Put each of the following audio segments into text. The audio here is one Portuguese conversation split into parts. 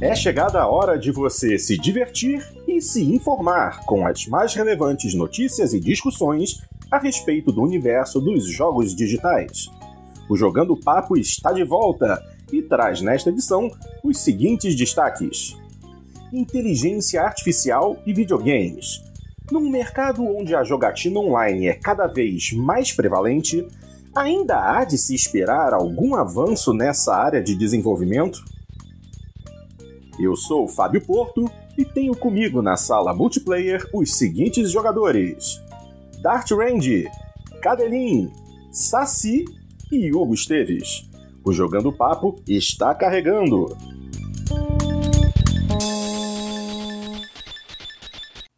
É chegada a hora de você se divertir e se informar com as mais relevantes notícias e discussões a respeito do universo dos jogos digitais. O Jogando Papo está de volta e traz nesta edição os seguintes destaques: Inteligência artificial e videogames. Num mercado onde a jogatina online é cada vez mais prevalente, ainda há de se esperar algum avanço nessa área de desenvolvimento? Eu sou o Fábio Porto e tenho comigo na sala multiplayer os seguintes jogadores: Dart Range, Cadelin, Saci e Hugo Esteves. O Jogando Papo está carregando.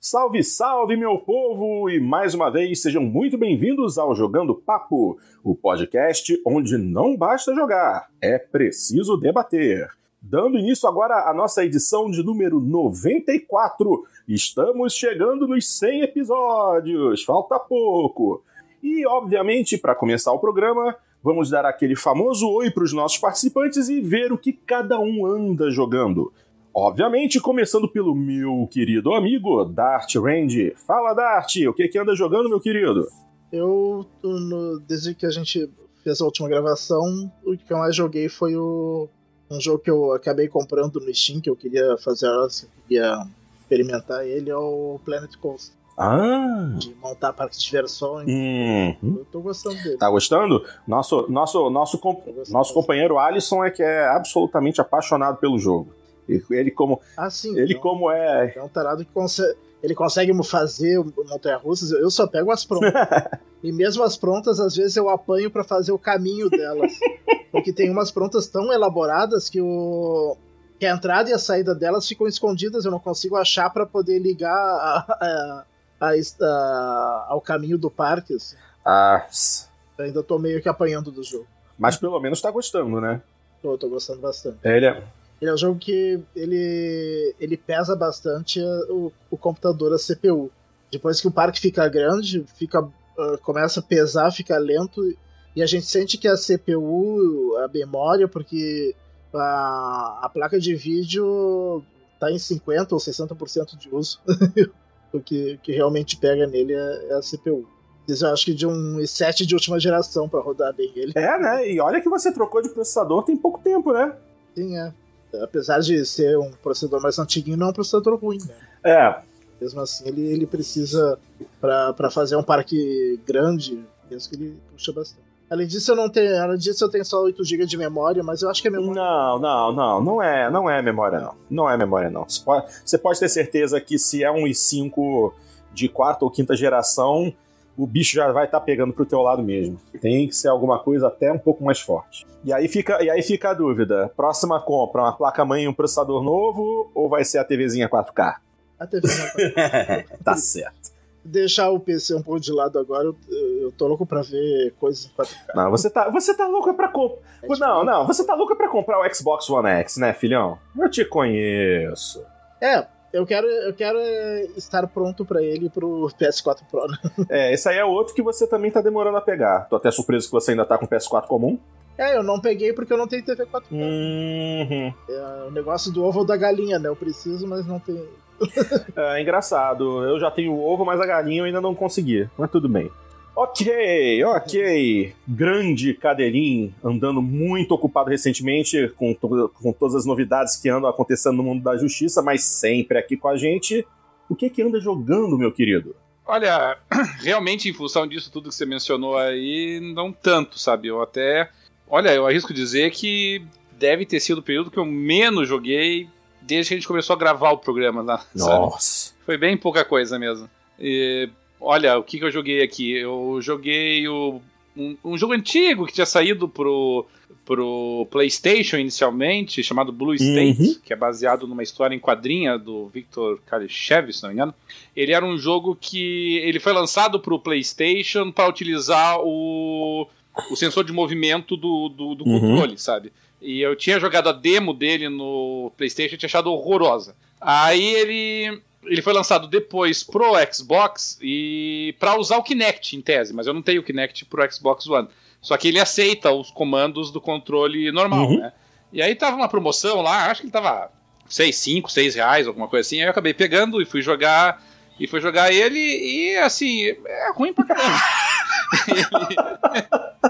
Salve, salve, meu povo! E mais uma vez sejam muito bem-vindos ao Jogando Papo, o podcast onde não basta jogar, é preciso debater. Dando início agora à nossa edição de número 94. Estamos chegando nos 100 episódios, falta pouco. E, obviamente, para começar o programa, vamos dar aquele famoso oi para os nossos participantes e ver o que cada um anda jogando. Obviamente, começando pelo meu querido amigo Dart Range. Fala, Dart, o que, que anda jogando, meu querido? Eu, desde que a gente fez a última gravação, o que eu mais joguei foi o, um jogo que eu acabei comprando no Steam, que eu queria fazer, eu queria experimentar ele, é o Planet Coaster. Ah! De montar parques de diversões. Uhum. Eu tô gostando dele. Tá gostando? Nosso, nosso, nosso, nosso companheiro Alisson é que é absolutamente apaixonado pelo jogo. Ele como, ah, sim, ele então, como é... É um tarado que consegue, ele consegue fazer montanha-russas, eu só pego as prontas. e mesmo as prontas, às vezes eu apanho para fazer o caminho delas. Porque tem umas prontas tão elaboradas que o que a entrada e a saída delas ficam escondidas, eu não consigo achar para poder ligar a, a, a, ao caminho do parque. Assim. Ah. Eu ainda tô meio que apanhando do jogo. Mas pelo menos tá gostando, né? Tô, tô gostando bastante. Ele é, ele é um jogo que ele, ele pesa bastante o, o computador, a CPU. Depois que o parque fica grande, fica, uh, começa a pesar, fica lento, e a gente sente que a CPU, a memória, porque a, a placa de vídeo está em 50% ou 60% de uso. o que, que realmente pega nele é, é a CPU. Eu acho que de um i7 de última geração para rodar bem ele. É, né? E olha que você trocou de processador tem pouco tempo, né? Sim, é apesar de ser um processador mais antiguinho, não é um processador ruim, né? É. Mesmo assim, ele, ele precisa, para fazer um parque grande, penso que ele puxa bastante. Além disso, eu não tenho, além disso, eu tenho só 8 GB de memória, mas eu acho que é memória. Não, não, não, não é, não é memória não. Não é memória não. Você pode, você pode ter certeza que se é um i5 de quarta ou quinta geração, o bicho já vai estar tá pegando pro teu lado mesmo. Tem que ser alguma coisa até um pouco mais forte. E aí fica, e aí fica a dúvida: próxima compra, uma placa-mãe e um processador novo ou vai ser a TVzinha 4K? A TVzinha 4K. tá certo. Deixar o PC um pouco de lado agora, eu, eu tô louco pra ver coisas em 4K. Não, você tá, você tá louco pra comprar. É tipo... Não, não, você tá louco pra comprar o Xbox One X, né, filhão? Eu te conheço. É, eu quero, eu quero é, estar pronto para ele pro PS4 Pro. Né? É, esse aí é outro que você também tá demorando a pegar. Tô até surpreso que você ainda tá com PS4 comum. É, eu não peguei porque eu não tenho TV 4K. Uhum. É o negócio do ovo ou da galinha, né? Eu preciso, mas não tenho. é engraçado. Eu já tenho o ovo, mas a galinha eu ainda não consegui. Mas tudo bem. Ok, ok. Grande Cadeirinho, andando muito ocupado recentemente com, to com todas as novidades que andam acontecendo no mundo da justiça, mas sempre aqui com a gente. O que que anda jogando, meu querido? Olha, realmente em função disso tudo que você mencionou aí, não tanto, sabe? Eu até. Olha, eu arrisco dizer que deve ter sido o período que eu menos joguei desde que a gente começou a gravar o programa lá. Nossa! Sabe? Foi bem pouca coisa mesmo. E, olha, o que, que eu joguei aqui? Eu joguei o, um, um, jogo antigo que tinha saído pro, pro PlayStation inicialmente, chamado Blue State, uhum. que é baseado numa história em quadrinha do Victor Kalishev, se não me engano. Ele era um jogo que ele foi lançado pro PlayStation para utilizar o, o sensor de movimento do, do, do uhum. controle, sabe? E eu tinha jogado a demo dele no PlayStation e tinha achado horrorosa. Aí ele ele foi lançado depois pro Xbox e para usar o Kinect em tese, mas eu não tenho o Kinect pro Xbox One. Só que ele aceita os comandos do controle normal, uhum. né? E aí tava uma promoção lá, acho que ele tava sei, 5, 6 reais, alguma coisa assim. Aí eu acabei pegando e fui jogar. E fui jogar ele e assim, é ruim pra caramba.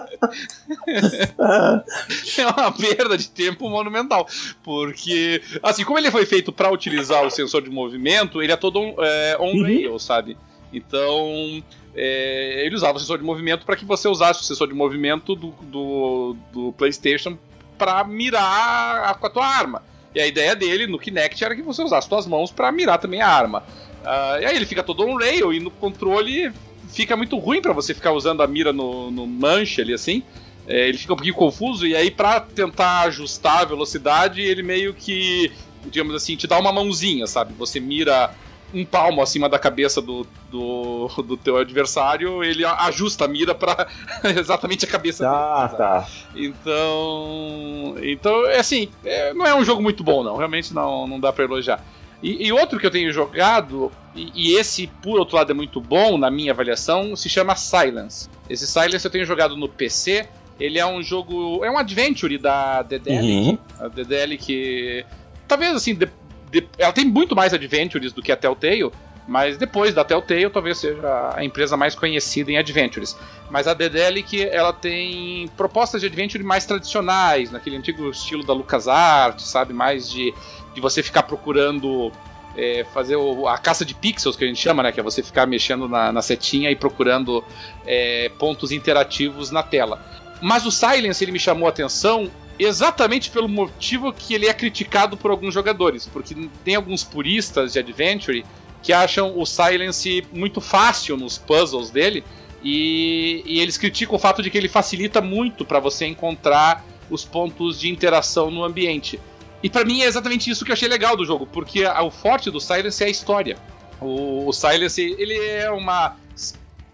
é uma perda de tempo monumental. Porque, assim, como ele foi feito para utilizar o sensor de movimento, ele é todo é, on-rail, uhum. sabe? Então, é, ele usava o sensor de movimento para que você usasse o sensor de movimento do, do, do PlayStation para mirar com a tua arma. E a ideia dele no Kinect era que você usasse suas mãos para mirar também a arma. Uh, e aí ele fica todo on rail e no controle fica muito ruim para você ficar usando a mira no, no manche ali assim. É, ele fica um pouquinho confuso e aí para tentar ajustar a velocidade ele meio que, digamos assim, te dá uma mãozinha, sabe? Você mira um palmo acima da cabeça do, do, do teu adversário, ele ajusta a mira para exatamente a cabeça ah, dele. Ah, tá. Então, então é assim, é, não é um jogo muito bom não, realmente não, não dá para elogiar. E, e, outro que eu tenho jogado, e, e, esse por outro lado é muito bom na minha avaliação, se chama Silence. Esse Silence eu tenho jogado no PC. Ele é um jogo, é um adventure da DDL, uhum. a DDL que talvez assim, de, de, ela tem muito mais adventures do que a Telltale, mas depois da Telltale talvez seja a empresa mais conhecida em adventures. Mas a DDL que ela tem propostas de adventure mais tradicionais, naquele antigo estilo da LucasArts, sabe, mais de de você ficar procurando é, fazer o, a caça de pixels que a gente chama, né? Que é você ficar mexendo na, na setinha e procurando é, pontos interativos na tela. Mas o Silence ele me chamou a atenção exatamente pelo motivo que ele é criticado por alguns jogadores, porque tem alguns puristas de Adventure que acham o Silence muito fácil nos puzzles dele e, e eles criticam o fato de que ele facilita muito para você encontrar os pontos de interação no ambiente. E para mim é exatamente isso que eu achei legal do jogo, porque o forte do Silence é a história. O, o, Silence, ele é uma.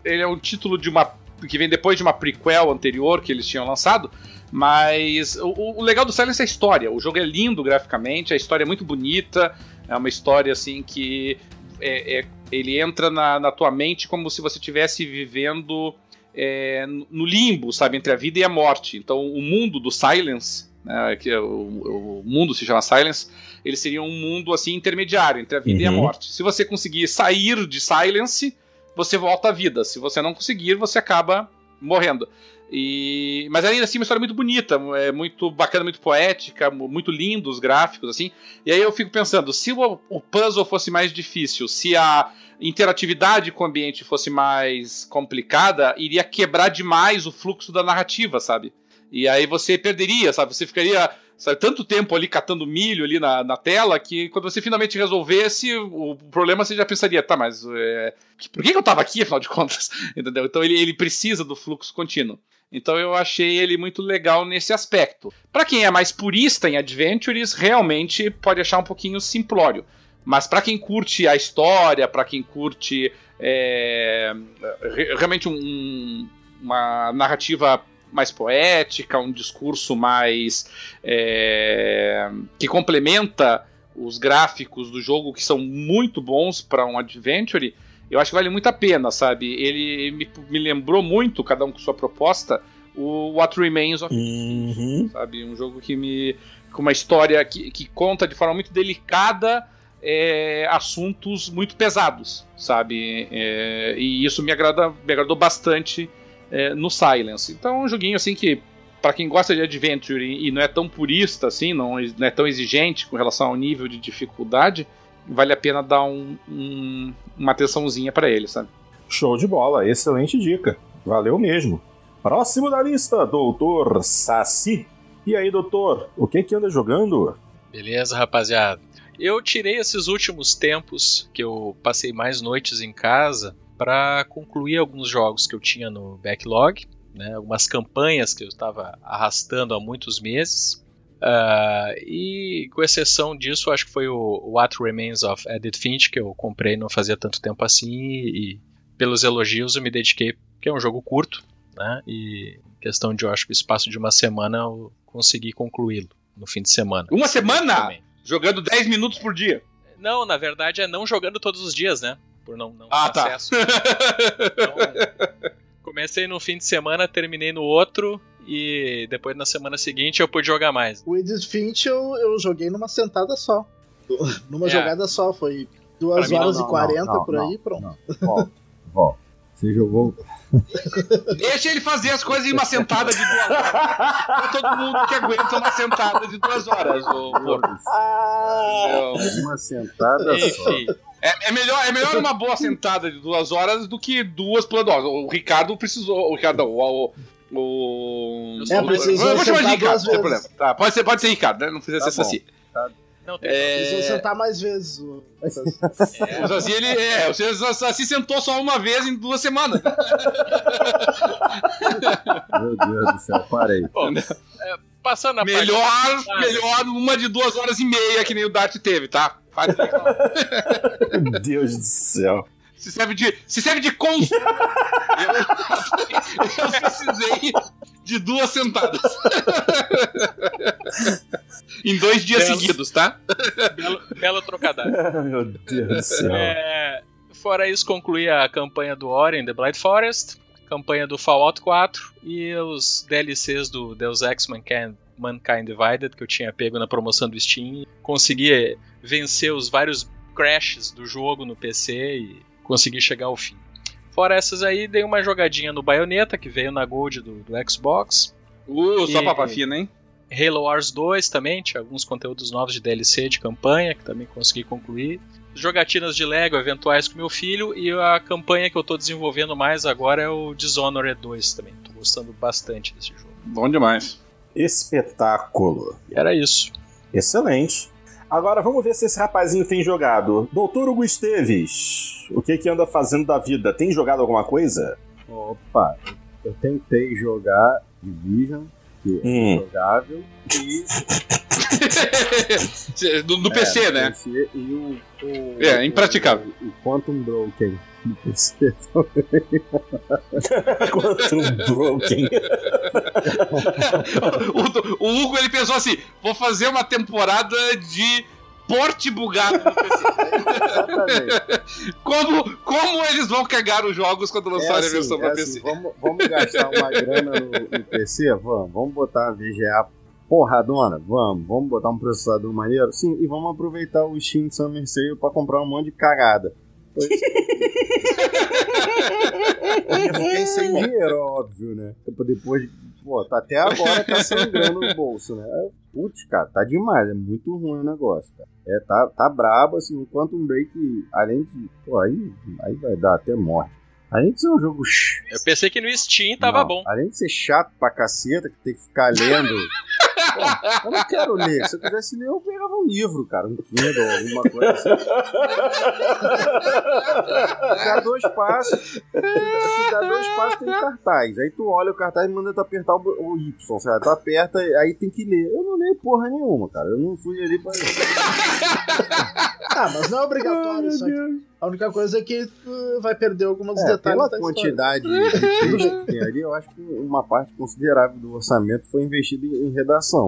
Ele é um título de uma. que vem depois de uma prequel anterior que eles tinham lançado. Mas o, o legal do Silence é a história. O jogo é lindo graficamente, a história é muito bonita. É uma história assim que. É, é, ele entra na, na tua mente como se você estivesse vivendo é, no limbo, sabe? Entre a vida e a morte. Então, o mundo do Silence né, que é o, o, mundo se chama Silence, ele seria um mundo assim intermediário entre a vida uhum. e a uhum. morte. Se você conseguir sair de Silence, você volta à vida. Se você não conseguir, você acaba morrendo. E... Mas ainda assim, uma história muito bonita, é muito bacana, muito poética, muito lindo os gráficos, assim. E aí eu fico pensando, se o, o puzzle fosse mais difícil, se a interatividade com o ambiente fosse mais complicada, iria quebrar demais o fluxo da narrativa, sabe? E aí você perderia, sabe? Você ficaria sabe, tanto tempo ali catando milho ali na, na tela que quando você finalmente resolvesse o problema você já pensaria, tá, mas é, por que, eu tava aqui, afinal de contas? Entendeu? Então ele, ele precisa do fluxo contínuo. Então eu achei ele muito legal nesse aspecto. Para quem é mais purista em Adventures, realmente pode achar um pouquinho simplório. Mas para quem curte a história, para quem curte é, realmente um, uma narrativa mais poética, um discurso mais. É, que complementa os gráficos do jogo, que são muito bons para um adventure, eu acho que vale muito a pena, sabe? Ele me, me lembrou muito, cada um com sua proposta, o What Remains of uhum. sabe? Um jogo que me. com uma história que, que conta de forma muito delicada. É, assuntos muito pesados, sabe? É, e isso me, agrada, me agradou bastante é, no Silence. Então é um joguinho assim que, para quem gosta de adventure e, não é tão purista assim, não, não, é tão exigente com relação ao nível de dificuldade, vale a pena dar um, um, uma atençãozinha para ele, sabe? Show de bola, excelente dica. Valeu mesmo. Próximo da lista, Doutor Saci. E aí, doutor, o que que anda jogando? Beleza, rapaziada. Eu tirei esses últimos tempos que eu passei mais noites em casa para concluir alguns jogos que eu tinha no backlog, né, algumas campanhas que eu estava arrastando há muitos meses. Uh, e com exceção disso, acho que foi o What Remains of Edith Finch que eu comprei não fazia tanto tempo assim e, pelos elogios eu me dediquei, porque é um jogo curto, né? E questão de, eu acho que espaço de uma semana eu consegui concluí-lo no fim de semana. Uma semana? Jogando 10 minutos por dia? Não, na verdade é não jogando todos os dias, né? Por não, não ah, ter tá. acesso. Então, comecei no fim de semana, terminei no outro e depois na semana seguinte eu pude jogar mais. O Edith Finch eu, eu joguei numa sentada só. Numa É. jogada só, foi 2 Pra mim, não, horas não, e 40 não, por não, aí, pronto. Não, Vó, vó, você jogou. Deixa ele fazer as coisas em uma sentada de duas horas. Não é todo mundo que aguenta uma sentada de duas horas, ô. Entendeu? Uma sentada só. É, é melhor, é melhor uma boa sentada de duas horas do que duas planosas. O Ricardo precisou. O Ricardo, o. o, o É, precisou eu vou chamar de Ricardo, sem vezes. problema. Tá, pode ser, pode ser Ricardo, né? Não precisa Tá ser. Saci. não tem Precisou É, sentar mais vezes. o- o Saci, ele. É, o Saci sentou só uma vez em duas semanas. Meu Deus do céu, parei. Bom, é, passando a Melhor, parte. melhor uma de duas horas e meia que nem o Dart teve, tá? Faz- Meu Deus do céu. Se serve de, se serve de consumo. eu, eu precisei de duas sentadas. em dois dias Belo. seguidos, tá? Belo, belo trocadilho. Meu Deus do céu. É, fora isso, concluí a campanha do Ori the Blind Forest, campanha do Fallout 4 e os DLCs do Deus Ex Mankind, Mankind Divided que eu tinha pego na promoção do Steam. Consegui vencer os vários crashes do jogo no PC e consegui chegar ao fim. Fora essas aí, dei uma jogadinha no Bayonetta, que veio na Gold do, do Xbox. Uh, só papa fina, hein? Halo Wars 2 também, tinha alguns conteúdos novos de DLC de campanha que também consegui concluir. Jogatinas de Lego eventuais com meu filho e a campanha que eu tô desenvolvendo mais agora é o Dishonored 2 também. Tô gostando bastante desse jogo. Bom demais. Espetáculo. Era isso. Excelente. Agora vamos ver se esse rapazinho tem jogado. Doutor Hugo Esteves, o que que anda fazendo da vida? Tem jogado alguma coisa? Opa, eu tentei jogar Division, que é Hum. jogável, e. no, no é, PC, no né? PC, e o, o- É, impraticável. O, o Quantum Broken no PC também. Quantum Broken. O, o Hugo ele pensou assim: vou fazer uma temporada de porte bugado no PC. Exatamente. Como, como eles vão cagar os jogos quando É lançarem assim, a versão é pra assim, PC? vamos, vamos gastar uma grana no, no PC? Vamos. Vamos botar a VGA porradona? Vamos. Vamos botar um processador maneiro? Sim. E vamos aproveitar o Steam Summer Sale pra comprar um monte de cagada. Isso. Eu fiquei sem dinheiro, óbvio, né? Depois, pô, tá até agora tá sangrando no bolso, né? Putz, cara, tá demais, é muito ruim o negócio, cara. É, tá, tá brabo, assim, enquanto um break, além de. Pô, aí, aí vai dar até morte. Além de ser um jogo. Eu pensei que no Steam tava não, bom. Além de ser chato pra caceta, que tem que ficar lendo. Pô, eu não quero ler. Se eu quisesse ler, eu pegava um livro, cara, um Kindle, alguma coisa assim. Dá dois passos. Tu tu dá dois passos, tem cartaz. Aí tu olha o cartaz e manda tu apertar o, Y, sabe? Tu aperta, aí tem que ler. Eu não leio porra nenhuma, cara. Eu não fui ali pra Ah, mas não é obrigatório. só que a única coisa é que uh, vai perder alguns É, detalhes pela da quantidade de texto que tem ali, eu acho que uma parte considerável do orçamento foi investido em em redação.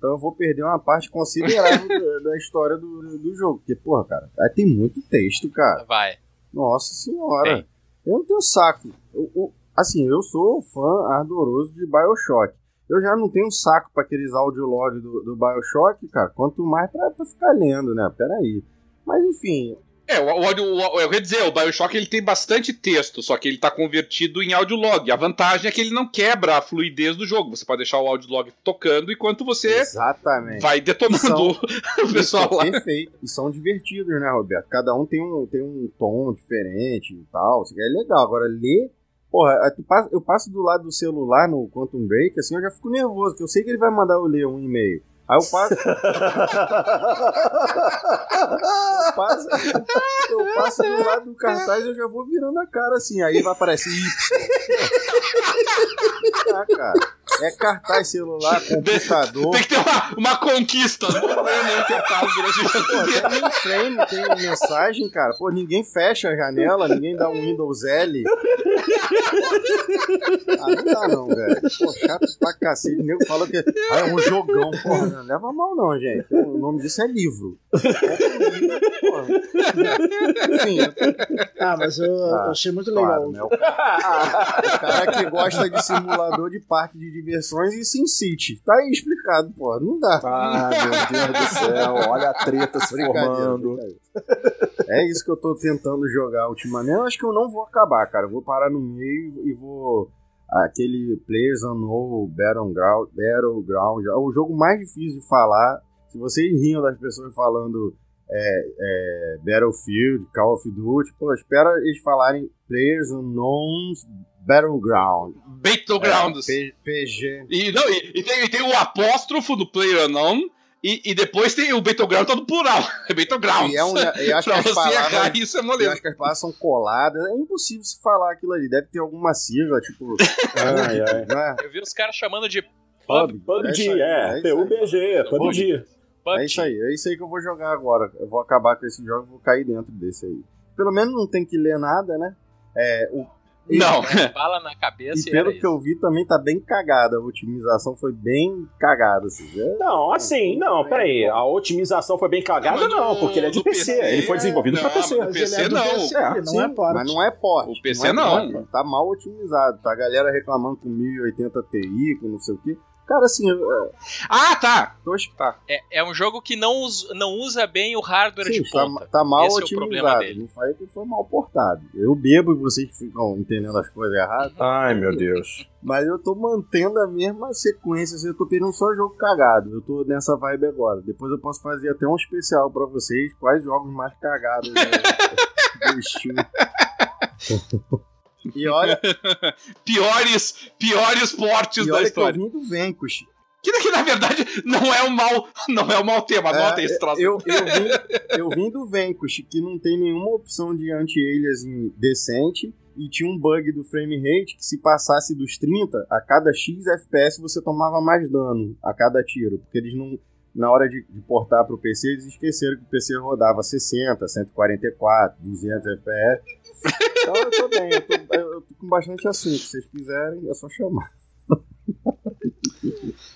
Então eu vou perder uma parte considerável da- da história do, do jogo. Porque, porra, cara, aí tem muito texto, cara. Vai. Nossa senhora. Tem. Eu não tenho saco. Eu- eu- assim, eu sou fã ardoroso de Bioshock. Eu já não tenho saco pra aqueles audiologs do, do Bioshock, cara. Quanto mais pra, pra ficar lendo, né? Peraí. Mas enfim, É, o, áudio. eu quero dizer, o Bioshock ele tem bastante texto, só que ele tá convertido em áudio log. A vantagem é que ele não quebra a fluidez do jogo. Você pode deixar o áudio log tocando enquanto você exatamente. vai detonando São- o pessoal lá. Perfeito. E são divertidos, né, Roberto? Cada um tem um, tem um tom diferente e tal. É legal. Agora, ler. Porra, passa- eu passo do lado do celular no Quantum Break, assim, eu já fico nervoso, porque eu sei que ele vai mandar eu ler um e-mail. Aí eu passo. eu, passo eu passo do lado do cartaz e eu já vou virando a cara assim. Aí vai aparecer. Ah, cara. É cartaz celular, computador. Tem que ter uma, uma conquista. Não é nem tentar durante o jogo Pô, inteiro. tem tem mensagem, cara. Pô, ninguém fecha a janela, ninguém dá um Windows L. Ah, não dá não, velho. Pô, chato pra cacete. O nego fala que ah, é um jogão. Porra, não leva mal não, gente. O nome disso é livro. Enfim. Ah, mas eu, ah, achei muito legal. Claro, né? o, cara, o, cara, que gosta de simulador de parque de diversões e Sim City. Tá aí explicado, pô. Não dá. Ah, meu Deus do céu. Olha a treta se formando. É isso que eu tô tentando jogar ultimamente. Eu acho que eu não vou acabar, cara. Eu vou parar no meio e vou aquele Players Unknown Battleground, Battleground, é o jogo mais difícil de falar. Se vocês riam das pessoas falando é, é, Battlefield, Call of Duty, pô, espera eles falarem Players Unknowns Battleground. Battlegrounds. É, PG. E, não, e, e, tem, e tem o apóstrofo do Player Unknown e, e depois tem o Battleground todo plural. É Battleground. E é um, eu acho pra que as palavras, errar isso é moleza. Eu acho que as palavras são coladas. É impossível se falar aquilo ali. Deve ter alguma sigla, tipo. ai, ai. Né? Eu vi os caras chamando de Pub. PUBG, é. é PUBG, PUBG. É isso aí, é isso aí que eu vou jogar agora. Eu vou acabar com esse jogo e vou cair dentro desse aí. Pelo menos não tem que ler nada, né? É, o, Não. Bala na cabeça e pelo que eu vi também tá bem cagada. A otimização foi bem cagada. Assim, né? Não, assim, não, peraí. A otimização foi bem cagada, não, no- porque ele é de PC. PC, Ele foi desenvolvido não, pra PC. mas PC é não. PC, ele não Sim, é porte. Mas não é porte. O PC é não. Tá mal otimizado. Tá a galera reclamando com 1080 Ti, com não sei o que. Cara, assim, eu Ah, tá. tô É, é um jogo que não, us- não usa bem o hardware Sim, de tá, ponta. tá mal Esse é o problema otimizado. dele. não falei que foi mal portado. Eu bebo e vocês ficam entendendo as coisas erradas. Ai, meu Deus. Mas eu tô mantendo a mesma sequência. assim, Eu tô pedindo só jogo cagado. Eu tô nessa vibe agora. Depois eu posso fazer até um especial pra vocês. Quais jogos mais cagados né, do Steam. E olha, Piores, piores portes da olha que eu história. vim do Vanquish. Que, que na verdade não é um mau, não é um mau tema. Anota É, esse troço. Eu, eu, vim, eu vim do Vanquish, que não tem nenhuma opção de anti-aliasing decente. E tinha um bug do frame rate que se passasse dos 30, a cada X FPS você tomava mais dano a cada tiro. Porque eles não. Na hora de, de portar para o PC, eles esqueceram que o PC rodava 60, 144, 200 FPS. Então eu tô bem, eu tô, eu tô com bastante assunto. Se vocês quiserem, é só chamar.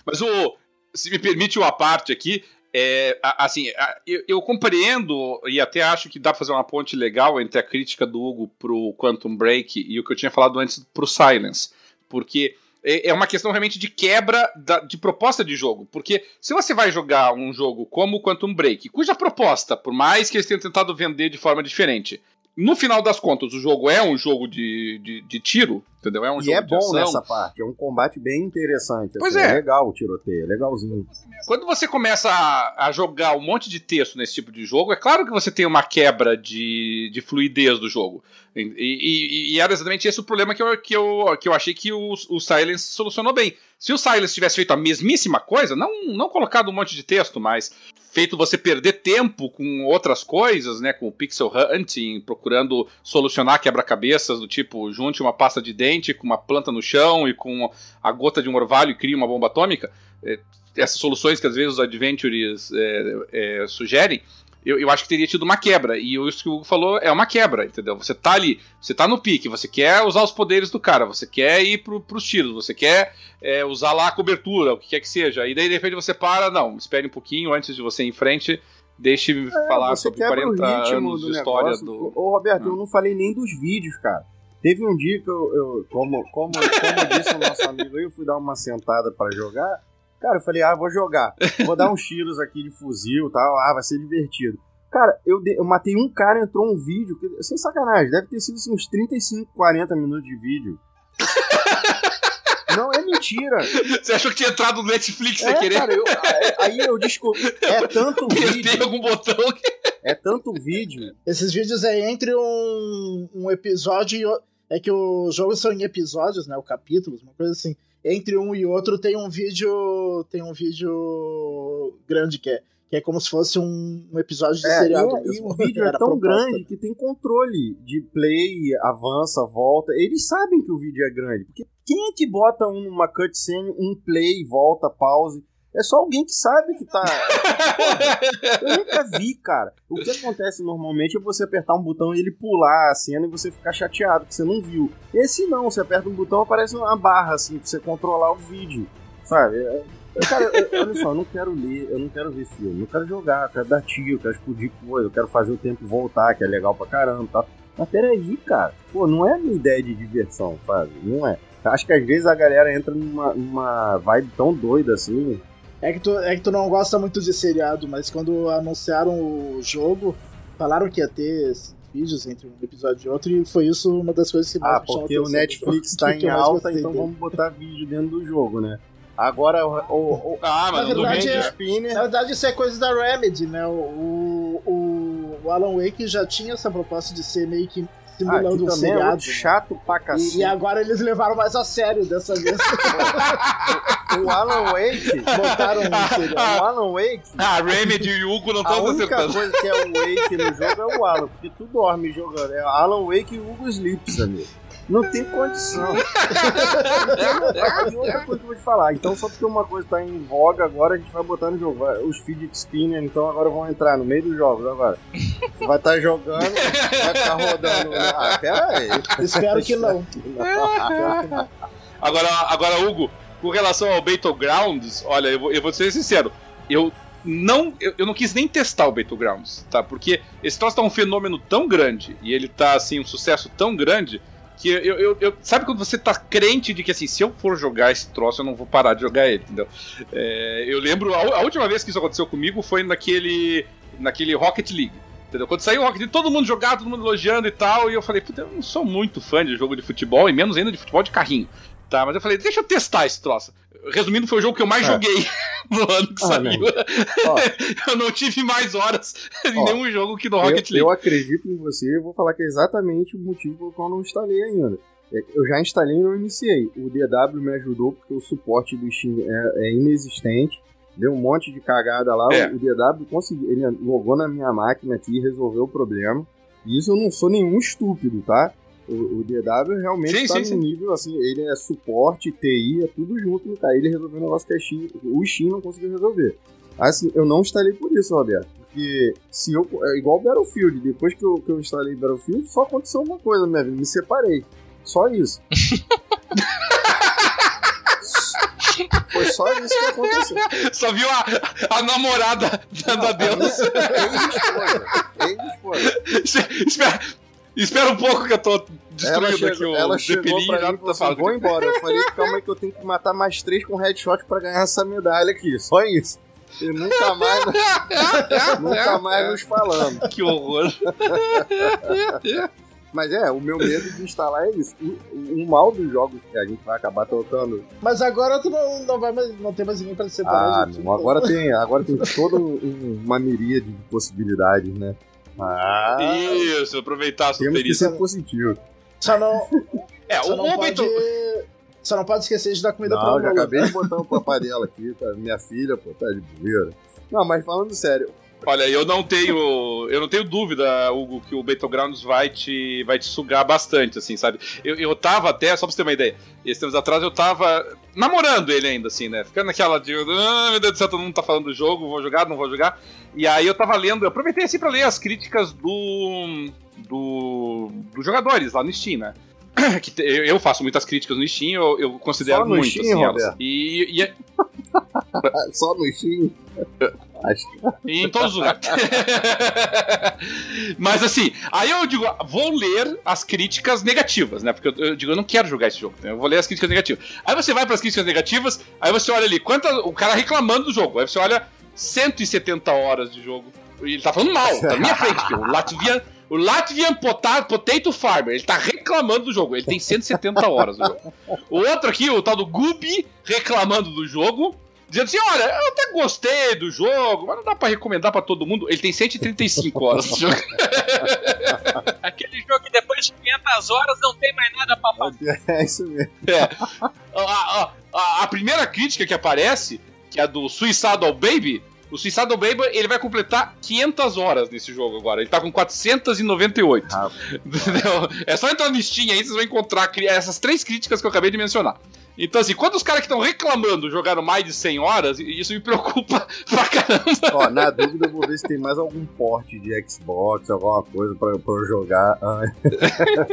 Mas o. Se me permite uma parte aqui, é, assim, eu, eu compreendo e até acho que dá pra fazer uma ponte legal entre a crítica do Hugo pro Quantum Break e o que eu tinha falado antes pro Silence. Porque é é uma questão realmente de quebra da- de proposta de jogo. Porque se você vai jogar um jogo como Quantum Break, cuja proposta, por mais que eles tenham tentado vender de forma diferente, no final das contas, o jogo é um jogo de, de, de tiro, entendeu? É um e jogo é bom nessa parte, é um combate bem interessante. Pois assim, é. legal o tiroteio, é legalzinho. Quando você começa a, a jogar um monte de texto nesse tipo de jogo, é claro que você tem uma quebra de, de fluidez do jogo. E, e- e era exatamente esse o problema que eu, que eu, que eu achei que o, o Silence solucionou bem. Se o Silence tivesse feito a mesmíssima coisa, não, não colocado um monte de texto, mas feito você perder tempo com outras coisas, né, com o pixel hunting, procurando solucionar quebra-cabeças do tipo junte uma pasta de dente com uma planta no chão e com a gota de um orvalho e cria uma bomba atômica. É, essas soluções que às vezes os adventures é, é, sugerem, eu, eu acho que teria tido uma quebra. E isso que o Hugo falou é uma quebra, entendeu? Você tá ali, você tá no pique, você quer usar os poderes do cara, você quer ir pro, pros tiros, você quer é, usar lá a cobertura, o que quer que seja. E daí de repente você para, não, espere um pouquinho antes de você ir em frente, deixe falar É, você sobre quebra 40 o ritmo anos do de história negócio. do. Ô, Roberto, Ah. eu não falei nem dos vídeos, cara. Teve um dia que eu, eu- como, como, como disse o nosso amigo aí, eu fui dar uma sentada pra jogar. Cara, eu falei, ah, vou jogar. Vou dar uns tiros aqui de fuzil e tal. Ah, vai ser divertido. Cara, eu, de- eu matei um cara, entrou um vídeo, que, sem sacanagem, deve ter sido assim, uns 35, 40 minutos de vídeo. Não, é mentira. Você achou que tinha entrado no Netflix sem É, querer? cara, eu- aí eu descobri. É tanto vídeo. algum botão que. É tanto vídeo. Esses vídeos é entre um, um episódio e o- É que os jogos são em episódios, né? O capítulos, uma coisa assim. Entre um e outro tem um vídeo. Tem um vídeo grande que é, que é como se fosse um, um episódio de É, seriado. e, e o vídeo é tão proposta. grande que tem controle de play, avança, volta. Eles sabem que o vídeo é grande. Porque quem é que bota um- uma cutscene, um play, volta, pause? É só alguém que sabe que tá. Eu nunca vi, cara. O que acontece normalmente é você apertar um botão e ele pular a cena e você ficar chateado que você não viu. Esse não, você aperta um botão aparece uma barra assim pra você controlar o vídeo. Sabe? É- Cara, eu, olha só, eu não quero ler, eu não quero ver filme, eu quero jogar, eu quero dar tiro, eu quero explodir coisa, eu quero fazer o tempo voltar, que é legal pra caramba e tal. Mas peraí, cara, pô, não é a minha ideia de diversão, sabe? Não é. Acho que às vezes a galera entra numa, numa vibe tão doida assim. É que, tu, é que tu não gosta muito de seriado, mas quando anunciaram o jogo, falaram que ia ter vídeos entre um episódio e outro, e foi isso uma das coisas que mais Ah, porque o Netflix tá em alta, então dele. vamos botar vídeo dentro do jogo, né? Agora, o, o, ah, mas na, verdade, é, Spinner... na verdade, isso é coisa da Remedy, né? O, o, o Alan Wake já tinha essa proposta de ser meio que simulando ah, um seriado. É muito chato pra cacete. E, e, agora eles levaram mais a sério dessa vez. o Alan Wake. Botaram um seriado. O Alan Wake. Ah, Remedy e o Hugo não estão acertando. A única coisa que é o Wake no jogo é o Alan, porque tu dorme jogando. É Alan Wake e Hugo Sleeps, amigo. Não tem condição. e outra coisa que eu vou te falar. Então, só porque uma coisa tá em voga agora, a gente vai botar no jogo. Os fidget spinner, então, agora vão entrar no meio dos jogos agora. Você vai estar tá jogando, vai ficar rodando. Ah, pera aí. Espero que não. agora, agora, Hugo, com relação ao Battlegrounds, olha, eu vou, eu vou ser sincero. Eu não, eu, eu, não quis nem testar o Battlegrounds, tá? Porque esse troço tá um fenômeno tão grande e ele tá assim um sucesso tão grande que eu, eu, eu, sabe quando você tá crente de que assim, se eu for jogar esse troço, eu não vou parar de jogar ele, entendeu? É, eu lembro, a, a, última vez que isso aconteceu comigo foi naquele, naquele Rocket League. Entendeu? Quando saiu o Rocket League, todo mundo jogando, todo mundo elogiando e tal, e eu falei, puta, eu não sou muito fã de jogo de futebol, e menos ainda de futebol de carrinho. Tá, mas eu falei, deixa eu testar esse troço. Resumindo, foi o jogo que eu mais é. joguei no ano que ah, saiu. eu não tive mais horas em Ó, nenhum jogo que no Rocket League. Eu acredito em você, eu vou falar que é exatamente o motivo pelo qual eu não instalei ainda. É, eu já instalei e não iniciei. O DW me ajudou porque o suporte do Steam é, é inexistente. Deu um monte de cagada lá. É. O DW conseguiu. Ele logou na minha máquina aqui e resolveu o problema. E isso eu não sou nenhum estúpido, tá? O, o DW realmente está no nível, assim, ele é suporte, TI, é tudo junto no cara. Ele resolveu um negócio que a Steam, o Steam não conseguiu resolver. Assim, eu não instalei por isso, Roberto. Porque se eu. É igual Battlefield. Depois que eu, que eu instalei Battlefield, só aconteceu uma coisa, minha vida. Me separei. Só isso. Foi só isso que aconteceu. Só viu a, a namorada dando adeus. Ex-esposa. Espera, Espera um pouco que eu tô destruindo ela chegou, aqui o Ela chegou pra mim e falou assim, vou embora. Eu falei, calma aí que eu tenho que matar mais três com headshot pra ganhar essa medalha aqui. Só isso. E nunca mais, nunca mais nos falamos. Que horror. Mas é, o meu medo de instalar é isso. O, o, mal dos jogos que a gente vai acabar tocando. Mas agora tu não, não vai mais, não tem mais ninguém pra separar. Ah, não, agora tem, agora tem toda um, uma miríade de possibilidades, né? Ah, Isso, aproveitar a. Temos que ser positivo. Só não. É, só o não pode... Só não pode esquecer de dar comida não, pra Não, já acabei de botar um papadela aqui, tá? Minha filha, pô, tá de bobeira. Não, mas falando sério, Olha, eu não tenho, eu não tenho dúvida, Hugo, que o Battlegrounds vai te, vai te sugar bastante, assim, sabe? Eu, eu tava até, só pra você ter uma ideia, esses tempos atrás eu tava namorando ele ainda, assim, né? Ficando naquela de, ah, meu Deus do céu, todo mundo tá falando do jogo, vou jogar, não vou jogar. E aí eu tava lendo, eu aproveitei assim pra ler as críticas do, do dos jogadores lá no Steam, né? que eu faço muitas críticas no Steam, eu, eu considero Só no muito, Steam, assim, elas. E, e é... Só no Steam? Em todos os lugares. Mas assim, aí eu digo, vou ler as críticas negativas, né? Porque eu, eu digo, eu não quero jogar esse jogo, né? eu vou ler as críticas negativas. Aí você vai para as críticas negativas, aí você olha ali, quanta, o cara reclamando do jogo, aí você olha 170 horas de jogo. Ele tá falando mal, tá na minha frente, o Latvian. O Latvian Potato Farmer, ele tá reclamando do jogo. Ele tem 170 horas. O outro aqui, o tal do Gubi, reclamando do jogo dizendo assim: olha, eu até gostei do jogo, mas não dá pra recomendar pra todo mundo. Ele tem 135 horas de jogo. Aquele jogo que depois de 500 horas não tem mais nada pra fazer. É isso mesmo. É. A, a, a, a, primeira crítica que aparece, que é do Suicidal Baby. O Suicidal Baby ele vai completar 500 horas nesse jogo agora. Ele tá com 498. Ah, é só entrar no Steam aí, vocês vão encontrar essas três críticas que eu acabei de mencionar. Então, assim, quando os caras que estão reclamando jogaram mais de 100 horas, isso me preocupa pra caramba. Ó, na dúvida, eu vou ver se tem mais algum porte de Xbox, alguma coisa pra, pra eu jogar.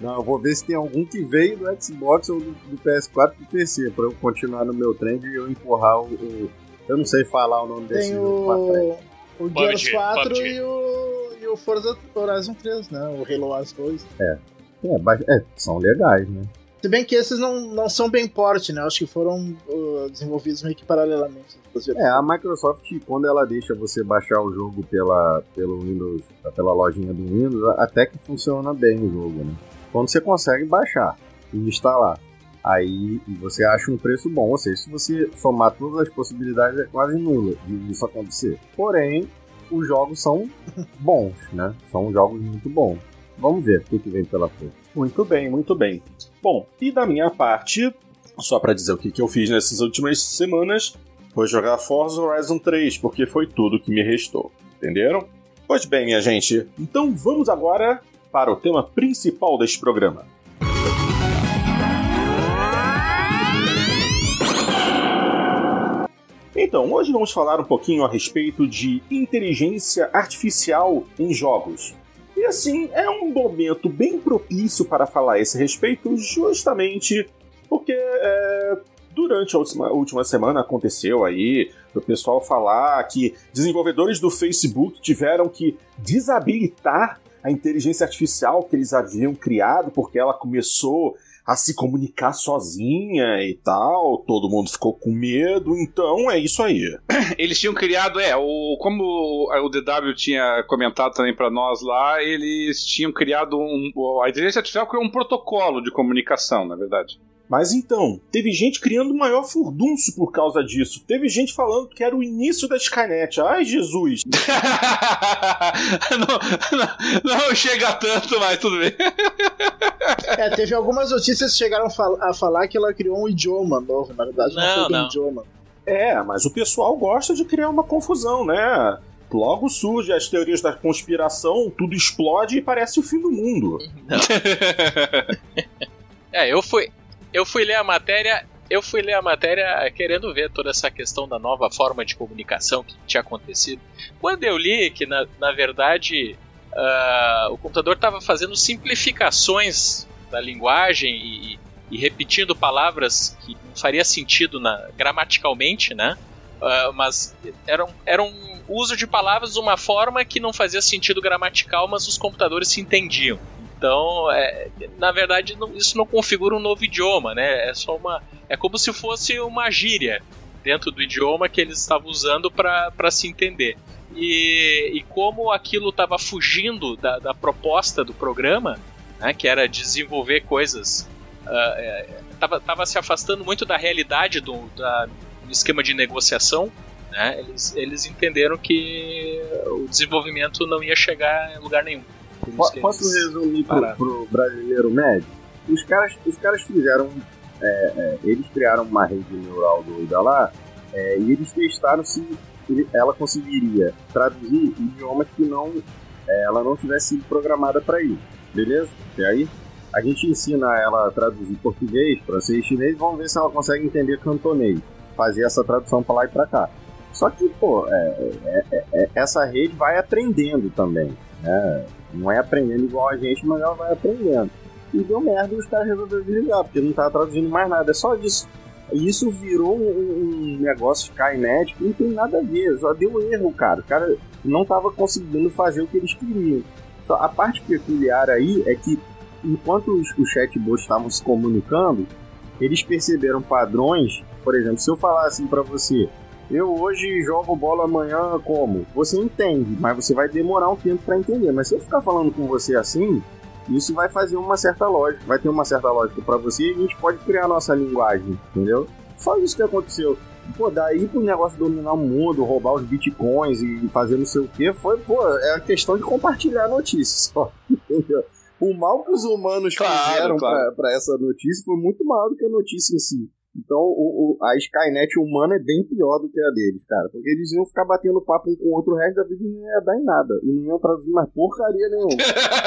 Não, eu vou ver se tem algum que veio do Xbox ou do, do PS4 pro PC, pra eu continuar no meu trend e eu empurrar o, o eu não sei falar o nome desse Tem jogo pra frente. o, o PUBG, Gears 4 PUBG. e o, e o Forza Horizon 3, né? O Halo Wars 2. É, ba- é, são legais, né? Se bem que esses não, não são bem porte, né? Acho que foram uh, desenvolvidos meio que paralelamente. É, a Microsoft, quando ela deixa você baixar o jogo pela, pelo Windows, pela lojinha do Windows, até que funciona bem o jogo, né? Quando você consegue baixar e instalar, aí você acha um preço bom. Ou seja, se você somar todas as possibilidades, é quase nula de isso acontecer. Porém, os jogos são bons, né? São jogos muito bons. Vamos ver o que, que vem pela frente. Muito bem, muito bem. Bom, e da minha parte, só pra dizer o que, que eu fiz nessas últimas semanas, foi jogar Forza Horizon 3, porque foi tudo que me restou. Entenderam? Pois bem, minha gente, então vamos agora para o tema principal deste programa. Então, hoje vamos falar um pouquinho a respeito de inteligência artificial em jogos. E assim, é um momento bem propício para falar a esse respeito, justamente porque é, durante a última, última semana aconteceu aí o pessoal falar que desenvolvedores do Facebook tiveram que desabilitar a inteligência artificial que eles haviam criado porque ela começou a se comunicar sozinha e tal, todo mundo ficou com medo, então é isso aí. Eles tinham criado, é, o, como o DW tinha comentado também pra nós lá, eles tinham criado um. A inteligência artificial criou um protocolo de comunicação, na verdade. Mas então, teve gente criando o maior furdunço por causa disso. Teve gente falando que era o início da Skynet. Ai, Jesus! não, não, não chega tanto, mas tudo bem. É, teve algumas notícias que chegaram a, fal- a falar que ela criou um idioma novo. Na verdade, não, Não, foi não. idioma. É, mas o pessoal gosta de criar uma confusão, né? Logo surge as teorias da conspiração, tudo explode e parece o fim do mundo. É, eu fui, eu fui ler a matéria, eu fui ler a matéria querendo ver toda essa questão da nova forma de comunicação que tinha acontecido. Quando eu li que na, na verdade ah, o computador estava fazendo simplificações da linguagem e, e repetindo palavras que não faria sentido na, gramaticalmente, né? Ah, mas era um, era um uso de palavras de uma forma que não fazia sentido gramatical, mas os computadores se entendiam. Então, é, na verdade, não- isso não configura um novo idioma, né? É só uma, é como se fosse uma gíria dentro do idioma que eles estavam usando para se entender. E, e como aquilo estava fugindo da, da proposta do programa, né, que era desenvolver coisas, estava se afastando muito da realidade do, da- do esquema de negociação. Né, eles, eles entenderam que o desenvolvimento não ia chegar em lugar nenhum. Posso resumir pro, pro brasileiro médio? Os caras, os caras fizeram. é, é, eles criaram uma rede neural doida lá é, e eles testaram se ele- ela conseguiria traduzir idiomas que não é, ela não tivesse sido programada para isso. Beleza? E aí? A gente ensina ela a traduzir português, francês, chinês, vamos ver se ela consegue entender cantonês. Fazer essa tradução para lá e para cá. Só que, pô, é, é, é, é, essa rede vai aprendendo também. Né? Não é aprendendo igual a gente, mas ela vai aprendendo. E deu merda e os caras resolveram desligar, porque não tava traduzindo mais nada. É só isso. E isso virou um, um negócio Skynet não tem nada a ver. Só deu erro, cara. O cara não tava conseguindo fazer o que eles queriam. Só a parte peculiar aí é que enquanto os, os chatbots estavam se comunicando, eles perceberam padrões. Por exemplo, se eu falar assim pra você, eu hoje jogo bola amanhã como? Você entende, mas você vai demorar um tempo pra entender. Mas se eu ficar falando com você assim, isso vai fazer uma certa lógica, vai ter uma certa lógica pra você e a gente pode criar a nossa linguagem, entendeu? Só isso que aconteceu. Pô, daí pro negócio dominar o mundo, roubar os bitcoins e fazer não sei o que, foi, pô, é a questão de compartilhar notícias só, entendeu? O mal que os humanos Claro, fizeram claro. pra essa notícia foi muito maior do que a notícia em si. Então o, o- a Skynet humana é bem pior do que a deles, cara. Porque eles iam ficar batendo papo um com o outro o resto da vida e não ia dar em nada. E não iam traduzir mais porcaria nenhuma.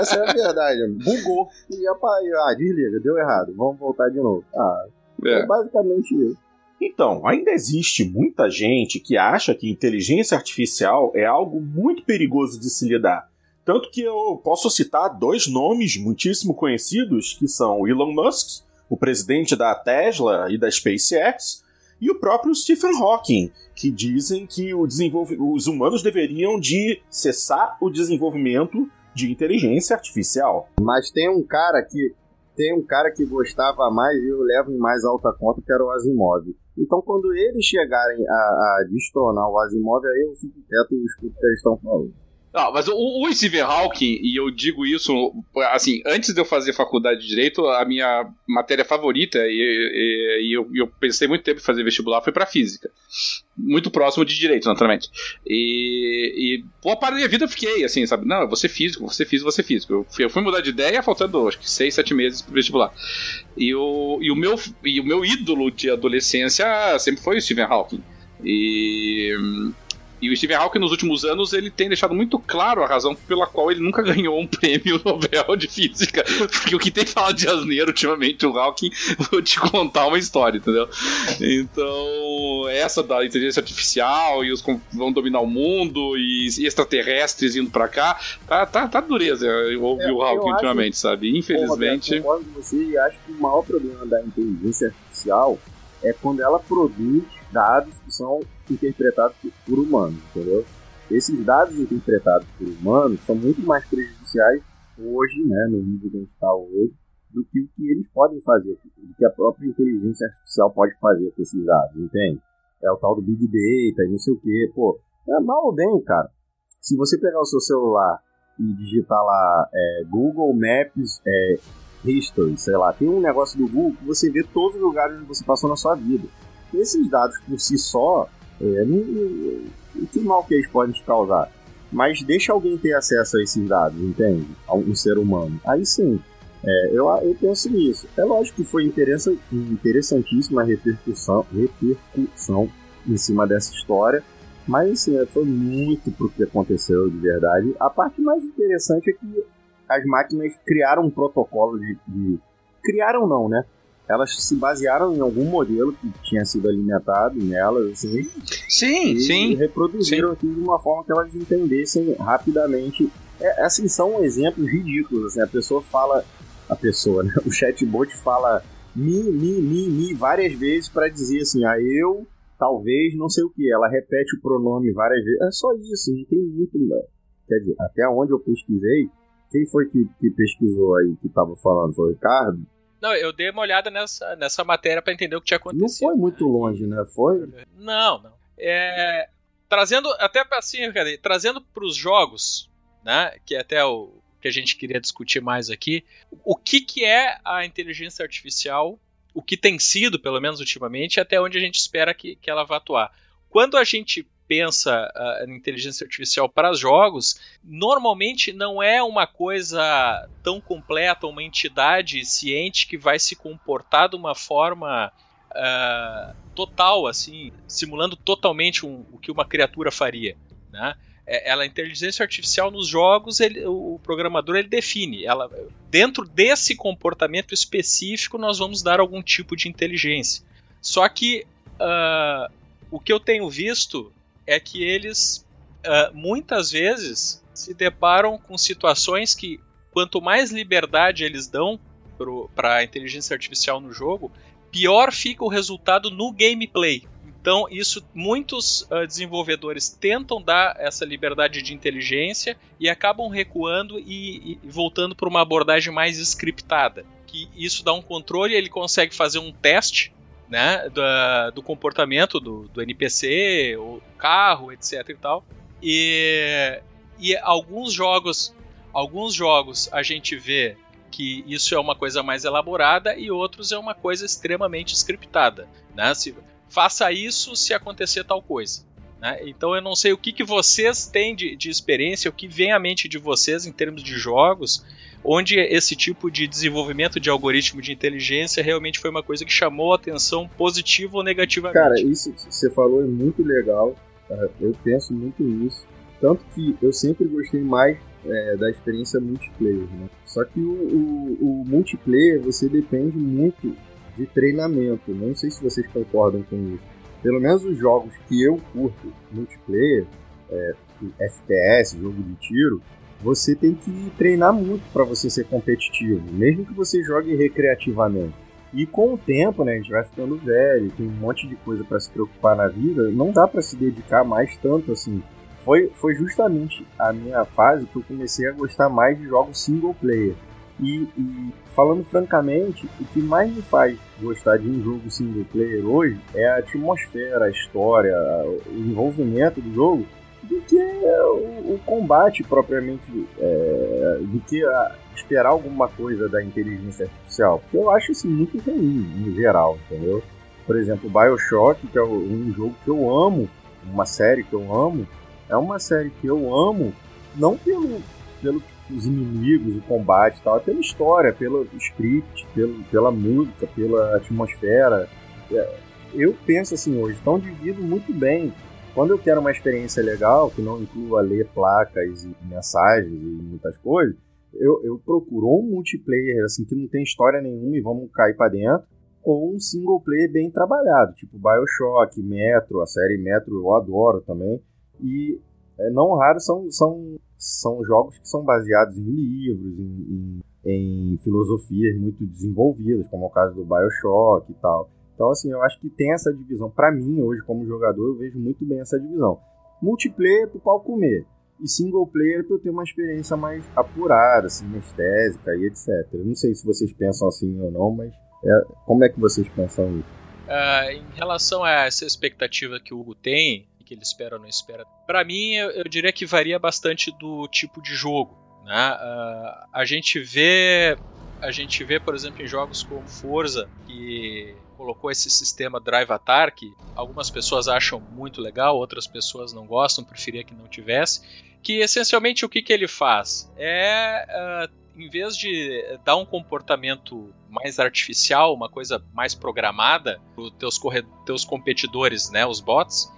Essa é a verdade. Bugou. E ia pra, ah, desliga, deu errado. Vamos voltar de novo. Ah, é, É. basicamente isso. Então, ainda existe muita gente que acha que inteligência artificial é algo muito perigoso de se lidar. Tanto que eu posso citar dois nomes muitíssimo conhecidos, que são Elon Musk, o presidente da Tesla e da SpaceX, e o próprio Stephen Hawking, que dizem que os humanos deveriam de cessar o desenvolvimento de inteligência artificial. Mas tem um cara que tem um cara que gostava mais e eu levo em mais alta conta, que era o Asimov. Então, quando eles chegarem a, a destronar o Asimov, aí eu fico quieto e escuto o que eles estão falando. Não, mas o, o Stephen Hawking, e eu digo isso, assim, antes de eu fazer faculdade de Direito, a minha matéria favorita, e, e, e eu, eu, pensei muito tempo em fazer vestibular, foi para Física. Muito próximo de Direito, naturalmente. E, e boa parte da minha vida eu fiquei assim, sabe? Não, eu vou ser físico, ser físico, ser físico. Eu fui, eu fui mudar de ideia faltando, acho que seis, sete meses pro vestibular. E o, e, o meu, e o meu ídolo de adolescência sempre foi o Stephen Hawking. E e o Stephen Hawking, nos últimos anos, ele tem deixado muito claro a razão pela qual ele nunca ganhou um prêmio Nobel de Física. Porque o que tem falado de asneiro ultimamente, o Hawking, vou te contar uma história, entendeu? Então, essa da inteligência artificial e os vão dominar o mundo e extraterrestres indo pra cá, tá, tá, tá dureza eu ouvi é, o Hawking ultimamente, acho, sabe? Infelizmente. Eu concordo com você e acho que o maior problema da inteligência artificial é quando ela produz dados que são interpretados por humanos, entendeu? Esses dados interpretados por humanos são muito mais prejudiciais hoje, né, no nível que a gente está hoje, do que o que eles podem fazer, do que a própria inteligência artificial pode fazer com esses dados, entende? É o tal do Big Data e não sei o que, pô. É mal ou bem, cara. Se você pegar o seu celular e digitar lá é, Google Maps é, History, sei lá, tem um negócio do Google que você vê todos os lugares onde você passou na sua vida. Esses dados por si só, é, o que mal que eles podem te causar? Mas deixa alguém ter acesso a esses dados, entende? A um ser humano. Aí sim, é, eu, eu penso nisso. É lógico que foi interessantíssima a repercussão, repercussão em cima dessa história, mas assim, é, foi muito pro que aconteceu de verdade. A parte mais interessante é que as máquinas criaram um protocolo de, de criaram não, né? Elas se basearam em algum modelo que tinha sido alimentado nelas, assim. Sim, e sim. reproduziram aquilo de uma forma que elas entendessem rapidamente. É, assim, são exemplos ridículos. Assim, a pessoa fala. A pessoa, né? O chatbot fala mi, mi, mi, mi várias vezes para dizer assim, ah, eu, talvez, não sei o que. Ela repete o pronome várias vezes. É só isso, não tem muito. Né? Quer dizer, até onde eu pesquisei, quem foi que, que pesquisou aí que estava falando? Foi o Ricardo? Não, eu dei uma olhada nessa, nessa matéria para entender o que tinha acontecido. Não foi muito longe, né? Foi? Não, não. É, trazendo até assim, cadê? trazendo para os jogos, né? Que é até o que a gente queria discutir mais aqui. O que, que é a inteligência artificial? O que tem sido, pelo menos ultimamente, até onde a gente espera que, que ela vá atuar. Quando a gente pensa em inteligência artificial para jogos, normalmente não é uma coisa tão completa, uma entidade ciente que vai se comportar de uma forma uh, total, assim, simulando totalmente um, o que uma criatura faria, né? É, ela, a inteligência artificial nos jogos, ele, o programador ele define. Ela, dentro desse comportamento específico, nós vamos dar algum tipo de inteligência. Só que uh, o que eu tenho visto é que eles uh, muitas vezes se deparam com situações que, quanto mais liberdade eles dão para a inteligência artificial no jogo, pior fica o resultado no gameplay. Então, isso muitos uh, desenvolvedores tentam dar essa liberdade de inteligência e acabam recuando e, e voltando para uma abordagem mais scriptada. Que isso dá um controle, ele consegue fazer um teste né, do, do comportamento do, do NPC, o carro, etc e tal. E, e alguns jogos, alguns jogos a gente vê que isso é uma coisa mais elaborada e outros é uma coisa extremamente scriptada, né? Se, faça isso se acontecer tal coisa. Né? Então eu não sei o que, que vocês têm de, de experiência, o que vem à mente de vocês em termos de jogos onde esse tipo de desenvolvimento de algoritmo de inteligência realmente foi uma coisa que chamou a atenção positiva ou negativamente. Cara, isso que você falou é muito legal. Eu penso muito nisso. Tanto que eu sempre gostei mais é, da experiência multiplayer. Né? Só que o, o, o, multiplayer você depende muito de treinamento. Não sei se vocês concordam com isso. Pelo menos os jogos que eu curto multiplayer, é, FPS, jogo de tiro, você tem que treinar muito para você ser competitivo, mesmo que você jogue recreativamente. E com o tempo, né, a gente vai ficando velho, tem um monte de coisa para se preocupar na vida, não dá para se dedicar mais tanto assim. Foi, foi justamente a minha fase que eu comecei a gostar mais de jogos single player. E, e, falando francamente, o que mais me faz gostar de um jogo single player hoje é a atmosfera, a história, o envolvimento do jogo, do que o, o combate propriamente, é, do que a, esperar alguma coisa da inteligência artificial. Porque eu acho isso muito ruim, em geral, entendeu? Por exemplo, Bioshock, que é um jogo que eu amo, uma série que eu amo, é uma série que eu amo, não pelo, pelo os inimigos, o combate e tal, é pela história, pelo script, pelo, pela música, pela atmosfera. É, eu penso assim hoje, estão dividido muito bem. Quando eu quero uma experiência legal, que não inclua ler placas e mensagens e muitas coisas, eu, eu procuro um multiplayer assim que não tem história nenhuma e vamos cair para dentro, ou um single player bem trabalhado, tipo Bioshock, Metro, a série Metro eu adoro também. E é, não raro são, são são jogos que são baseados em livros, em, em, em filosofias muito desenvolvidas, como é o caso do Bioshock e tal. Então, assim, eu acho que tem essa divisão. Para mim, hoje, como jogador, eu vejo muito bem essa divisão. Multiplayer pro pau comer. E single player para eu ter uma experiência mais apurada, assim, anestésica e etc. Eu não sei se vocês pensam assim ou não, mas é, como é que vocês pensam isso? Uh, em relação a essa expectativa que o Hugo tem, que ele espera ou não espera. Para mim, eu, eu, diria que varia bastante do tipo de jogo. Né? Uh, a gente vê, a gente vê, por exemplo, em jogos como Forza que colocou esse sistema Drive Atar que algumas pessoas acham muito legal, outras pessoas não gostam, preferia que não tivesse. Que essencialmente o que, que ele faz é uh, em vez de dar um comportamento mais artificial, uma coisa mais programada para os teus, teus competidores, né, os bots,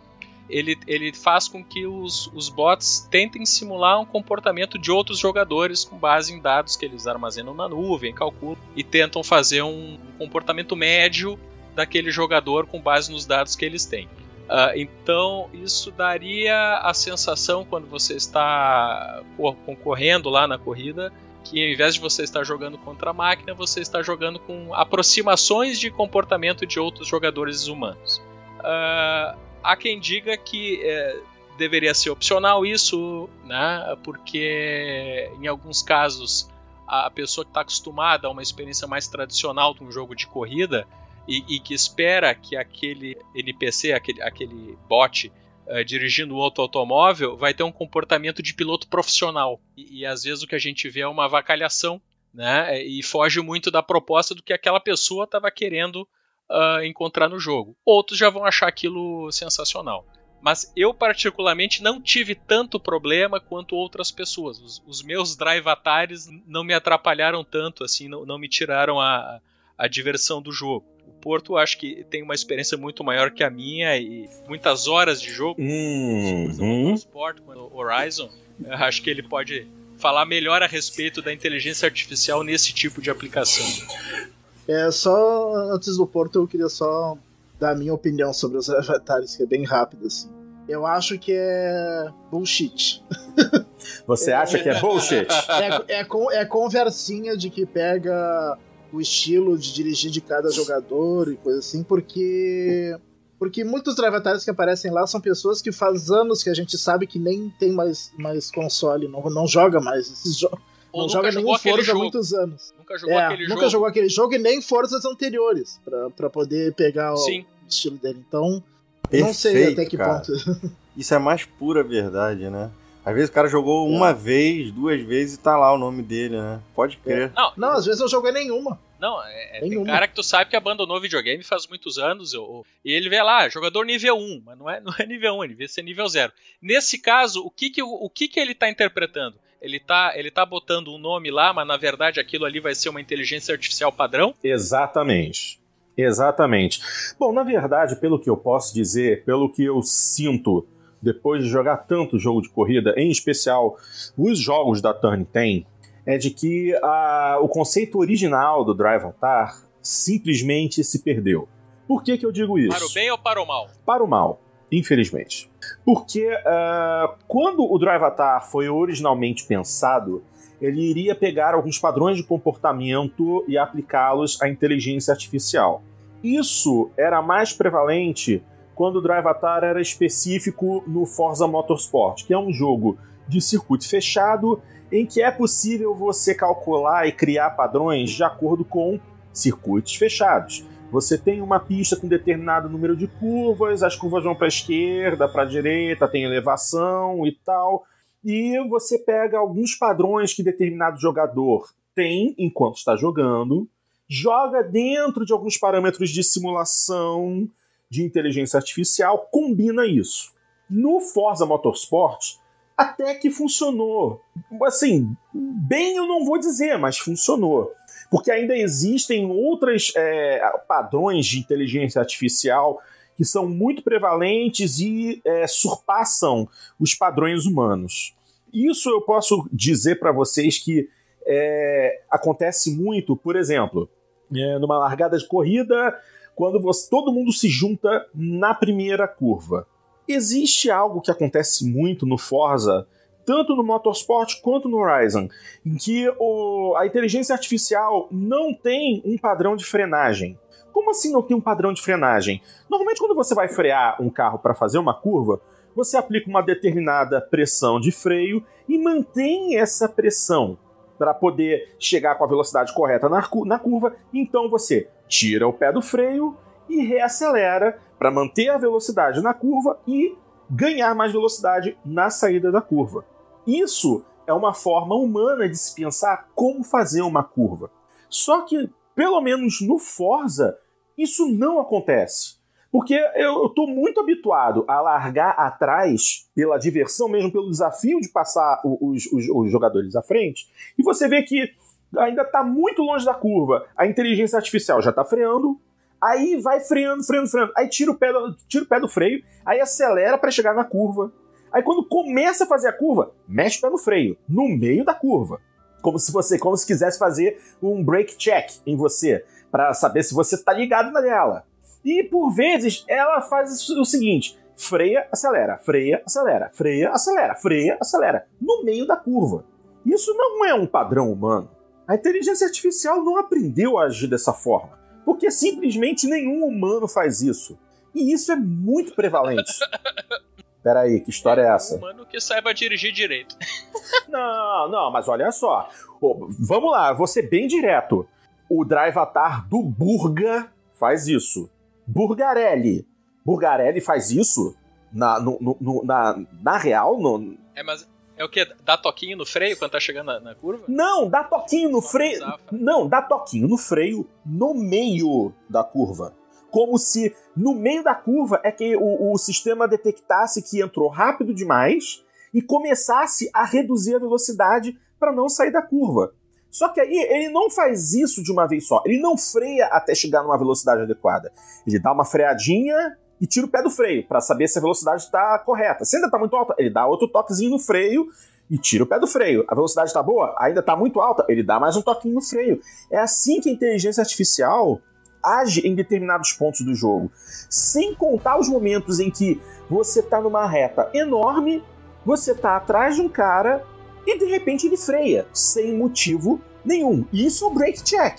ele, ele faz com que os, os bots tentem simular um comportamento de outros jogadores com base em dados que eles armazenam na nuvem, calculam e tentam fazer um comportamento médio daquele jogador com base nos dados que eles têm. Uh, então, isso daria a sensação quando você está concorrendo lá na corrida que ao invés de você estar jogando contra a máquina, você está jogando com aproximações de comportamento de outros jogadores humanos. Uh, Há quem diga que é, deveria ser opcional isso, né? Porque em alguns casos a pessoa que está acostumada a uma experiência mais tradicional de um jogo de corrida e, e que espera que aquele NPC, aquele, aquele bot é, dirigindo outro automóvel, vai ter um comportamento de piloto profissional. E, e às vezes o que a gente vê é uma vacalhação, né? E foge muito da proposta do que aquela pessoa estava querendo uh, encontrar no jogo. Outros já vão achar aquilo sensacional. Mas eu, particularmente, não tive tanto problema quanto outras pessoas. Os, os meus drive atares não me atrapalharam tanto, assim, não, não me tiraram a, a diversão do jogo. O Porto acho que tem uma experiência muito maior que a minha e muitas horas de jogo. Uhum. Sport, Horizon, acho que ele pode falar melhor a respeito da inteligência artificial nesse tipo de aplicação. É, só antes do Porto, eu queria só dar a minha opinião sobre os avatares, que é bem rápido, assim. Eu acho que é bullshit. Você é, acha que é bullshit? É, é, é conversinha de que pega o estilo de dirigir de cada jogador e coisa assim, porque porque muitos avatares que aparecem lá são pessoas que faz anos que a gente sabe que nem tem mais, mais console, não, não joga mais esses jogos. Ou não joga nenhum Forza há muitos anos. Nunca jogou é, aquele nunca jogo. jogou aquele jogo e nem Forzas anteriores pra, pra poder pegar o estilo dele. Então, Perfeito, não sei até que cara. ponto. Isso é mais pura verdade, né? Às vezes o cara jogou é. uma vez, duas vezes e tá lá o nome dele, né? Pode crer. É. Não, não, às vezes eu joguei nenhuma. Não, é, é tem cara que tu sabe que abandonou o videogame faz muitos anos eu, e ele vê lá, jogador nível 1, mas não é, não é nível 1, ele vê ser nível 0. Nesse caso, o que que, o que, que ele tá interpretando? Ele tá, ele tá botando um nome lá, mas na verdade aquilo ali vai ser uma inteligência artificial padrão? Exatamente. Exatamente. Bom, na verdade, pelo que eu posso dizer, pelo que eu sinto depois de jogar tanto jogo de corrida, em especial os jogos da Turn 10, é de que a, o conceito original do Drive Altar simplesmente se perdeu. Por que, que eu digo isso? Para o bem ou para o mal? Para o mal, infelizmente. Porque uh, quando o Drive Avatar foi originalmente pensado, ele iria pegar alguns padrões de comportamento e aplicá-los à inteligência artificial. Isso era mais prevalente quando o Drive Avatar era específico no Forza Motorsport, que é um jogo de circuito fechado em que é possível você calcular e criar padrões de acordo com circuitos fechados. Você tem uma pista com determinado número de curvas, as curvas vão para a esquerda, para a direita, tem elevação e tal. E você pega alguns padrões que determinado jogador tem enquanto está jogando, joga dentro de alguns parâmetros de simulação de inteligência artificial, combina isso. No Forza Motorsport, até que funcionou. Assim, bem eu não vou dizer, mas funcionou porque ainda existem outros é, padrões de inteligência artificial que são muito prevalentes e é, surpassam os padrões humanos. Isso eu posso dizer para vocês que é, acontece muito, por exemplo, é, numa largada de corrida, quando você, todo mundo se junta na primeira curva. Existe algo que acontece muito no Forza tanto no Motorsport quanto no Horizon, em que o, a inteligência artificial não tem um padrão de frenagem. Como assim não tem um padrão de frenagem? Normalmente, quando você vai frear um carro para fazer uma curva, você aplica uma determinada pressão de freio e mantém essa pressão para poder chegar com a velocidade correta na, na curva. Então você tira o pé do freio e reacelera para manter a velocidade na curva e ganhar mais velocidade na saída da curva. Isso é uma forma humana de se pensar como fazer uma curva. Só que, pelo menos no Forza, isso não acontece. Porque eu estou muito habituado a largar atrás pela diversão, mesmo pelo desafio de passar os, os, os jogadores à frente, e você vê que ainda está muito longe da curva. A inteligência artificial já está freando, aí vai freando, freando, freando, aí tira o pé do, tira o pé do freio, aí acelera para chegar na curva. Aí quando começa a fazer a curva, mexe o pé no freio, no meio da curva. Como se você, como se quisesse fazer um break check em você, para saber se você está ligado nela. E por vezes ela faz o seguinte: freia, acelera, freia, acelera, freia, acelera, freia, acelera, no meio da curva. Isso não é um padrão humano. A inteligência artificial não aprendeu a agir dessa forma, porque simplesmente nenhum humano faz isso. E isso é muito prevalente. Peraí, que história é, é essa? Um humano que saiba dirigir direito. não, não, mas olha só. vamos lá, vou ser bem direto. O Drivatar do Burga faz isso. Burgarelli. Burgarelli faz isso? Na, no, no, na, na real? No... É, mas é o que? Dá toquinho no freio quando tá chegando na, na curva? Não, dá toquinho no freio. Não, dá toquinho no freio no meio da curva como se no meio da curva é que o, o sistema detectasse que entrou rápido demais e começasse a reduzir a velocidade para não sair da curva. Só que aí ele não faz isso de uma vez só. Ele não freia até chegar numa velocidade adequada. Ele dá uma freadinha e tira o pé do freio para saber se a velocidade está correta. Se ainda está muito alta, ele dá outro toquezinho no freio e tira o pé do freio. A velocidade está boa? Ainda está muito alta? Ele dá mais um toquinho no freio. É assim que a inteligência artificial age em determinados pontos do jogo. Sem contar os momentos em que você está numa reta enorme, você está atrás de um cara e de repente ele freia, sem motivo nenhum. Isso é o break check.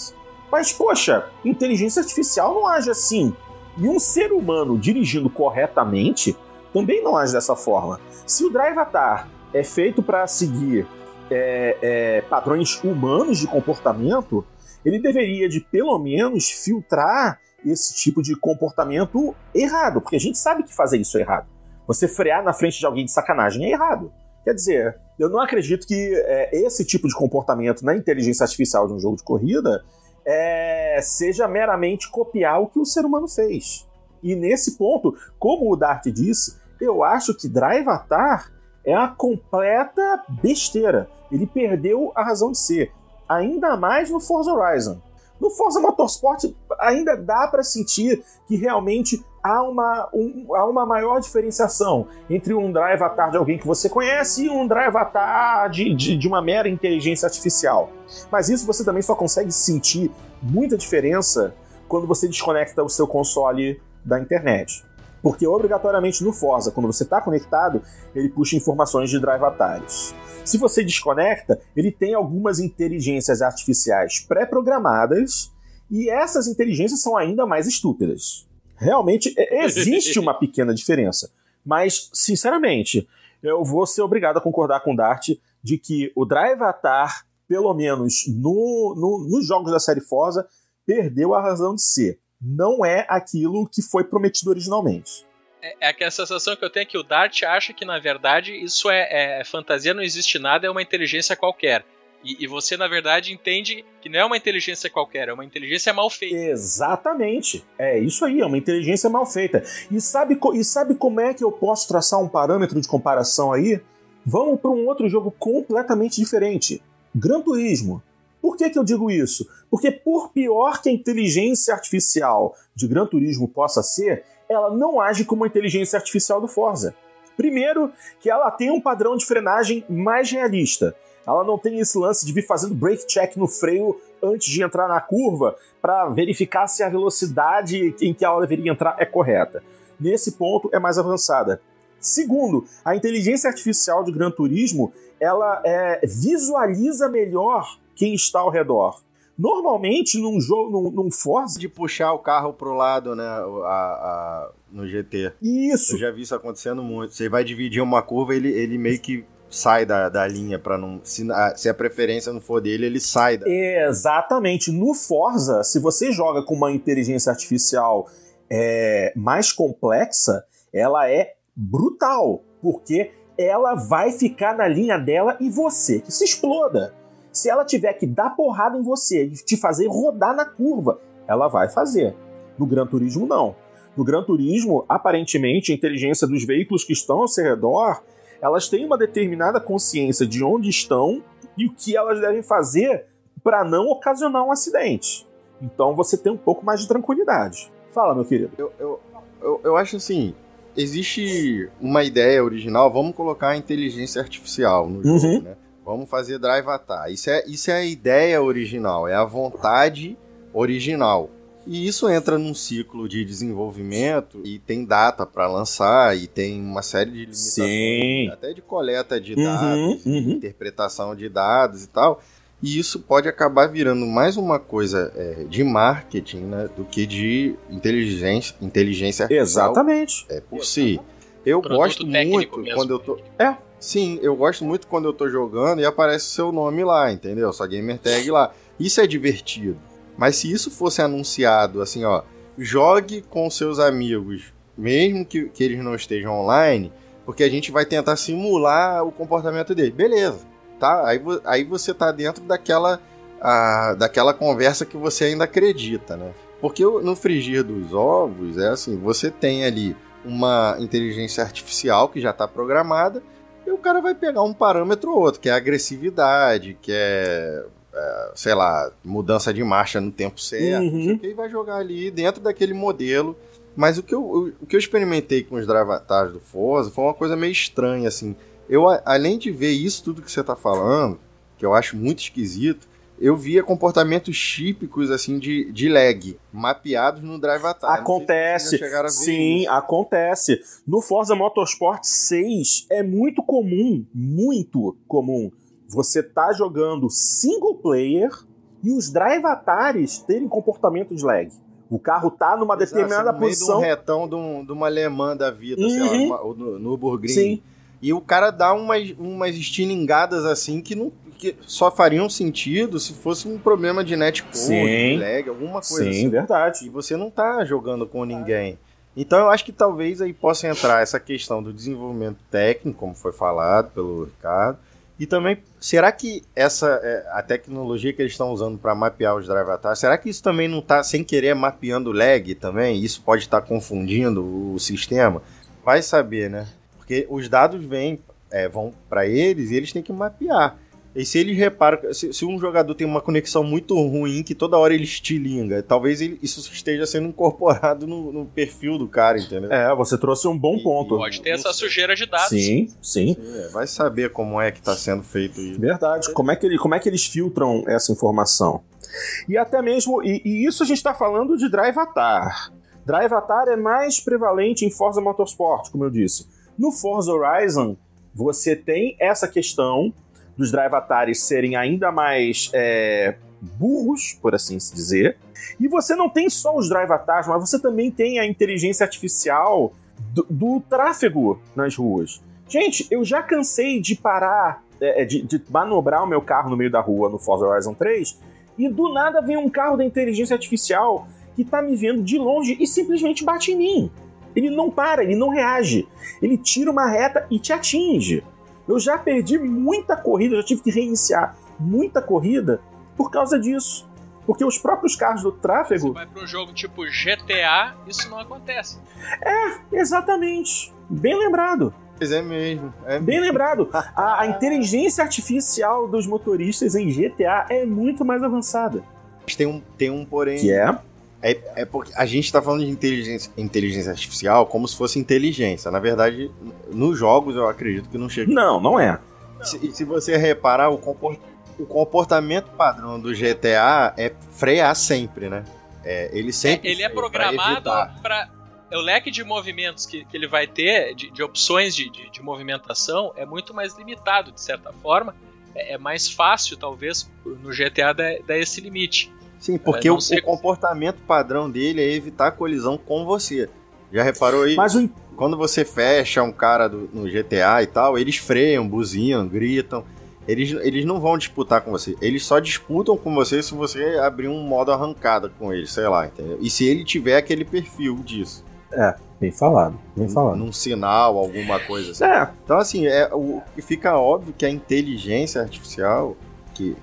Mas, poxa, inteligência artificial não age assim. E um ser humano dirigindo corretamente também não age dessa forma. Se o Drive Atar é feito para seguir é, é, padrões humanos de comportamento, ele deveria de pelo menos filtrar esse tipo de comportamento errado, porque a gente sabe que fazer isso é errado. Você frear na frente de alguém de sacanagem é errado. Quer dizer, eu não acredito que é, esse tipo de comportamento na inteligência artificial de um jogo de corrida é, seja meramente copiar o que o ser humano fez. E nesse ponto, como o Dart disse, eu acho que Drive Atar é uma completa besteira. Ele perdeu a razão de ser ainda mais no Forza Horizon. No Forza Motorsport ainda dá para sentir que realmente há uma, um, há uma maior diferenciação entre um drive avatar de alguém que você conhece e um drive avatar de, de, de uma mera inteligência artificial. Mas isso você também só consegue sentir muita diferença quando você desconecta o seu console da internet. Porque obrigatoriamente no Forza, quando você está conectado, ele puxa informações de drive atalhos. Se você desconecta, ele tem algumas inteligências artificiais pré-programadas e essas inteligências são ainda mais estúpidas. Realmente existe uma pequena diferença, mas sinceramente, eu vou ser obrigado a concordar com o Dart de que o Drive Atar, pelo menos no, no, nos jogos da série Forza, perdeu a razão de ser. Não é aquilo que foi prometido originalmente. É, é aquela sensação que eu tenho que o Dart acha que, na verdade, isso é, é fantasia, não existe nada, é uma inteligência qualquer. E, e, você, na verdade, entende que não é uma inteligência qualquer, é uma inteligência mal feita. Exatamente. É isso aí, é uma inteligência mal feita. E sabe, e sabe como é que eu posso traçar um parâmetro de comparação aí? Vamos para um outro jogo completamente diferente. Gran Turismo. Por que, que eu digo isso? Porque, por pior que a inteligência artificial de Gran Turismo possa ser, ela não age como a inteligência artificial do Forza. Primeiro, que ela tem um padrão de frenagem mais realista. Ela não tem esse lance de vir fazendo brake check no freio antes de entrar na curva para verificar se a velocidade em que ela deveria entrar é correta. Nesse ponto é mais avançada. Segundo, a inteligência artificial de Gran Turismo ela é, visualiza melhor quem está ao redor. Normalmente, num jogo, num, num Forza. De puxar o carro pro lado, né? A, a, no GT. Isso. Eu já vi isso acontecendo muito. Você vai dividir uma curva, ele, ele meio que sai da, da linha para não. Se a, se a preferência não for dele, ele sai da. Exatamente. No Forza, se você joga com uma inteligência artificial é, mais complexa, ela é brutal, porque ela vai ficar na linha dela e você que se exploda. Se ela tiver que dar porrada em você e te fazer rodar na curva, ela vai fazer. No Gran Turismo, não. No Gran Turismo, aparentemente, a inteligência dos veículos que estão ao seu redor elas têm uma determinada consciência de onde estão e o que elas devem fazer para não ocasionar um acidente. Então você tem um pouco mais de tranquilidade. Fala, meu querido. Eu, eu, eu, eu acho assim: existe uma ideia original, vamos colocar a inteligência artificial no jogo, uhum. né? Vamos fazer Drive Atar. Isso é, isso é a ideia original, é a vontade original. E isso entra num ciclo de desenvolvimento e tem data para lançar e tem uma série de limitações, Sim. até de coleta de uhum, dados, uhum. interpretação de dados e tal. E isso pode acabar virando mais uma coisa é, de marketing né, do que de inteligência, inteligência artificial. Exatamente. É por si. Eu Produto gosto muito mesmo. quando eu tô. É. Sim, eu gosto muito quando eu tô jogando e aparece o seu nome lá, entendeu? Sua gamer tag lá. Isso é divertido. Mas se isso fosse anunciado assim, ó, jogue com seus amigos, mesmo que, que eles não estejam online, porque a gente vai tentar simular o comportamento dele. Beleza, tá? Aí, aí você tá dentro daquela, a, daquela conversa que você ainda acredita, né? Porque no frigir dos ovos, é assim, você tem ali uma inteligência artificial que já está programada, e o cara vai pegar um parâmetro ou outro, que é agressividade, que é é, sei lá, mudança de marcha no tempo certo, uhum. e vai jogar ali dentro daquele modelo. Mas o que eu, o que eu experimentei com os drivatars do Forza foi uma coisa meio estranha, assim. Eu, além de ver isso tudo que você está falando, que eu acho muito esquisito, eu via comportamentos típicos assim de, de lag, mapeados no Drive Atar. Acontece. Se sim, isso. acontece. No Forza Motorsport 6 é muito comum, muito comum você tá jogando single player e os drive-atares terem comportamento de lag. O carro tá numa Exato, determinada no posição. Meio de um retão de, um, de uma alemã da vida, uhum. sei lá, uhum. no, no. Sim. E o cara dá umas, umas estilingadas assim que, não, que só fariam sentido se fosse um problema de netcode, Sim. lag, alguma coisa Sim, assim. verdade. E você não tá jogando com ninguém. Então eu acho que talvez aí possa entrar essa questão do desenvolvimento técnico, como foi falado pelo Ricardo, e também, será que essa é, a tecnologia que eles estão usando para mapear os drive attacks, será que isso também não está sem querer mapeando lag também? Isso pode estar tá confundindo o sistema? Vai saber, né? Porque os dados vêm, é, vão para eles e eles têm que mapear. E se eles reparam, se, se, um jogador tem uma conexão muito ruim, que toda hora ele estilinga, talvez ele, isso esteja sendo incorporado no, no, perfil do cara, entendeu? É, você trouxe um bom e, ponto. Pode ter essa sujeira de dados. Sim, sim. sim é, vai saber como é que está sendo feito isso. Verdade. Como é, que ele, como é que eles filtram essa informação? E até mesmo, e, e isso a gente está falando de Drive Atar. Drive Atar é mais prevalente em Forza Motorsport, como eu disse. No Forza Horizon, você tem essa questão dos Drive Atares serem ainda mais é, burros, por assim se dizer. E você não tem só os Drive Atars, mas você também tem a inteligência artificial do, do tráfego nas ruas. Gente, eu já cansei de parar, é, de, de manobrar o meu carro no meio da rua no Forza Horizon 3 e do nada vem um carro da inteligência artificial que tá me vendo de longe e simplesmente bate em mim. Ele não para, ele não reage. Ele tira uma reta e te atinge. Eu já perdi muita corrida, já tive que reiniciar muita corrida por causa disso. Porque os próprios carros do tráfego. Você vai para um jogo tipo GTA, isso não acontece. É, exatamente. Bem lembrado. Pois é mesmo. É Bem lembrado. A, a, inteligência artificial dos motoristas em GTA é muito mais avançada. Tem um, tem um porém. Que é? É, é porque a gente está falando de inteligência, inteligência artificial como se fosse inteligência. Na verdade, nos jogos eu acredito que não chega. Não, não é. Se, se você reparar, o, comport, o comportamento padrão do GTA é frear sempre, né? É, ele sempre. É, ele é programado para o leque de movimentos que, que ele vai ter, de, de opções de, de, de, movimentação, é muito mais limitado, de certa forma. É, é mais fácil, talvez, no GTA dar, dar esse limite. Sim, porque o, o, comportamento padrão dele é evitar colisão com você. Já reparou aí? Mas o... Quando você fecha um cara do, no GTA e tal, eles freiam, buzinam, gritam. Eles, eles não vão disputar com você. Eles só disputam com você se você abrir um modo arrancada com eles, sei lá, entendeu? E se ele tiver aquele perfil disso. É, bem falado, bem falado. Num, num sinal, alguma coisa assim. É. Então, assim, é, o, fica óbvio que a inteligência artificial, que,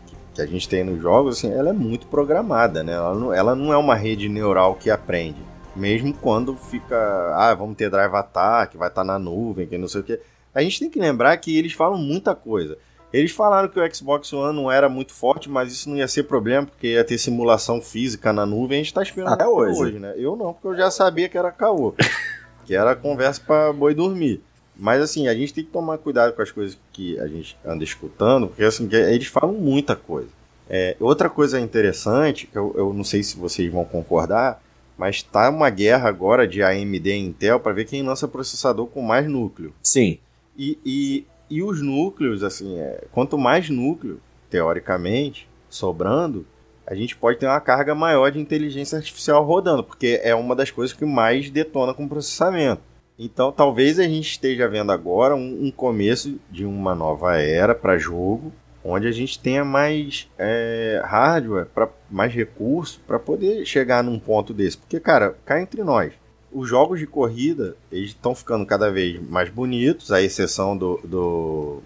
que a gente tem nos jogos, assim, ela é muito programada, né? Ela não, ela não é uma rede neural que aprende. Mesmo quando fica, ah, vamos ter drive attack, vai estar tá na nuvem, que não sei o que. A gente tem que lembrar que eles falam muita coisa. Eles falaram que o Xbox One não era muito forte, mas isso não ia ser problema, porque ia ter simulação física na nuvem. A gente tá esperando até hoje. hoje, né? Eu não, porque eu já sabia que era caô. que era conversa para boi dormir. Mas assim, a gente tem que tomar cuidado com as coisas que a gente anda escutando, porque assim, eles falam muita coisa. É, outra coisa interessante, que eu, eu não sei se vocês vão concordar, mas tá uma guerra agora de AMD e Intel para ver quem lança processador com mais núcleo. Sim. E, e, e os núcleos, assim, é, quanto mais núcleo, teoricamente, sobrando, a gente pode ter uma carga maior de inteligência artificial rodando, porque é uma das coisas que mais detona com processamento. Então, talvez a gente esteja vendo agora um, um começo de uma nova era para jogo, onde a gente tenha mais é, hardware, pra, mais recurso para poder chegar num ponto desse. Porque, cara, cá entre nós, os jogos de corrida eles estão ficando cada vez mais bonitos, à exceção do, do.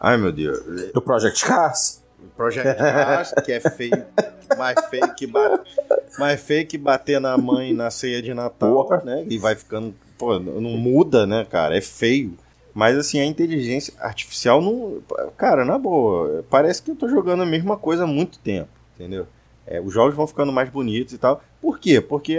Ai meu Deus. Do Project Cars? Project Cars, que é feio, mais feio que, mais feio que bater na mãe na ceia de Natal, Porra. né? E vai ficando pô, não muda, né, cara? É feio. Mas assim, a inteligência artificial não. Cara, na boa, parece que eu tô jogando a mesma coisa há muito tempo, entendeu? É, os jogos vão ficando mais bonitos e tal. Por quê? Porque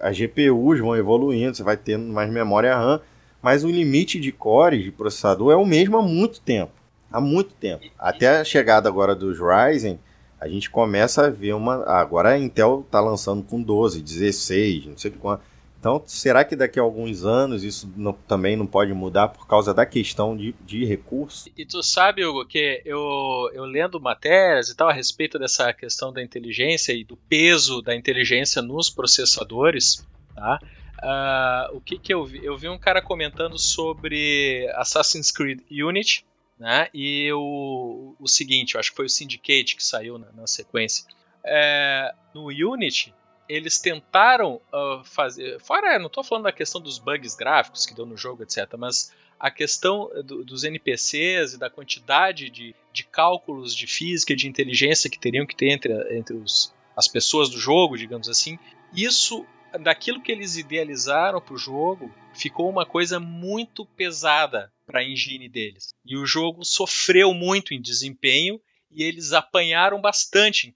as GPUs vão evoluindo, você vai tendo mais memória RAM, mas o limite de cores de processador é o mesmo há muito tempo. Há muito tempo. Até a chegada agora dos Ryzen, a gente começa a ver uma. Agora a Intel tá lançando com 12, 16, não sei quanto então, será que daqui a alguns anos isso não, também não pode mudar por causa da questão de, de recursos? E tu sabe, Hugo, que eu, eu lendo matérias e tal a respeito dessa questão da inteligência e do peso da inteligência nos processadores, tá? Uh, o que, que eu vi? Eu vi um cara comentando sobre Assassin's Creed Unity, né? E o, o seguinte, eu acho que foi o Syndicate que saiu na, na sequência. É, no Unity, eles tentaram uh, fazer. Fora, não estou falando da questão dos bugs gráficos que deu no jogo, etc., mas a questão do, dos NPCs e da quantidade de, de cálculos de física e de inteligência que teriam que ter entre, entre os, as pessoas do jogo, digamos assim. Isso, daquilo que eles idealizaram para o jogo, ficou uma coisa muito pesada para a engine deles. E o jogo sofreu muito em desempenho e eles apanharam bastante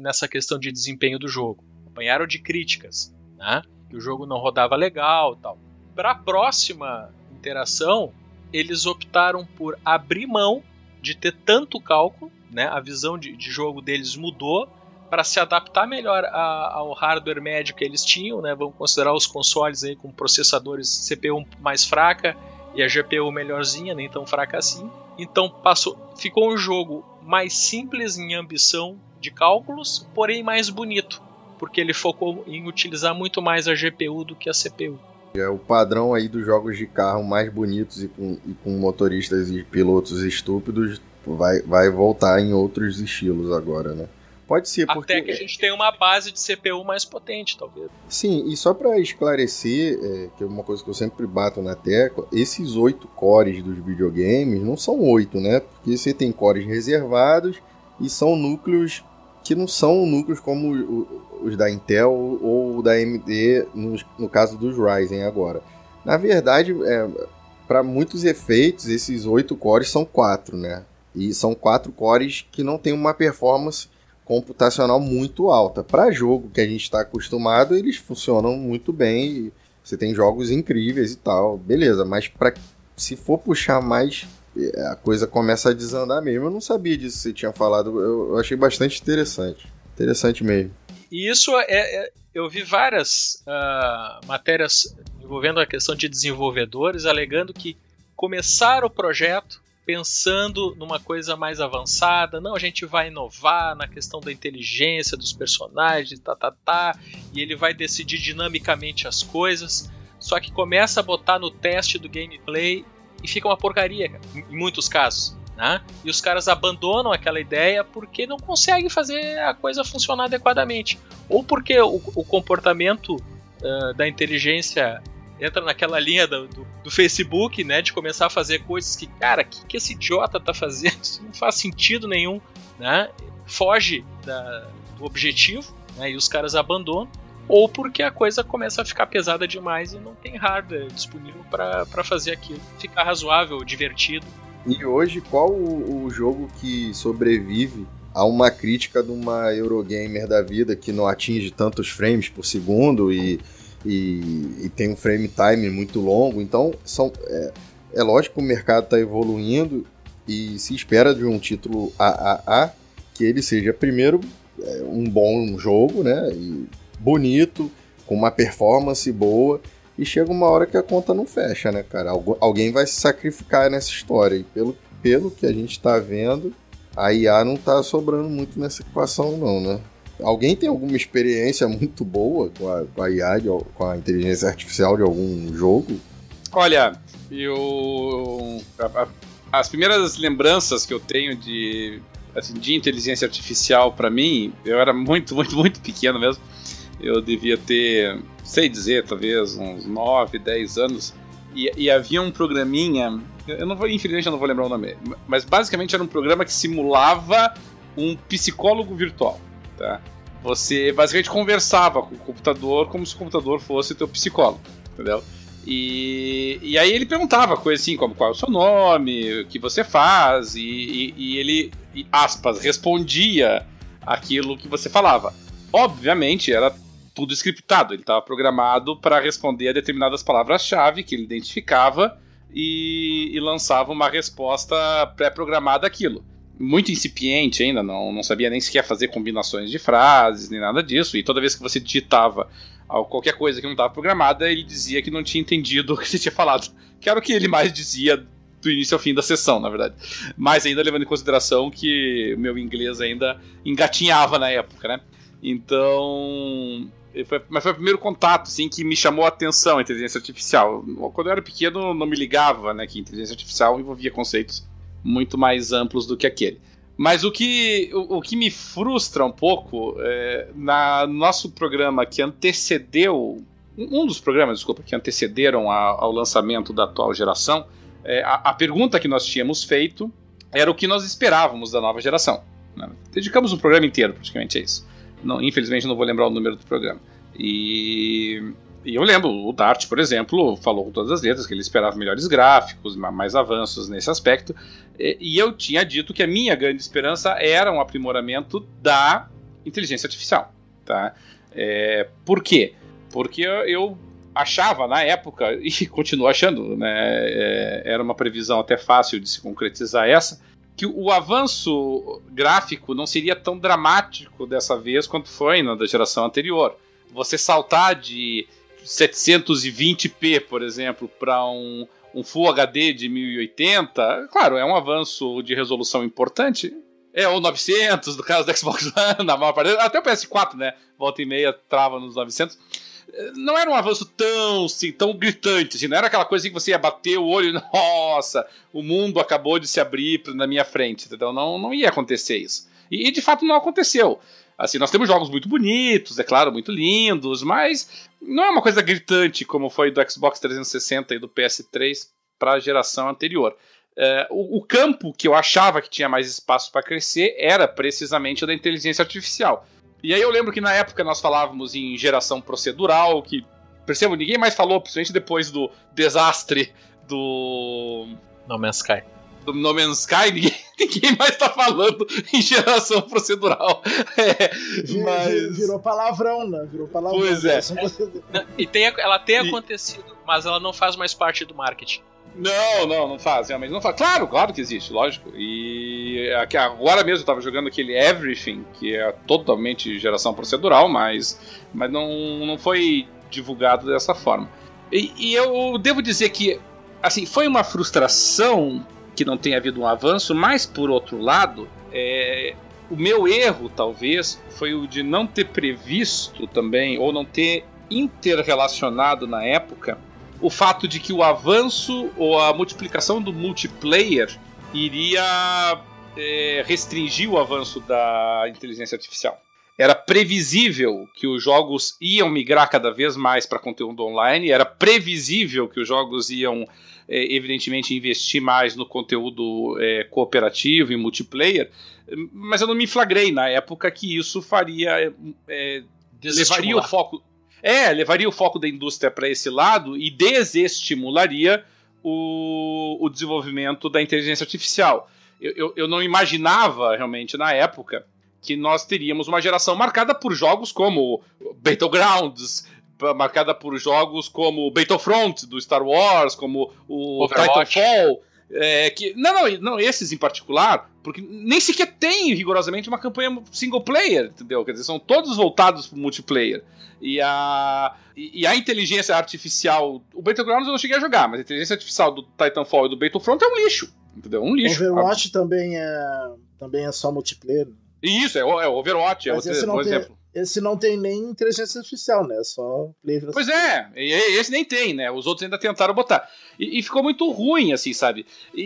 nessa questão de desempenho do jogo apanharam de críticas, né? Que o jogo não rodava legal, tal. Para a próxima interação, eles optaram por abrir mão de ter tanto cálculo, né? A visão de, de jogo deles mudou para se adaptar melhor a, ao hardware médio que eles tinham, né? Vamos considerar os consoles aí com processadores CPU mais fraca e a GPU melhorzinha, nem tão fraca assim. Então passou, ficou um jogo mais simples em ambição de cálculos, porém mais bonito, porque ele focou em utilizar muito mais a GPU do que a CPU. É o padrão aí dos jogos de carro mais bonitos e com, e com motoristas e pilotos estúpidos vai, vai voltar em outros estilos agora, né? Pode ser, porque... Até que a gente tem uma base de CPU mais potente, talvez. Sim, e só para esclarecer, é, que é uma coisa que eu sempre bato na tecla, esses oito cores dos videogames não são oito, né? Porque você tem cores reservados e são núcleos que não são núcleos como os da Intel ou da AMD, no, no caso dos Ryzen agora. Na verdade, é, para muitos efeitos, esses oito cores são quatro, né? E são quatro cores que não têm uma performance computacional muito alta. Para jogo que a gente está acostumado, eles funcionam muito bem. Você tem jogos incríveis e tal, beleza. Mas para se for puxar mais, é, a coisa começa a desandar mesmo. Eu não sabia disso você tinha falado. Eu achei bastante interessante. Interessante mesmo. E isso é, é eu vi várias uh, matérias envolvendo a questão de desenvolvedores alegando que começaram o projeto pensando numa coisa mais avançada. Não, a gente vai inovar na questão da inteligência dos personagens, tá, tá, tá, e ele vai decidir dinamicamente as coisas. Só que começa a botar no teste do gameplay e fica uma porcaria, em muitos casos. Né? E os caras abandonam aquela ideia porque não conseguem fazer a coisa funcionar adequadamente. Ou porque o, o comportamento uh, da inteligência entra naquela linha do, do, do, Facebook, né? De começar a fazer coisas que, cara, o que, que esse idiota tá fazendo? Isso não faz sentido nenhum, né? Foge da, do objetivo, né? E os caras abandonam. Ou porque a coisa começa a ficar pesada demais e não tem hardware disponível para fazer aquilo. Ficar razoável, divertido. E hoje, qual o, o jogo que sobrevive a uma crítica de uma Eurogamer da vida que não atinge tantos frames por segundo e e, e tem um frame time muito longo. Então, são, é, é lógico que o mercado está evoluindo e se espera de um título AAA que ele seja, primeiro, é, um bom jogo, né? E bonito, com uma performance boa. E chega uma hora que a conta não fecha, né, cara? Algu alguém vai se sacrificar nessa história. E pelo, pelo que a gente está vendo, a IA não está sobrando muito nessa equação, não, né? Alguém tem alguma experiência muito boa com a, com a IA, de, com a inteligência artificial de algum jogo? Olha, eu. As primeiras lembranças que eu tenho de, assim, de inteligência artificial para mim, eu era muito, muito, muito pequeno mesmo. Eu devia ter, sei dizer, talvez uns 9, 10 anos. E, e havia um programinha, eu não vou, infelizmente eu não vou lembrar o nome, mas basicamente era um programa que simulava um psicólogo virtual. Tá? Você basicamente conversava com o computador como se o computador fosse teu psicólogo, entendeu? E, e aí ele perguntava coisas assim como qual é o seu nome, o que você faz, e, e, e ele, aspas, respondia aquilo que você falava. Obviamente era tudo scriptado, ele estava programado para responder a determinadas palavras-chave que ele identificava e, e lançava uma resposta pré-programada àquilo muito incipiente ainda, não, não sabia nem sequer fazer combinações de frases, nem nada disso. E toda vez que você digitava qualquer coisa que não estava programada, ele dizia que não tinha entendido o que você tinha falado. Que era o que ele mais dizia do início ao fim da sessão, na verdade. Mas ainda levando em consideração que o meu inglês ainda engatinhava na época, né? Então. Foi, mas foi o primeiro contato assim, que me chamou a atenção a inteligência artificial. Quando eu era pequeno, não me ligava né, que inteligência artificial envolvia conceitos muito mais amplos do que aquele. Mas o que, o, o que me frustra um pouco, é, na nosso programa que antecedeu, um dos programas, desculpa, que antecederam a, ao lançamento da atual geração, é, a, a, pergunta que nós tínhamos feito era o que nós esperávamos da nova geração. Né? Dedicamos um programa inteiro praticamente a isso. Não, infelizmente não vou lembrar o número do programa. E e eu lembro, o Dart, por exemplo, falou com todas as letras que ele esperava melhores gráficos, mais avanços nesse aspecto. E eu tinha dito que a minha grande esperança era um aprimoramento da inteligência artificial. Tá? É, por quê? Porque eu achava na época, e continuo achando, né, é, era uma previsão até fácil de se concretizar essa, que o avanço gráfico não seria tão dramático dessa vez quanto foi na da geração anterior. Você saltar de 720p, por exemplo, para um, um Full HD de 1080, claro, é um avanço de resolução importante. É, ou 900, no caso do Xbox One, na maior parte. Até o PS4, né? Volta e meia trava nos 900 não era um avanço tão, assim, tão gritante, assim, não era aquela coisa que você ia bater o olho e, nossa, o mundo acabou de se abrir na minha frente, entendeu? Não, não ia acontecer isso. E, de fato não aconteceu. Assim, nós temos jogos muito bonitos, é claro, muito lindos, mas não é uma coisa gritante como foi do Xbox 360 e do PS3 para a geração anterior. É, o, o, campo que eu achava que tinha mais espaço para crescer era precisamente o da inteligência artificial. E aí eu lembro que na época nós falávamos em geração procedural, que, percebo, ninguém mais falou, principalmente depois do desastre do. No Man's Sky. Do No Man's Sky, ninguém, ninguém mais tá falando em geração procedural. É, mas... Virou palavrão, né? Virou palavrão. Pois é. é. E tem, ela tem e... acontecido, mas ela não faz mais parte do marketing. Não, não, não faz, realmente não faz. Claro, claro que existe, lógico. E aqui, agora mesmo eu tava jogando aquele Everything, que é totalmente geração procedural, mas, mas não, não foi divulgado dessa forma. E, e eu devo dizer que, assim, foi uma frustração que não tenha havido um avanço, mas por outro lado, é, o meu erro, talvez, foi o de não ter previsto também, ou não ter interrelacionado na época o fato de que o avanço ou a multiplicação do multiplayer iria é, restringir o avanço da inteligência artificial. Era previsível que os jogos iam migrar cada vez mais para conteúdo online, era previsível que os jogos iam, é, evidentemente, investir mais no conteúdo é, cooperativo e multiplayer, mas eu não me flagrei na época que isso faria. É, levaria o foco é, levaria o foco da indústria para esse lado e desestimularia o, o desenvolvimento da inteligência artificial. Eu, eu, eu não imaginava realmente na época que nós teríamos uma geração marcada por jogos como Battlegrounds, marcada por jogos como Battlefront do Star Wars, como o Overwatch. Titanfall é, que, não, não, não, esses em particular, porque nem sequer tem rigorosamente uma campanha single player, entendeu? Quer dizer, são todos voltados para multiplayer. E a, e, a inteligência artificial. O Battlegrounds eu não cheguei a jogar, mas a inteligência artificial do Titanfall e do Battlefront é um lixo. Entendeu? Um lixo. Overwatch também é, também é só multiplayer. Isso, é, é Overwatch, é, outro, por exemplo. Esse não tem nem inteligência artificial, né? Só livre. Pois é, esse nem tem, né? Os outros ainda tentaram botar. E, e ficou muito ruim, assim, sabe? E,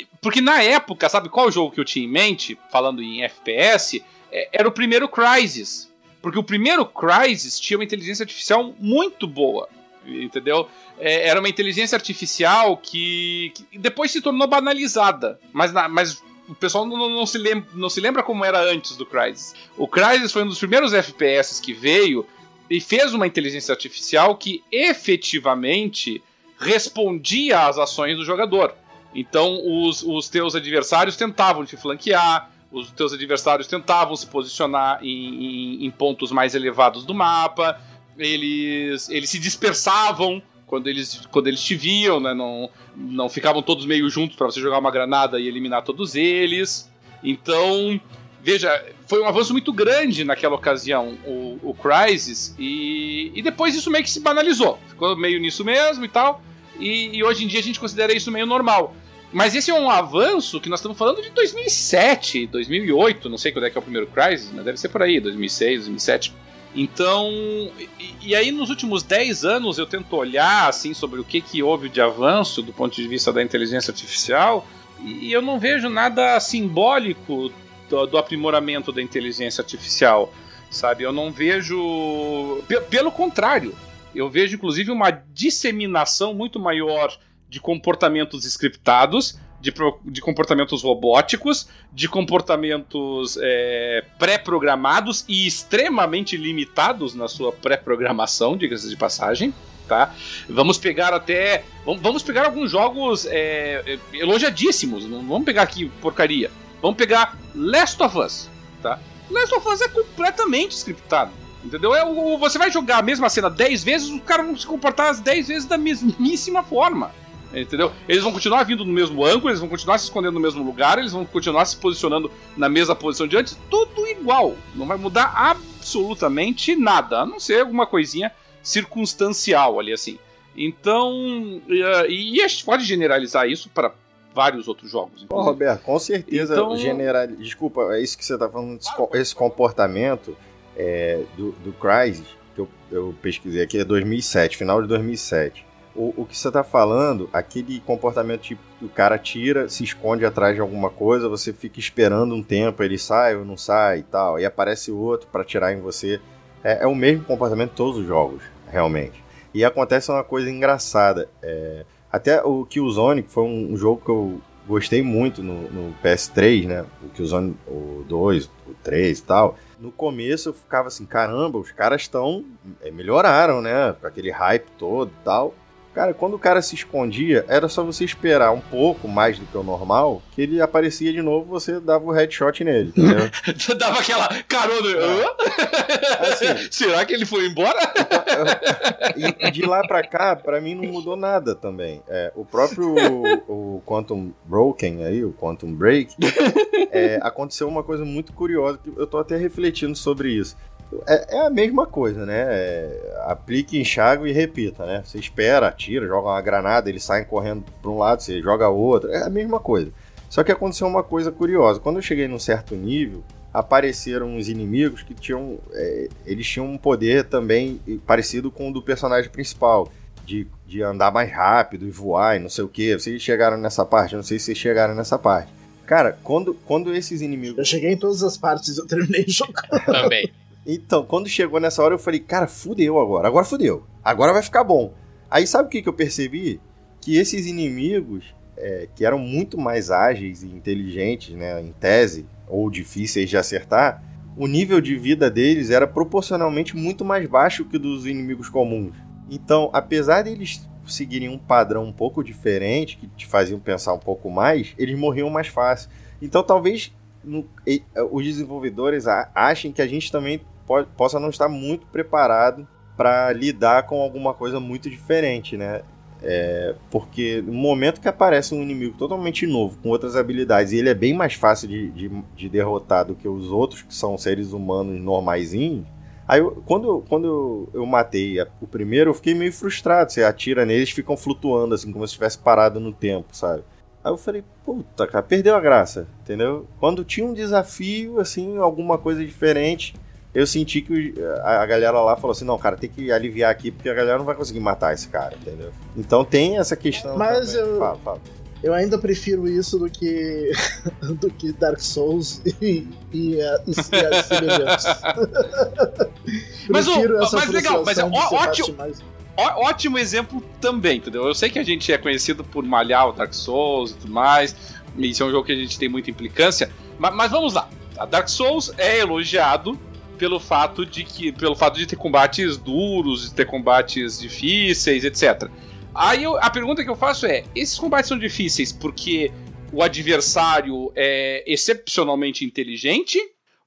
e, porque na época, sabe qual jogo que eu tinha em mente, falando em FPS? É, era o primeiro Crysis. Porque o primeiro Crysis tinha uma inteligência artificial muito boa. Entendeu? É, era uma inteligência artificial que, que, depois se tornou banalizada. Mas, na, mas o pessoal não, não, se lembra, não se lembra como era antes do Crysis. O Crysis foi um dos primeiros FPS que veio e fez uma inteligência artificial que efetivamente respondia às ações do jogador. Então os, os teus adversários tentavam te flanquear, os teus adversários tentavam se posicionar em, em, em pontos mais elevados do mapa, eles, eles se dispersavam quando eles, quando eles te viam, né? Não, não ficavam todos meio juntos para você jogar uma granada e eliminar todos eles. Então, veja, foi um avanço muito grande naquela ocasião, o, o Crysis, e, e depois isso meio que se banalizou. Ficou meio nisso mesmo e tal. E, e hoje em dia a gente considera isso meio normal. Mas esse é um avanço que nós estamos falando de 2007, 2008, não sei quando é que é o primeiro Crysis, mas deve ser por aí, 2006, 2007. Então, e, e, aí nos últimos 10 anos eu tento olhar assim sobre o que, que houve de avanço do ponto de vista da inteligência artificial e eu não vejo nada simbólico do, do aprimoramento da inteligência artificial, sabe? Eu não vejo. Pelo contrário, eu vejo inclusive uma disseminação muito maior de comportamentos scriptados de, de comportamentos robóticos, de comportamentos é, pré-programados e extremamente limitados na sua pré-programação, diga-se de passagem. Tá? Vamos pegar até. Vamos pegar alguns jogos é, é, elogiadíssimos. Não vamos pegar aqui porcaria. Vamos pegar Last of Us. Tá? Last of Us é completamente scriptado. Entendeu? É, você vai jogar a mesma cena 10 vezes, o cara vai se comportar as 10 vezes da mesmíssima forma. Entendeu? Eles vão continuar vindo no mesmo ângulo, eles vão continuar se escondendo no mesmo lugar, eles vão continuar se posicionando na mesma posição de antes, tudo igual. Não vai mudar absolutamente nada, a não ser alguma coisinha circunstancial ali assim. Então, e, e a gente pode generalizar isso para vários outros jogos. Bom, Roberto, com certeza então... general... Desculpa, é isso que você está falando, esse comportamento é, do, do Crysis, que eu, eu pesquisei aqui, é 2007, final de 2007 o, o que você está falando, aquele comportamento tipo o cara tira, se esconde atrás de alguma coisa, você fica esperando um tempo, ele sai ou não sai e tal, e aparece outro para tirar em você. É, é, o mesmo comportamento de todos os jogos, realmente. E acontece uma coisa engraçada. É, até o Killzone, que foi um, um, jogo que eu gostei muito no, no PS3, né? O Killzone o 2, o 3 e tal. No começo eu ficava assim, caramba, os caras estão. É, melhoraram, né? Com aquele hype todo e tal. Cara, quando o cara se escondia, era só você esperar um pouco mais do que o normal, que ele aparecia de novo, você dava o headshot nele, entendeu? dava aquela carona. É. Assim, Será que ele foi embora? e, de lá pra cá, pra mim não mudou nada também. É, o próprio o Quantum Broken aí, o Quantum Break, é, aconteceu uma coisa muito curiosa, que eu tô até refletindo sobre isso. É, é, a mesma coisa, né? É, aplique, enxague e repita, né? Você espera, atira, joga uma granada, eles saem correndo para um lado, você joga outro. É a mesma coisa. Só que aconteceu uma coisa curiosa. Quando eu cheguei num certo nível, apareceram uns inimigos que tinham. É, eles tinham um poder também parecido com o do personagem principal. De, de andar mais rápido e voar e não sei o que. Vocês chegaram nessa parte? Eu não sei se vocês chegaram nessa parte. Cara, quando, quando esses inimigos. Eu cheguei em todas as partes, eu terminei o jogo. Também. Então, quando chegou nessa hora, eu falei, cara, fudeu agora. Agora fudeu. Agora vai ficar bom. Aí sabe o que, que eu percebi? Que esses inimigos, é, que eram muito mais ágeis e inteligentes, né, em tese, ou difíceis de acertar, o nível de vida deles era proporcionalmente muito mais baixo que dos inimigos comuns. Então, apesar deles seguirem um padrão um pouco diferente, que te faziam pensar um pouco mais, eles morriam mais fácil. Então, talvez no, os desenvolvedores achem que a gente também pode, possa não estar muito preparado para lidar com alguma coisa muito diferente, né? É, porque no momento que aparece um inimigo totalmente novo, com outras habilidades, e ele é bem mais fácil de, de, de derrotar do que os outros, que são seres humanos normaisinhos, Aí eu, quando, quando eu, eu matei a, o primeiro, eu fiquei meio frustrado. Você atira neles, ficam flutuando, assim, como se estivesse parado no tempo, sabe? Aí eu falei, puta, cara, perdeu a graça, entendeu? Quando tinha um desafio, assim, alguma coisa diferente, eu senti que a galera lá falou assim: não, cara, tem que aliviar aqui porque a galera não vai conseguir matar esse cara, entendeu? Então tem essa questão. Mas também. eu. Fala, fala. Eu ainda prefiro isso do que do que Dark Souls e, e, e, as semelhantes. mas, o, mas legal, mas é ótimo, mais... ótimo exemplo também, entendeu? Eu sei que a gente é conhecido por malhar o Dark Souls e tudo mais, e isso é um jogo que a gente tem muita implicância, mas, mas vamos lá. A Dark Souls é elogiado pelo fato de que pelo fato de ter combates duros, de ter combates difíceis, etc. Aí eu, a pergunta que eu faço é: esses combates são difíceis porque o adversário é excepcionalmente inteligente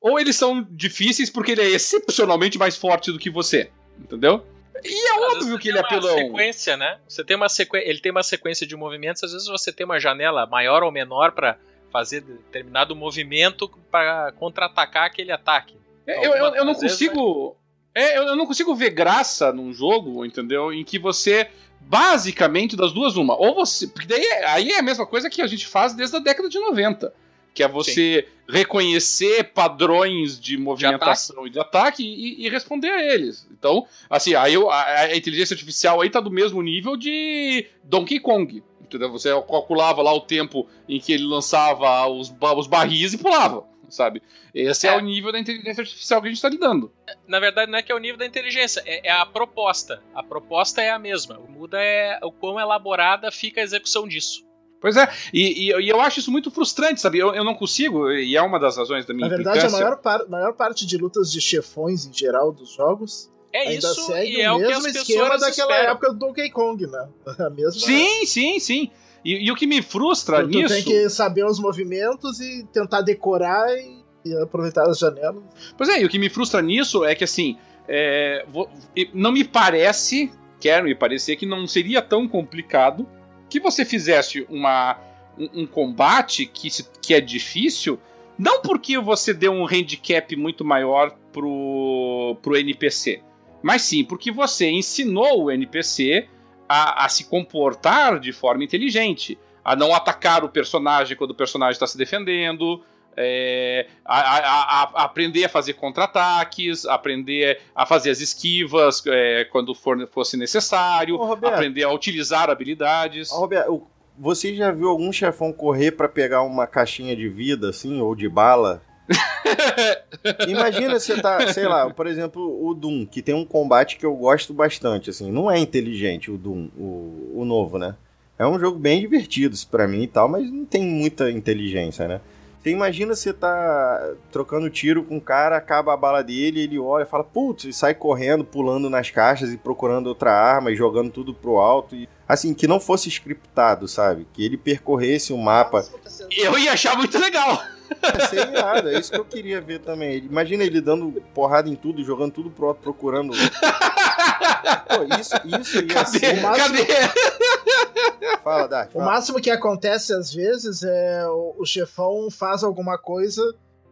ou eles são difíceis porque ele é excepcionalmente mais forte do que você? Entendeu? E é às óbvio que ele é apelão. sequência, né? Você tem uma sequ... Ele tem uma sequência de movimentos, às vezes você tem uma janela maior ou menor para fazer determinado movimento para contra-atacar aquele ataque. É, eu, eu, eu não consigo. É, eu não consigo ver graça num jogo, entendeu? Em que você, basicamente, das duas, uma. Ou você. Porque daí aí é a mesma coisa que a gente faz desde a década de 90. Que é você Sim. reconhecer padrões de movimentação de e de ataque e, e, responder a eles. Então, assim, aí a, a inteligência artificial aí tá do mesmo nível de Donkey Kong. Entendeu? Você calculava lá o tempo em que ele lançava os, os barris e pulava sabe? Esse é. é. o nível da inteligência artificial que a gente está lidando. Na verdade, não é que é o nível da inteligência, é, é, a proposta. A proposta é a mesma. O muda é o quão elaborada fica a execução disso. Pois é, e, e, e eu acho isso muito frustrante, sabe? Eu, eu, não consigo, e é uma das razões da minha Na verdade, a maior, par, maior parte de lutas de chefões em geral dos jogos é ainda isso, segue e é o mesmo esquema daquela esperam. época do Donkey Kong, né? A mesma sim, sim, sim. E, e, o que me frustra tu, nisso. Tu tem que saber os movimentos e tentar decorar e e aproveitar as janelas. Pois é, e o que me frustra nisso é que assim, é, vou, não me parece, quero me parecer que não seria tão complicado que você fizesse uma, um, um combate que, se, que é difícil, não porque você deu um handicap muito maior pro, pro NPC, mas sim porque você ensinou o NPC a, a se comportar de forma inteligente, a não atacar o personagem quando o personagem está se defendendo, é, a, a, a, aprender a fazer contra-ataques, aprender a fazer as esquivas é, quando for, fosse necessário, Ô, aprender a utilizar habilidades. Ô, Roberto, você já viu algum chefão correr para pegar uma caixinha de vida, assim, ou de bala? Imagina você tá, sei lá, por exemplo, o Doom, que tem um combate que eu gosto bastante, assim, não é inteligente o Doom, o, o novo, né? É um jogo bem divertido para mim e tal, mas não tem muita inteligência, né? Você imagina você tá trocando tiro com um cara, acaba a bala dele, ele olha fala, putz, e sai correndo, pulando nas caixas e procurando outra arma e jogando tudo pro alto. E, assim, que não fosse scriptado, sabe? Que ele percorresse o mapa. Eu ia achar muito legal. É ser irado, é isso que eu queria ver também. Imagina ele dando porrada em tudo, jogando tudo pro alto, procurando. Pô, isso, isso ia cadê, ser. Máximo... Cadê? Fala, Dark. Fala. O máximo que acontece às vezes é o, o chefão faz alguma coisa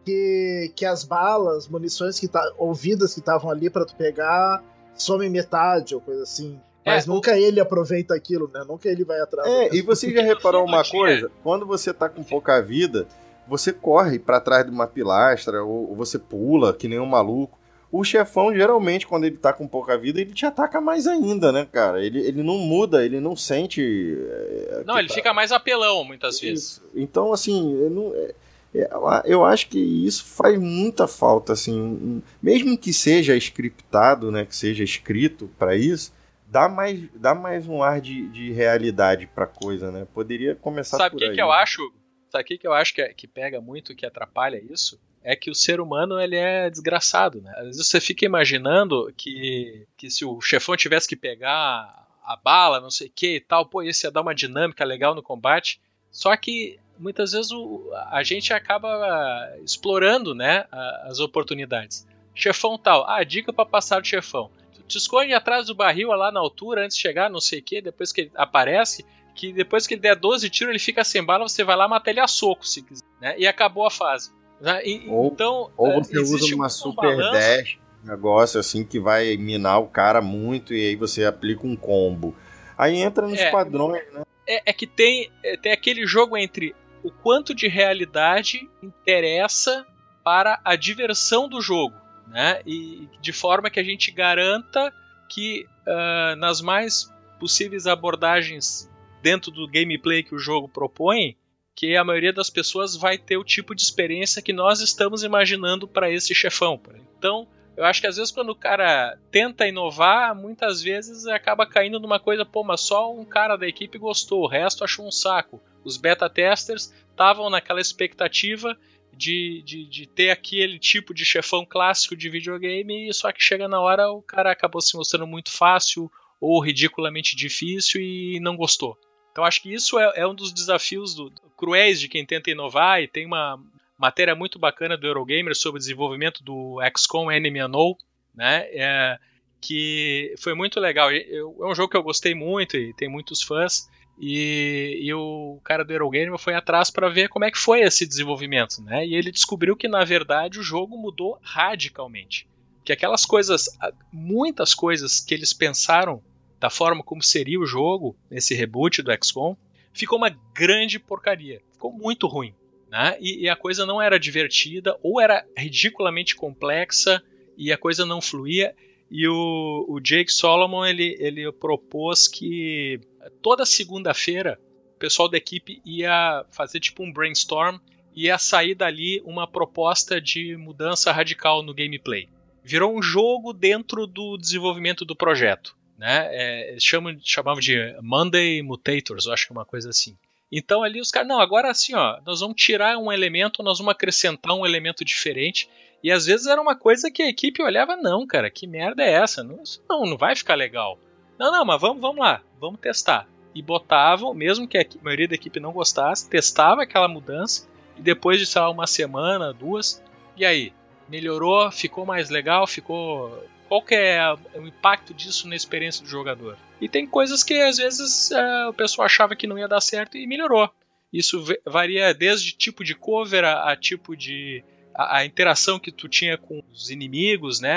que, que as balas, munições que tá, ouvidas que estavam ali para tu pegar, some metade ou coisa assim. É, Mas nunca o... ele aproveita aquilo, né? Nunca ele vai atrás. É, e você já reparou uma coisa? Quando você tá com pouca vida, você corre para trás de uma pilastra ou você pula que nem um maluco. O chefão, geralmente, quando ele tá com pouca vida, ele te ataca mais ainda, né, cara? Ele, ele não muda, ele não sente. É, não, ele tá... fica mais apelão muitas isso. vezes. Então, assim, eu, não, é, é, eu acho que isso faz muita falta, assim. Mesmo que seja scriptado, né, que seja escrito para isso, dá mais, dá mais um ar de, de realidade pra coisa, né? Poderia começar Sabe por aí. Sabe o que eu acho? Sabe o que, que eu acho que, é, que pega muito, que atrapalha isso? É que o ser humano ele é desgraçado, né? Às vezes você fica imaginando que, que se o chefão tivesse que pegar a bala, não sei o que e tal, pô, isso ia dar uma dinâmica legal no combate. Só que muitas vezes o, a gente acaba explorando né, as oportunidades. Chefão tal, ah, dica para passar o chefão. Tu te esconde atrás do barril lá na altura antes de chegar, não sei o que, depois que ele aparece, que depois que ele der 12 tiros, ele fica sem bala, você vai lá matar ele a soco, se quiser. Né? E acabou a fase. Né? E, ou, então, ou é, você usa uma super balanço. dash, negócio assim que vai minar o cara muito e aí você aplica um combo. Aí entra nos é, padrões, né? É, é que tem, é, tem aquele jogo entre o quanto de realidade interessa para a diversão do jogo, né? E de forma que a gente garanta que uh, nas mais possíveis abordagens dentro do gameplay que o jogo propõe, que a maioria das pessoas vai ter o tipo de experiência que nós estamos imaginando para esse chefão. Então, eu acho que às vezes quando o cara tenta inovar, muitas vezes acaba caindo numa coisa, pô, mas só um cara da equipe gostou, o resto achou um saco. Os beta testers estavam naquela expectativa de, de, de, ter aquele tipo de chefão clássico de videogame, só que chega na hora o cara acabou se mostrando muito fácil ou ridiculamente difícil e não gostou. Então acho que isso é, é um dos desafios do, cruéis de quem tenta inovar e tem uma matéria muito bacana do Eurogamer sobre o desenvolvimento do XCOM Enemy Unknown, né? É, que foi muito legal. É um jogo que eu gostei muito e tem muitos fãs. E, e o cara do Eurogamer foi atrás para ver como é que foi esse desenvolvimento, né? E ele descobriu que na verdade o jogo mudou radicalmente. Que aquelas coisas, muitas coisas que eles pensaram da forma como seria o jogo, nesse reboot do XCOM, ficou uma grande porcaria. Ficou muito ruim. Né? E, e, a coisa não era divertida, ou era ridiculamente complexa, e a coisa não fluía. E o, o Jake Solomon ele, ele propôs que toda segunda-feira o pessoal da equipe ia fazer tipo um brainstorm e ia sair dali uma proposta de mudança radical no gameplay. Virou um jogo dentro do desenvolvimento do projeto né? É, chamam, chamavam de Monday Mutators, eu acho que é uma coisa assim. Então ali os caras, não, agora assim, ó, nós vamos tirar um elemento, nós vamos acrescentar um elemento diferente. E às vezes era uma coisa que a equipe olhava, não, cara, que merda é essa? Não, não, não vai ficar legal. Não, não, mas vamos, vamos lá, vamos testar. E botavam, mesmo que a maioria da equipe não gostasse, testava aquela mudança e depois de, sei lá, uma semana, duas, e aí? Melhorou, ficou mais legal, ficou qual que é o impacto disso na experiência do jogador? E tem coisas que às vezes é, o pessoal achava que não ia dar certo e melhorou. Isso varia desde tipo de cover a, a tipo de. A, a, interação que tu tinha com os inimigos, né?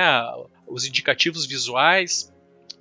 Os indicativos visuais.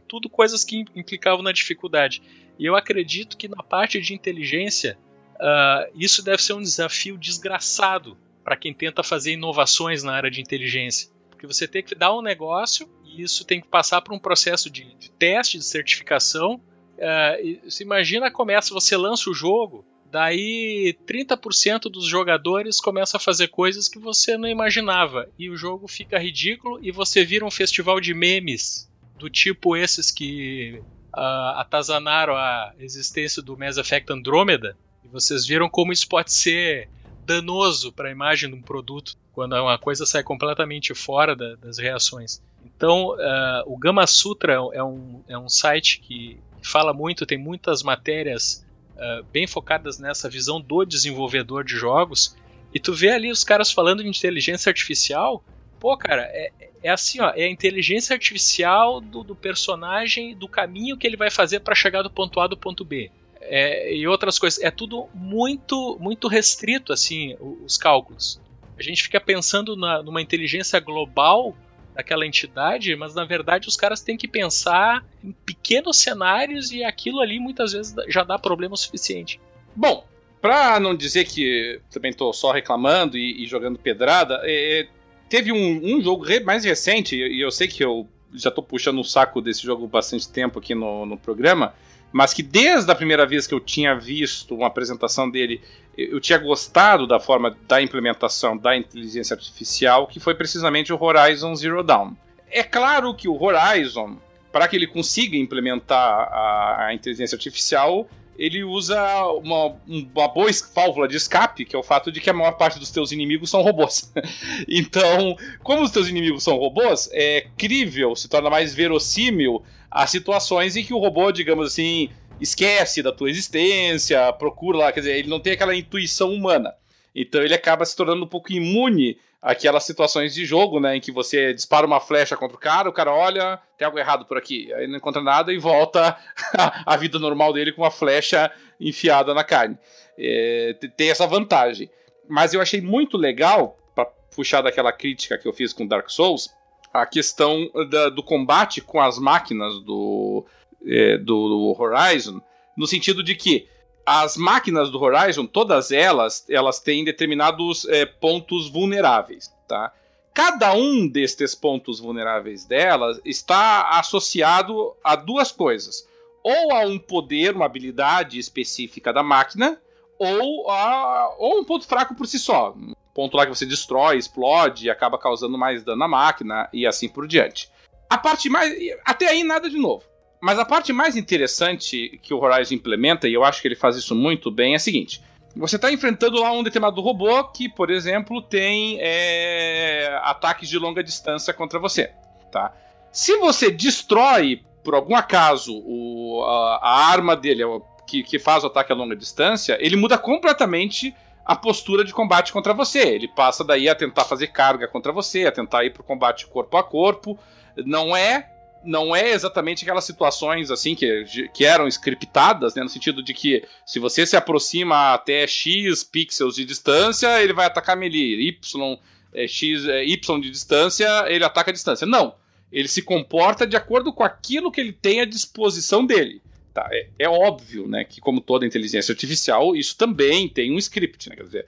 Tudo coisas que implicavam na dificuldade. E eu acredito que na parte de inteligência, uh, isso deve ser um desafio desgraçado para quem tenta fazer inovações na área de inteligência. Porque você tem que dar um negócio e isso tem que passar por um processo de, de teste, de certificação. Uh, se imagina, começa, você lança o jogo, daí 30% dos jogadores começam a fazer coisas que você não imaginava. E o jogo fica ridículo e você vira um festival de memes do tipo esses que uh, atazanaram a existência do Mass Effect Andromeda. E vocês viram como isso pode ser danoso para a imagem de um produto quando uma coisa sai completamente fora da, das reações. Então, uh, o Gama Sutra é um, é um site que fala muito, tem muitas matérias uh, bem focadas nessa visão do desenvolvedor de jogos. E tu vê ali os caras falando de inteligência artificial. Pô, cara, é, é assim, ó, é a inteligência artificial do, do personagem, do caminho que ele vai fazer para chegar do ponto A do ponto B é, e outras coisas. É tudo muito, muito restrito, assim, os cálculos. A gente fica pensando na, numa inteligência global daquela entidade, mas na verdade os caras têm que pensar em pequenos cenários e aquilo ali muitas vezes já dá problema o suficiente. Bom, para não dizer que também estou só reclamando e, e jogando pedrada, é, teve um, um, jogo mais recente, e eu sei que eu já estou puxando o saco desse jogo bastante tempo aqui no, no programa, mas que desde a primeira vez que eu tinha visto uma apresentação dele, eu tinha gostado da forma da implementação da inteligência artificial, que foi precisamente o Horizon Zero Dawn. É claro que o Horizon, para que ele consiga implementar a, a inteligência artificial, ele usa uma, uma boa válvula de escape, que é o fato de que a maior parte dos teus inimigos são robôs. então, como os teus inimigos são robôs, é crível, se torna mais verossímil as situações em que o robô, digamos assim, esquece da tua existência, procura lá, quer dizer, ele não tem aquela intuição humana. Então ele acaba se tornando um pouco imune àquelas situações de jogo, né, em que você dispara uma flecha contra o cara, o cara olha, tem algo errado por aqui, aí não encontra nada e volta à vida normal dele com uma flecha enfiada na carne. É, tem essa vantagem. Mas eu achei muito legal, para puxar daquela crítica que eu fiz com Dark Souls, a questão da, do combate com as máquinas do, é, do, Horizon, no sentido de que as máquinas do Horizon, todas elas, elas têm determinados é, pontos vulneráveis, tá? Cada um destes pontos vulneráveis delas está associado a duas coisas: ou a um poder, uma habilidade específica da máquina, ou a ou um ponto fraco por si só ponto lá que você destrói, explode acaba causando mais dano na máquina e assim por diante. A parte mais. Até aí nada de novo. Mas a parte mais interessante que o Horizon implementa, e eu acho que ele faz isso muito bem, é a seguinte. Você está enfrentando lá um determinado robô que, por exemplo, tem é, ataques de longa distância contra você. Tá? Se você destrói, por algum acaso, o, a, a, arma dele que, que faz o ataque a longa distância, ele muda completamente a postura de combate contra você. Ele passa daí a tentar fazer carga contra você, a tentar ir pro combate corpo a corpo. Não é não é exatamente aquelas situações assim que, que eram scriptadas, né, no sentido de que se você se aproxima até x pixels de distância, ele vai atacar melee, y é, x é, y de distância, ele ataca a distância. Não, ele se comporta de acordo com aquilo que ele tem à disposição dele. Tá, é, é, óbvio, né, que como toda inteligência artificial, isso também tem um script, né, quer dizer,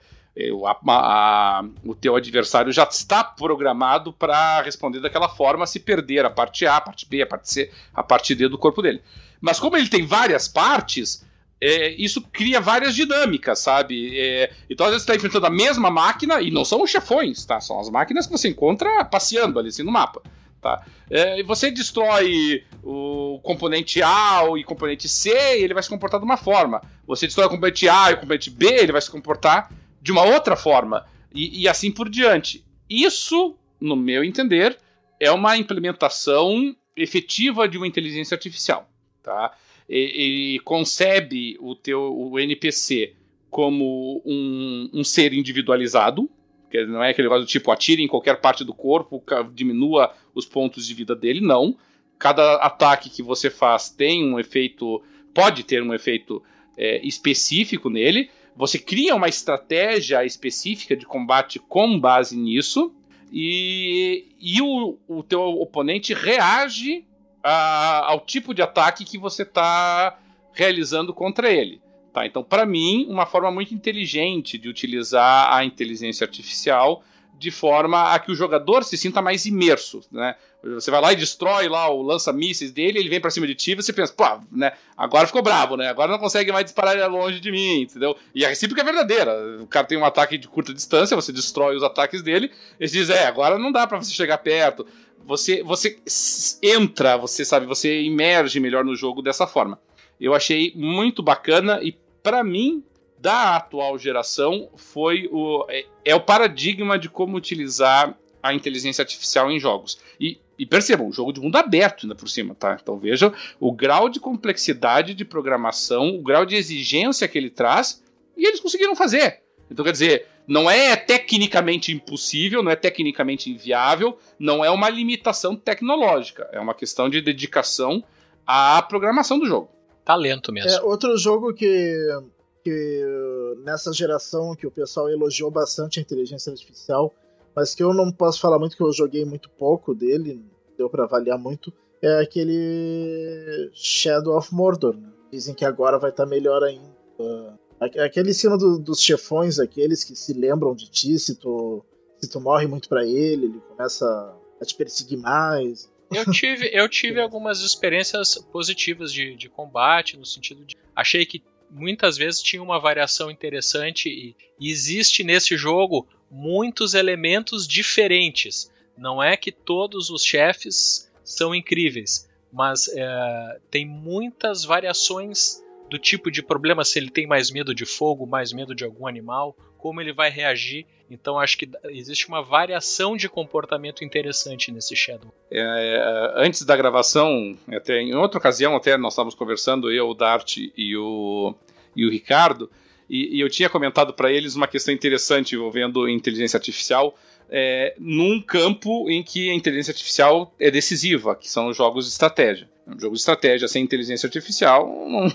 a, a, o teu adversário já está programado para responder daquela forma se perder a parte A, a parte B, a parte C, a parte D do corpo dele. Mas como ele tem várias partes, é, isso cria várias dinâmicas, sabe? É, então, às vezes, você está enfrentando a mesma máquina, e não são os chefões, tá? São as máquinas que você encontra passeando ali assim, no mapa. Tá? É, você destrói o componente A e o componente C, e ele vai se comportar de uma forma. Você destrói o componente A e o componente B, ele vai se comportar de uma outra forma. E, e assim por diante. Isso, no meu entender, é uma implementação efetiva de uma inteligência artificial. Tá? E, e concebe o teu o NPC como um, um ser individualizado, que não é aquele negócio do tipo, atire em qualquer parte do corpo, diminua os pontos de vida dele, não. cada ataque que você faz tem um efeito, pode ter um efeito é, específico nele. Você cria uma estratégia específica de combate com base nisso. E, e o, o teu oponente reage a, ao tipo de ataque que você está realizando contra ele. Tá? Então, para mim, uma forma muito inteligente de utilizar a inteligência artificial de forma a que o jogador se sinta mais imerso, né? Você vai lá e destrói lá o lança-mísseis dele, ele vem para cima de ti, você pensa, pô, né? Agora ficou bravo, né? Agora não consegue mais disparar longe de mim, entendeu? E a recíproca é verdadeira. O cara tem um ataque de curta distância, você destrói os ataques dele, ele diz, é, agora não dá para você chegar perto. Você, você entra, você sabe, você emerge melhor no jogo dessa forma. Eu achei muito bacana e para mim da atual geração foi o é, é, o paradigma de como utilizar a inteligência artificial em jogos. E, e percebam, um jogo de mundo aberto ainda por cima, tá? Então vejam o grau de complexidade de programação, o grau de exigência que ele traz, e eles conseguiram fazer. Então quer dizer, não é tecnicamente impossível, não é tecnicamente inviável, não é uma limitação tecnológica, é uma questão de dedicação à programação do jogo. Talento mesmo. É, outro jogo que que nessa geração que o pessoal elogiou bastante a inteligência artificial, mas que eu não posso falar muito que eu joguei muito pouco dele, deu para avaliar muito, é aquele Shadow of Mordor. Né? Dizem que agora vai estar tá melhor ainda. Aquele cima do, dos chefões, aqueles que se lembram de ti, se tu, se tu morre muito para ele, ele começa a te perseguir mais. Eu tive, eu tive algumas experiências positivas de, de combate, no sentido de. Achei que muitas vezes tinha uma variação interessante e, existe nesse jogo muitos elementos diferentes. Não é que todos os chefes são incríveis, mas é, tem muitas variações do tipo de problema, se ele tem mais medo de fogo, mais medo de algum animal, como ele vai reagir. Então acho que existe uma variação de comportamento interessante nesse Shadow. É, é, antes da gravação, até em outra ocasião, até nós estávamos conversando, eu, o Dart e o, e o Ricardo, e, e eu tinha comentado para eles uma questão interessante envolvendo inteligência artificial. É, num campo em que a inteligência artificial é decisiva, que são os jogos de estratégia. Um jogo de estratégia sem inteligência artificial não,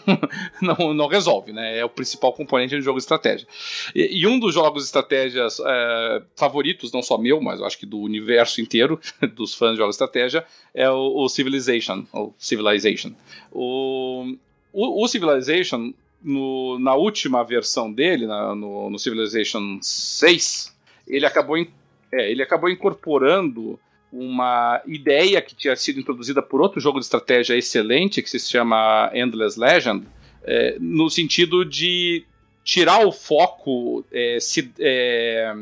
não, não resolve, né? É o principal componente do jogo de estratégia. E, e um dos jogos de estratégias é, favoritos, não só meu, mas acho que do universo inteiro dos fãs de jogos de estratégia, é o, o Civilization. O Civilization. O, o, o Civilization, no, na última versão dele, na, no, no, Civilization 6, ele acabou, é, ele acabou incorporando uma ideia que tinha sido introduzida por outro jogo de estratégia excelente, que se chama Endless Legend, é, no sentido de tirar o foco, é, se, é,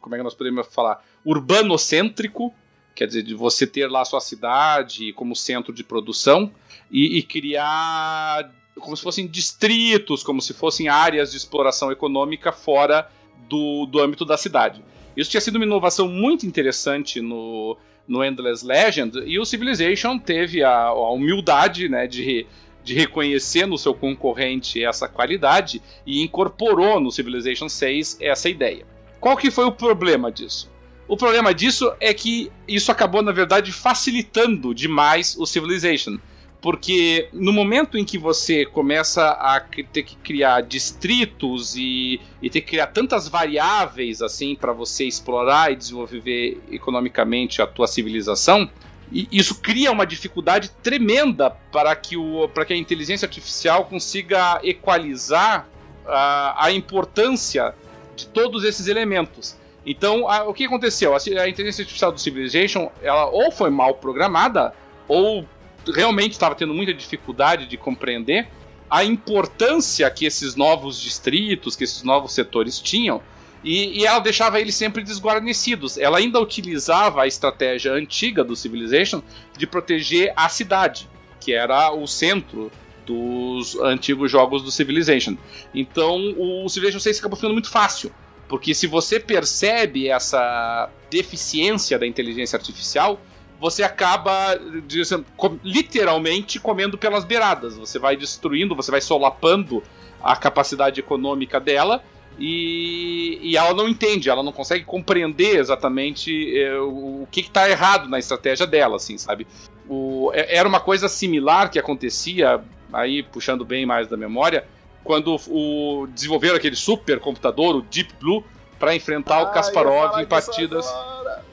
como é que nós podemos falar, urbanocêntrico, quer dizer, de você ter lá a sua cidade como centro de produção e, e criar como se fossem distritos, como se fossem áreas de exploração econômica fora do, do âmbito da cidade. Isso tinha sido uma inovação muito interessante no, no Endless Legend, e o Civilization teve a, a humildade né, de, de reconhecer no seu concorrente essa qualidade e incorporou no Civilization 6 essa ideia. Qual que foi o problema disso? O problema disso é que isso acabou, na verdade, facilitando demais o Civilization porque no momento em que você começa a ter que criar distritos e, e ter que criar tantas variáveis assim para você explorar e desenvolver economicamente a tua civilização, isso cria uma dificuldade tremenda para que, o, para que a inteligência artificial consiga equalizar a, a importância de todos esses elementos. Então, a, o que aconteceu? A, a inteligência artificial do Civilization, ela ou foi mal programada, ou realmente estava tendo muita dificuldade de compreender a importância que esses novos distritos, que esses novos setores tinham, e, e, ela deixava eles sempre desguarnecidos. Ela ainda utilizava a estratégia antiga do Civilization de proteger a cidade, que era o centro dos antigos jogos do Civilization. Então o Civilization 6 acabou ficando muito fácil, porque se você percebe essa deficiência da inteligência artificial, você acaba literalmente comendo pelas beiradas. Você vai destruindo, você vai solapando a capacidade econômica dela e, e, ela não entende, ela não consegue compreender exatamente é, o, o, que está errado na estratégia dela, assim, sabe? O, é, era uma coisa similar que acontecia, aí puxando bem mais da memória, quando o, desenvolveram aquele super computador, o Deep Blue, para enfrentar ah, o Kasparov em partidas.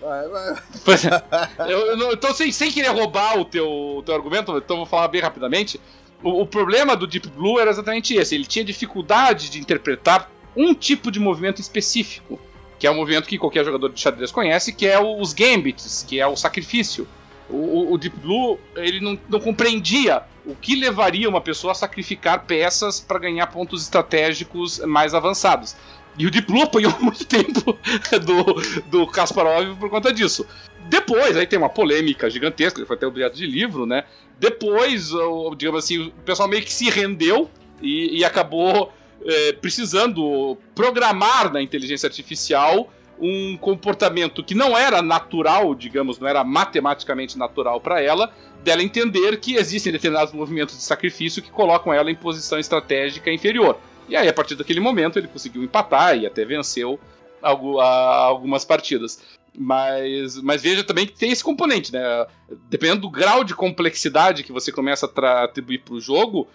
Vai, vai. É, eu, eu, então, sem, sem querer roubar o teu, teu argumento, então vou falar bem rapidamente. O, o, problema do Deep Blue era exatamente esse: ele tinha dificuldade de interpretar um tipo de movimento específico, que é um movimento que qualquer jogador de xadrez conhece, que é os gambits, que é o sacrifício. O, o, Deep Blue ele não, não compreendia o que levaria uma pessoa a sacrificar peças para ganhar pontos estratégicos mais avançados. E o Blue apanhou muito tempo do, do Kasparov por conta disso. Depois, aí tem uma polêmica gigantesca, foi até objeto de livro, né? Depois, digamos assim, o pessoal meio que se rendeu e, e acabou é, precisando programar na inteligência artificial um comportamento que não era natural, digamos, não era matematicamente natural para ela, dela entender que existem determinados movimentos de sacrifício que colocam ela em posição estratégica inferior. E aí, a partir daquele momento, ele conseguiu empatar e até venceu algumas partidas. Mas, mas veja também que tem esse componente, né? Dependendo do grau de complexidade que você começa a atribuir para o jogo,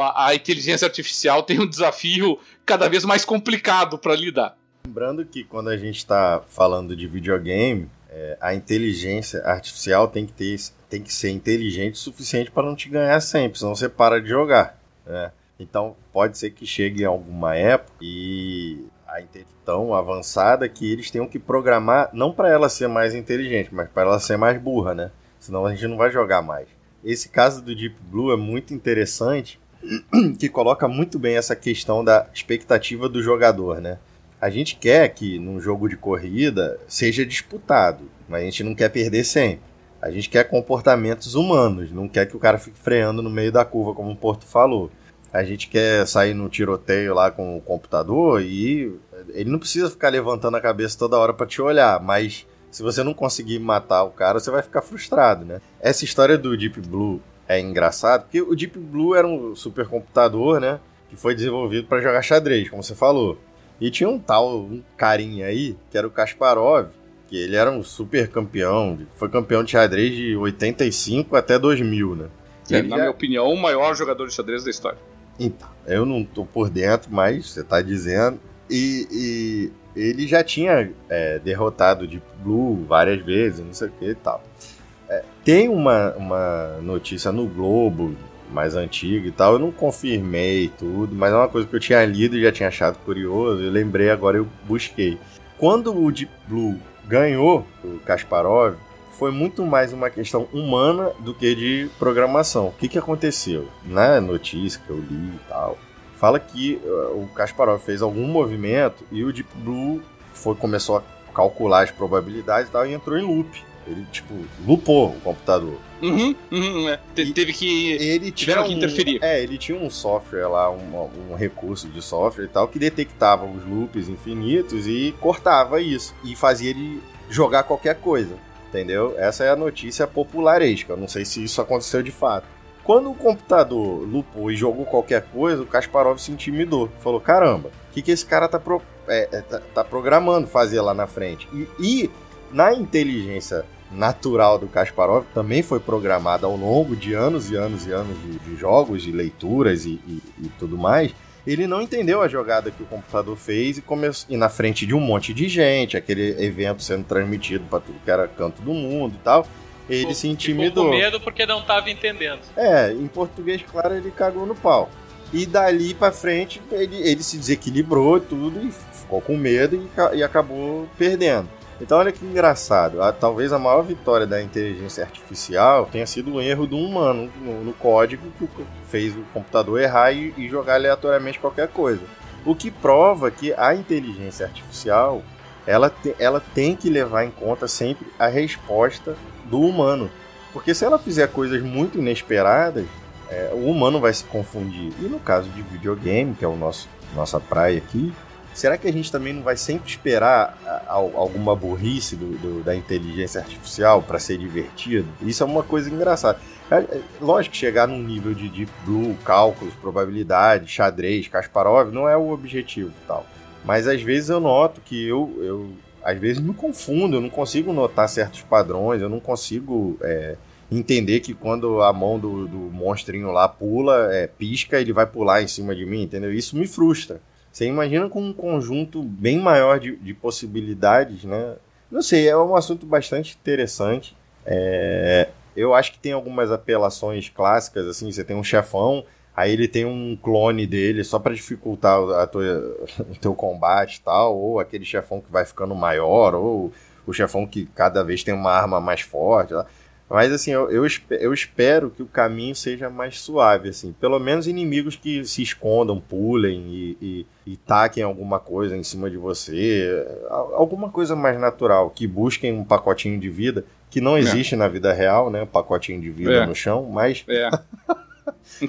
a, a inteligência artificial tem um desafio cada vez mais complicado para lidar. Lembrando que quando a gente está falando de videogame, é, a inteligência artificial tem que, ter, tem que ser inteligente o suficiente para não te ganhar sempre, senão você para de jogar. Né? Então pode ser que chegue alguma época e a inteligência tão avançada que eles tenham que programar não para ela ser mais inteligente, mas para ela ser mais burra, né? Senão a gente não vai jogar mais. Esse caso do Deep Blue é muito interessante, que coloca muito bem essa questão da expectativa do jogador, né? A gente quer que num jogo de corrida seja disputado, mas a gente não quer perder sempre. A gente quer comportamentos humanos, não quer que o cara fique freando no meio da curva, como o Porto falou. A gente quer sair no tiroteio lá com o computador e ele não precisa ficar levantando a cabeça toda hora para te olhar, mas se você não conseguir matar o cara, você vai ficar frustrado, né? Essa história do Deep Blue é engraçado, porque o Deep Blue era um supercomputador, né? Que foi desenvolvido para jogar xadrez, como você falou. E tinha um tal, um carinha aí, que era o Kasparov, que ele era um super campeão, foi campeão de xadrez de 85 até 2000, né? É, na já... minha opinião, o maior jogador de xadrez da história. Então, eu não tô por dentro, mas você tá dizendo. E, e ele já tinha é, derrotado Deep Blue várias vezes, não sei o que e tal. É, tem uma, uma notícia no Globo mais antiga e tal, eu não confirmei tudo, mas é uma coisa que eu tinha lido e já tinha achado curioso, eu lembrei agora eu busquei. Quando o Deep Blue ganhou o Kasparov, foi muito mais uma questão humana do que de programação. O que, que aconteceu? Na notícia que eu li e tal, fala que uh, o Kasparov fez algum movimento e o Deep Blue foi, começou a calcular as probabilidades e tal e entrou em loop. Ele, tipo, lupou o computador. Uhum, uhum, é. Te, teve que. Ele tiveram que interferir. É, ele tinha um software lá, um, um, recurso de software e tal, que detectava os loops infinitos e cortava isso. E fazia ele jogar qualquer coisa entendeu? Essa é a notícia popularesca, não sei se isso aconteceu de fato. Quando o computador lupou e jogou qualquer coisa, o Kasparov se intimidou. Falou: caramba, o que, que esse cara tá, pro, é, é, tá, tá, programando fazer lá na frente? E, e na inteligência natural do Kasparov também foi programada ao longo de anos e anos e anos de, de jogos, de leituras e, e, e tudo mais ele não entendeu a jogada que o computador fez e começou e na frente de um monte de gente, aquele evento sendo transmitido para tudo que era canto do mundo e tal. Ele se intimidou. Ficou com medo porque não estava entendendo. É, em português, claro, ele cagou no pau. E dali para frente ele, ele se desequilibrou e tudo e ficou com medo e, e acabou perdendo. Então olha que engraçado. A, talvez a maior vitória da inteligência artificial tenha sido o erro do humano no, no código que fez o computador errar e, e, jogar aleatoriamente qualquer coisa. O que prova que a inteligência artificial ela, te, ela tem que levar em conta sempre a resposta do humano. Porque se ela fizer coisas muito inesperadas, é, o humano vai se confundir. E no caso de videogame, que é o nosso nossa praia aqui, será que a gente também não vai sempre esperar alguma burrice do, do, da inteligência artificial para ser divertido? Isso é uma coisa engraçada. É, é, lógico que chegar num nível de Deep Blue, cálculos, probabilidade, xadrez, Kasparov, não é o objetivo tal. Mas às vezes eu noto que eu, eu às vezes me confundo, eu não consigo notar certos padrões, eu não consigo é, entender que quando a mão do, do monstrinho lá pula, é, pisca, ele vai pular em cima de mim, entendeu? Isso me frustra. Você imagina com um conjunto bem maior de, de possibilidades, né? Não sei, é um assunto bastante interessante. É, eu acho que tem algumas apelações clássicas, assim, você tem um chefão, aí ele tem um clone dele só para dificultar a tua, o teu combate e tal, ou aquele chefão que vai ficando maior, ou o chefão que cada vez tem uma arma mais forte. Tá? Mas assim, eu, eu, eu, espero que o caminho seja mais suave, assim. Pelo menos inimigos que se escondam, pulem e, e, e taquem alguma coisa em cima de você. Alguma coisa mais natural, que busquem um pacotinho de vida, que não é. existe é. na vida real, né? Um pacotinho de vida é. no chão, mas. É. Um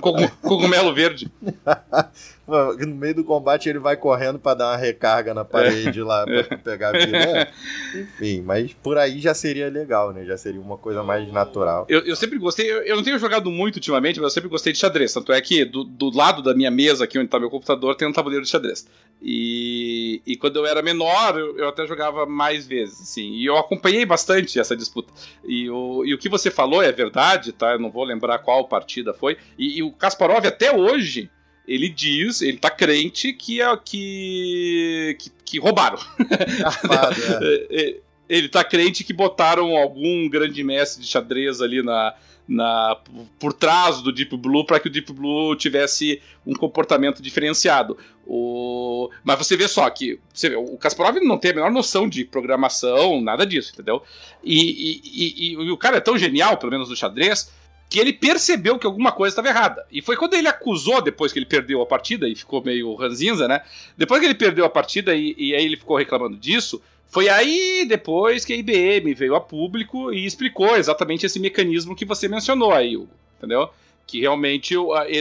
cogumelo verde. no meio do combate ele vai correndo para dar uma recarga na parede é. lá para pegar a vida. É. Enfim, mas por aí já seria legal, né? Já seria uma coisa mais natural. Eu, eu sempre gostei, eu, eu, não tenho jogado muito ultimamente, mas eu sempre gostei de xadrez. Tanto é que do, do lado da minha mesa, aqui onde está meu computador, tem um tabuleiro de xadrez. E, e quando eu era menor, eu, eu, até jogava mais vezes, assim. E eu acompanhei bastante essa disputa. E o, e o que você falou é verdade, tá? Eu não vou lembrar qual partida foi. E, e o Kasparov até hoje ele diz, ele tá crente que é que que, que roubaram. é. é ele tá crente que botaram algum grande mestre de xadrez ali na, na por trás do Deep Blue para que o Deep Blue tivesse um comportamento diferenciado. O... Mas você vê só que você vê, o Kasparov não tem a menor noção de programação, nada disso, entendeu? E, e, e, e o cara é tão genial, pelo menos no xadrez, que ele percebeu que alguma coisa estava errada. E foi quando ele acusou, depois que ele perdeu a partida, e ficou meio ranzinza, né? Depois que ele perdeu a partida e, e aí ele ficou reclamando disso, foi aí depois que a IBM veio a público e explicou exatamente esse mecanismo que você mencionou aí, Hugo, entendeu? Que realmente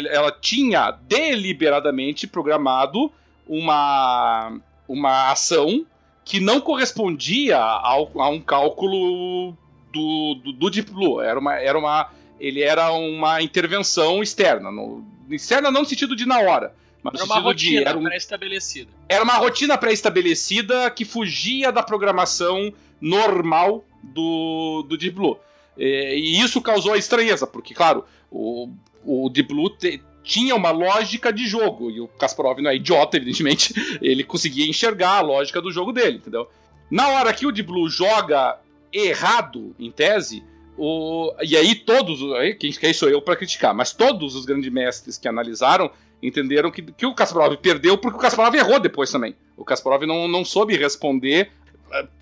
ela tinha deliberadamente programado uma, uma ação que não correspondia ao, a um cálculo do, do, do Deep Blue. Era uma, era uma ele era uma intervenção externa. No, externa não no sentido de na hora. Mas era uma rotina era um, pré-estabelecida. Era uma rotina pré-estabelecida que fugia da programação normal do, do Deep Blue. E, e isso causou a estranheza, porque, claro, o, o Deep Blue te, tinha uma lógica de jogo, e o Kasparov não é idiota, evidentemente, ele conseguia enxergar a lógica do jogo dele, entendeu? Na hora que o Deep Blue joga errado, em tese, o, e aí todos, aí, quem, quem sou eu para criticar, mas todos os grandes mestres que analisaram entenderam que, que o Kasparov perdeu porque o Kasparov errou depois também. O Kasparov não, não soube responder.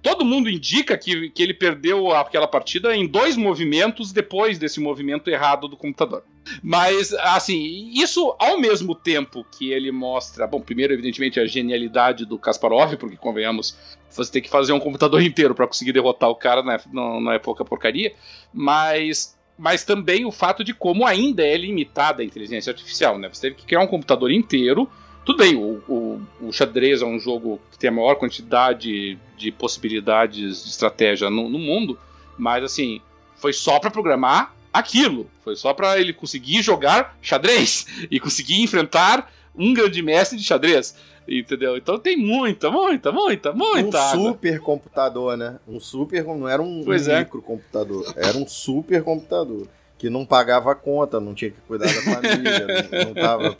Todo mundo indica que, que ele perdeu aquela partida em dois movimentos depois desse movimento errado do computador. Mas, assim, isso ao mesmo tempo que ele mostra. Bom, primeiro, evidentemente, a genialidade do Kasparov, porque, convenhamos, você tem que fazer um computador inteiro para conseguir derrotar o cara, não é, não, não é pouca porcaria. Mas mas também o fato de como ainda é limitada a inteligência artificial, né? Você teve que criar um computador inteiro. Tudo bem, o, o, o xadrez é um jogo que tem a maior quantidade de possibilidades de estratégia no, no mundo, mas assim, foi só para programar aquilo. Foi só para ele conseguir jogar xadrez e conseguir enfrentar um grande mestre de xadrez. Entendeu? Então tem muita, muita, muita, muita. Um água. super computador, né? Um super, não era um, pois um é. microcomputador, era um super computador. Que não pagava conta, não tinha que cuidar da família, não, não tava.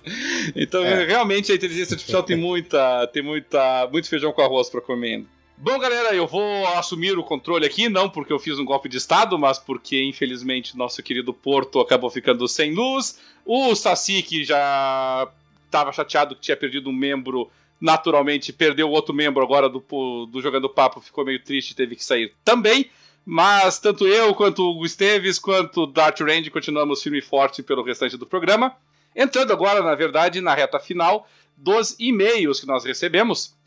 Então, é. realmente a inteligência artificial tem muita, tem muita, muito feijão com arroz para comer. Bom, galera, eu vou assumir o controle aqui, não porque eu fiz um golpe de Estado, mas porque, infelizmente, nosso querido Porto acabou ficando sem luz. O Saci, que já estava chateado que tinha perdido um membro, naturalmente perdeu outro membro agora do, do Jogando Papo, ficou meio triste, teve que sair também. Mas tanto eu, quanto o Esteves, quanto o Dart Range continuamos firme e forte pelo restante do programa. Entrando agora, na verdade, na reta final dos e-mails que nós recebemos.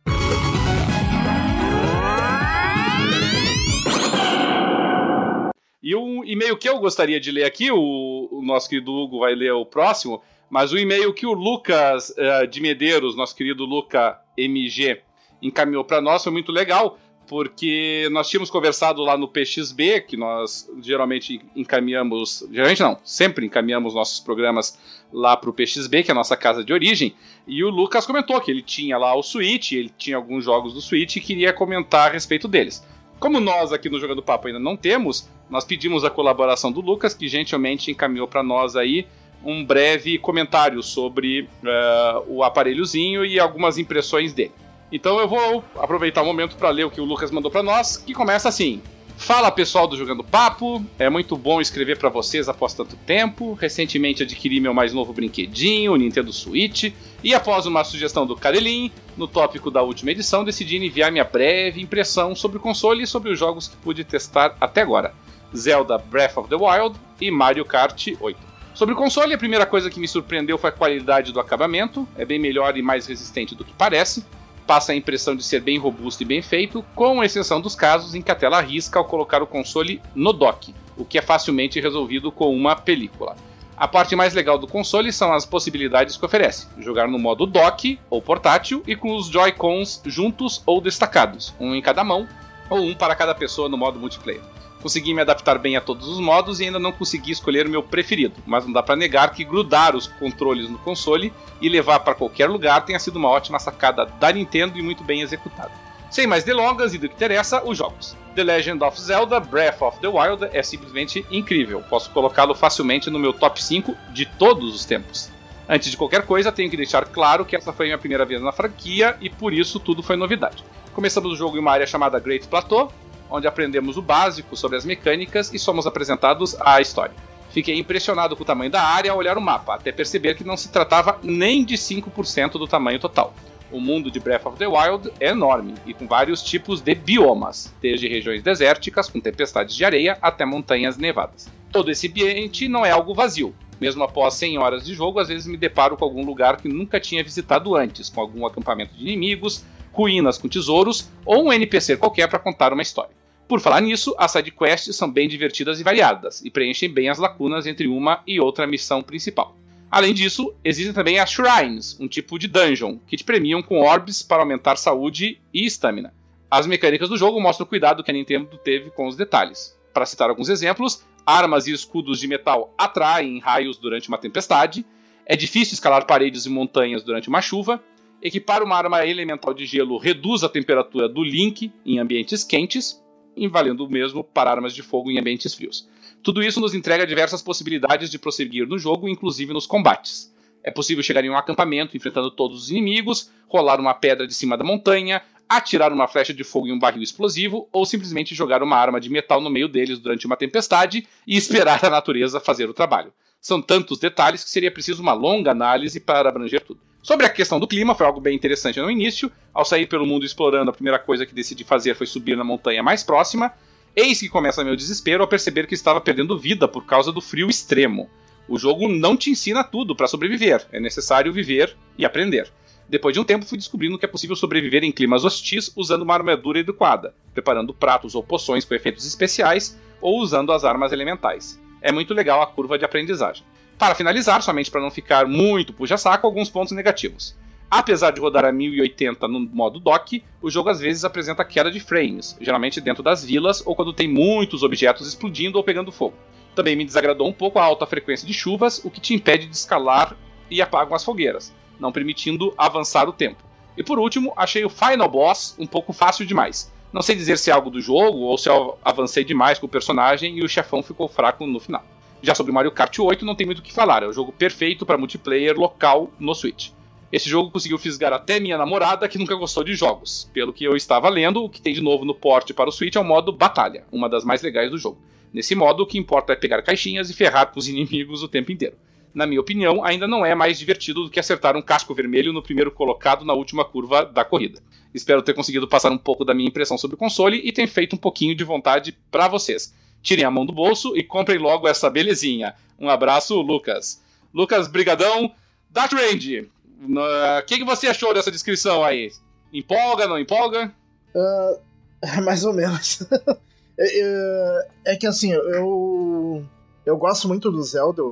E um e-mail que eu gostaria de ler aqui, o, o nosso querido Hugo vai ler o próximo, mas o e-mail que o Lucas uh, de Medeiros, nosso querido Luca MG, encaminhou para nós foi muito legal, porque nós tínhamos conversado lá no PXB, que nós geralmente encaminhamos, geralmente não, sempre encaminhamos nossos programas lá para o PXB, que é a nossa casa de origem, e o Lucas comentou que ele tinha lá o Switch, ele tinha alguns jogos do Switch e queria comentar a respeito deles. Como nós aqui no Jogando Papo ainda não temos, nós pedimos a colaboração do Lucas, que gentilmente encaminhou para nós aí um breve comentário sobre uh, o aparelhozinho e algumas impressões dele. Então eu vou aproveitar o momento para ler o que o Lucas mandou para nós, que começa assim: Fala pessoal do Jogando Papo, é muito bom escrever para vocês após tanto tempo. Recentemente adquiri meu mais novo brinquedinho, o Nintendo Switch, e após uma sugestão do Karelin, no tópico da última edição, decidi enviar minha breve impressão sobre o console e sobre os jogos que pude testar até agora: Zelda Breath of the Wild e Mario Kart 8. Sobre o console, a primeira coisa que me surpreendeu foi a qualidade do acabamento, é bem melhor e mais resistente do que parece passa a impressão de ser bem robusto e bem feito, com exceção dos casos em que a tela arrisca ao colocar o console no dock, o que é facilmente resolvido com uma película. A parte mais legal do console são as possibilidades que oferece: jogar no modo dock ou portátil e com os Joy-Cons juntos ou destacados, um em cada mão ou um para cada pessoa no modo multiplayer. Consegui me adaptar bem a todos os modos e ainda não consegui escolher o meu preferido, mas não dá para negar que grudar os controles no console e levar para qualquer lugar tenha sido uma ótima sacada da Nintendo e muito bem executada. Sem mais delongas e do que interessa, os jogos. The Legend of Zelda Breath of the Wild é simplesmente incrível. Posso colocá-lo facilmente no meu top 5 de todos os tempos. Antes de qualquer coisa, tenho que deixar claro que essa foi minha primeira vez na franquia e por isso tudo foi novidade. Começamos o jogo em uma área chamada Great Plateau, onde aprendemos o básico sobre as mecânicas e somos apresentados à história. Fiquei impressionado com o tamanho da área ao olhar o mapa, até perceber que não se tratava nem de 5% do tamanho total. O mundo de Breath of the Wild é enorme e com vários tipos de biomas, desde regiões desérticas com tempestades de areia até montanhas nevadas. Todo esse ambiente não é algo vazio. Mesmo após 100 horas de jogo, às vezes me deparo com algum lugar que nunca tinha visitado antes, com algum acampamento de inimigos, ruínas com tesouros ou um NPC qualquer para contar uma história. Por falar nisso, as sidequests são bem divertidas e variadas, e preenchem bem as lacunas entre uma e outra missão principal. Além disso, existem também as Shrines, um tipo de dungeon, que te premiam com orbes para aumentar saúde e estamina. As mecânicas do jogo mostram o cuidado que a Nintendo teve com os detalhes. Para citar alguns exemplos, armas e escudos de metal atraem raios durante uma tempestade, é difícil escalar paredes e montanhas durante uma chuva, equipar uma arma elemental de gelo reduz a temperatura do Link em ambientes quentes, e valendo o mesmo para armas de fogo em ambientes frios. Tudo isso nos entrega diversas possibilidades de prosseguir no jogo, inclusive nos combates. É possível chegar em um acampamento enfrentando todos os inimigos, rolar uma pedra de cima da montanha, atirar uma flecha de fogo em um barril explosivo ou simplesmente jogar uma arma de metal no meio deles durante uma tempestade e esperar a natureza fazer o trabalho. São tantos detalhes que seria preciso uma longa análise para abranger tudo. Sobre a questão do clima, foi algo bem interessante no início. Ao sair pelo mundo explorando, a primeira coisa que decidi fazer foi subir na montanha mais próxima. Eis que começa meu desespero ao perceber que estava perdendo vida por causa do frio extremo. O jogo não te ensina tudo para sobreviver, é necessário viver e aprender. Depois de um tempo, fui descobrindo que é possível sobreviver em climas hostis usando uma armadura adequada, preparando pratos ou poções com efeitos especiais ou usando as armas elementais. É muito legal a curva de aprendizagem. Para finalizar, somente para não ficar muito puxa-saco, alguns pontos negativos. Apesar de rodar a 1080 no modo dock, o jogo às vezes apresenta queda de frames, geralmente dentro das vilas ou quando tem muitos objetos explodindo ou pegando fogo. Também me desagradou um pouco a alta frequência de chuvas, o que te impede de escalar e apagam as fogueiras, não permitindo avançar o tempo. E por último, achei o Final Boss um pouco fácil demais. Não sei dizer se é algo do jogo ou se eu avancei demais com o personagem e o chefão ficou fraco no final. Já sobre Mario Kart 8 não tem muito o que falar, é o jogo perfeito para multiplayer local no Switch. Esse jogo conseguiu fisgar até minha namorada, que nunca gostou de jogos. Pelo que eu estava lendo, o que tem de novo no porte para o Switch é o modo Batalha, uma das mais legais do jogo. Nesse modo, o que importa é pegar caixinhas e ferrar com os inimigos o tempo inteiro. Na minha opinião, ainda não é mais divertido do que acertar um casco vermelho no primeiro colocado na última curva da corrida. Espero ter conseguido passar um pouco da minha impressão sobre o console e ter feito um pouquinho de vontade para vocês tirem a mão do bolso e comprem logo essa belezinha. Um abraço, Lucas. Lucas, brigadão. Dark Range, o que, que você achou dessa descrição aí? Empolga, não empolga? Uh, mais ou menos. É, é, é, que assim, eu eu gosto muito do Zelda.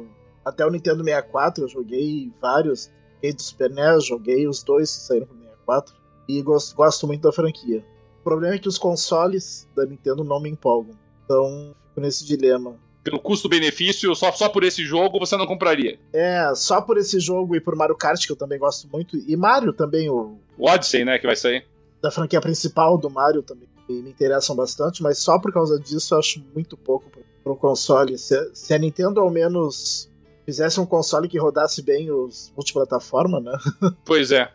Até o Nintendo 64 eu joguei vários. Joguei do Super NES, joguei os dois que saíram pro 64. E gosto, gosto muito da franquia. O problema é que os consoles da Nintendo não me empolgam. Então, fico nesse dilema. Pelo custo-benefício, só, só por esse jogo você não compraria. É, só por esse jogo e por Mario Kart, que eu também gosto muito. E Mario também, o. O Odyssey, né, que vai sair. Da franquia principal do Mario também me interessam bastante, mas só por causa disso eu acho muito pouco para o console. Se, se, a Nintendo ao menos fizesse um console que rodasse bem os multiplataforma, né? Pois é.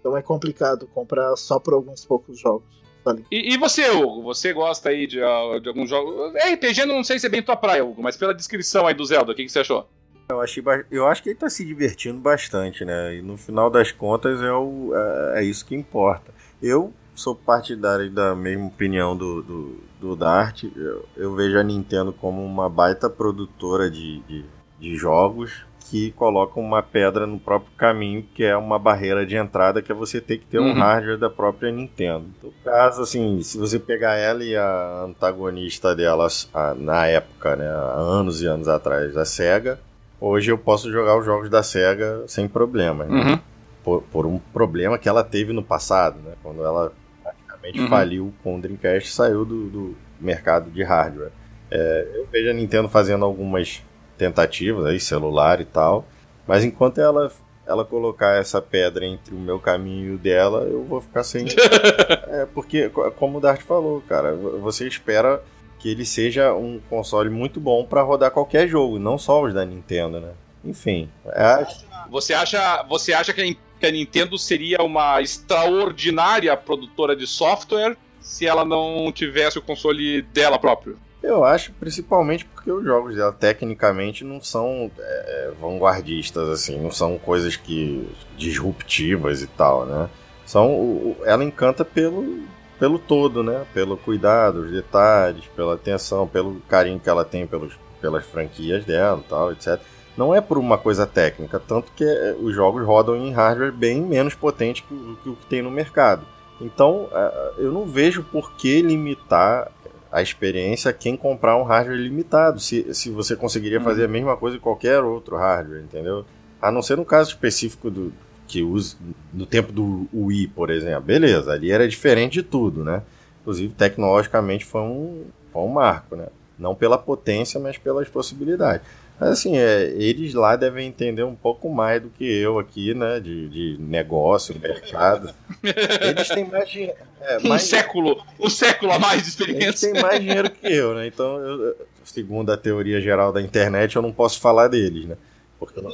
então é complicado comprar só por alguns poucos jogos. E, e, você, Hugo? Você gosta aí de, de alguns jogos? RPG não sei se é bem tua praia, Hugo, mas pela descrição aí do Zelda, o que, que você achou? Eu, achei, eu acho que ele tá se divertindo bastante, né? E no final das contas é, o, é, é isso que importa. Eu sou partidário da mesma opinião do, do, do Dart. Eu, eu, vejo a Nintendo como uma baita produtora de, de, de, jogos que coloca uma pedra no próprio caminho, que é uma barreira de entrada, que é você ter que ter uhum. um hardware da própria Nintendo. No caso, assim, se você pegar ela e a antagonista dela a, na época, né, há anos e anos atrás, a SEGA, hoje eu posso jogar os jogos da SEGA sem problema. Né? Uhum. Por, por, um problema que ela teve no passado, né? Quando ela praticamente uhum. faliu com o Dreamcast e saiu do, do mercado de hardware. É, eu vejo a Nintendo fazendo algumas tentativas aí, celular e tal, mas enquanto ela ela colocar essa pedra entre o meu caminho e o dela, eu vou ficar sem. é, porque, como o Dart falou, cara, você espera que ele seja um console muito bom para rodar qualquer jogo, não só os da Nintendo, né? Enfim. É... Você acha, você acha que a que a Nintendo seria uma extraordinária produtora de software se ela não tivesse o console dela próprio. Eu acho, principalmente porque os jogos dela tecnicamente não são é, vanguardistas, assim, não são coisas que disruptivas e tal, né? São, ela encanta pelo, pelo todo, né? Pelo cuidado, os detalhes, pela atenção, pelo carinho que ela tem pelos, pelas franquias dela e tal, etc não é por uma coisa técnica, tanto que eh, os jogos rodam em hardware bem menos potente que o que, tem no mercado. Então, eh, eu não vejo por que limitar a experiência a quem comprar um hardware limitado, se, se você conseguiria fazer a uhum. mesma coisa em qualquer outro hardware, entendeu? A não ser no caso específico do que usa no tempo do Wii, por exemplo. Beleza, ali era diferente de tudo, né? Inclusive, tecnologicamente foi um, foi um marco, né? Não pela potência, mas pelas possibilidades. Assim, é, eles lá devem entender um pouco mais do que eu aqui, né? De, de negócio, mercado. Eles têm mais dinheiro. É, um século, um século a mais de experiência. Eles têm mais dinheiro que eu, né? Então, eu, segundo a teoria geral da internet, eu não posso falar deles, né? Porque não...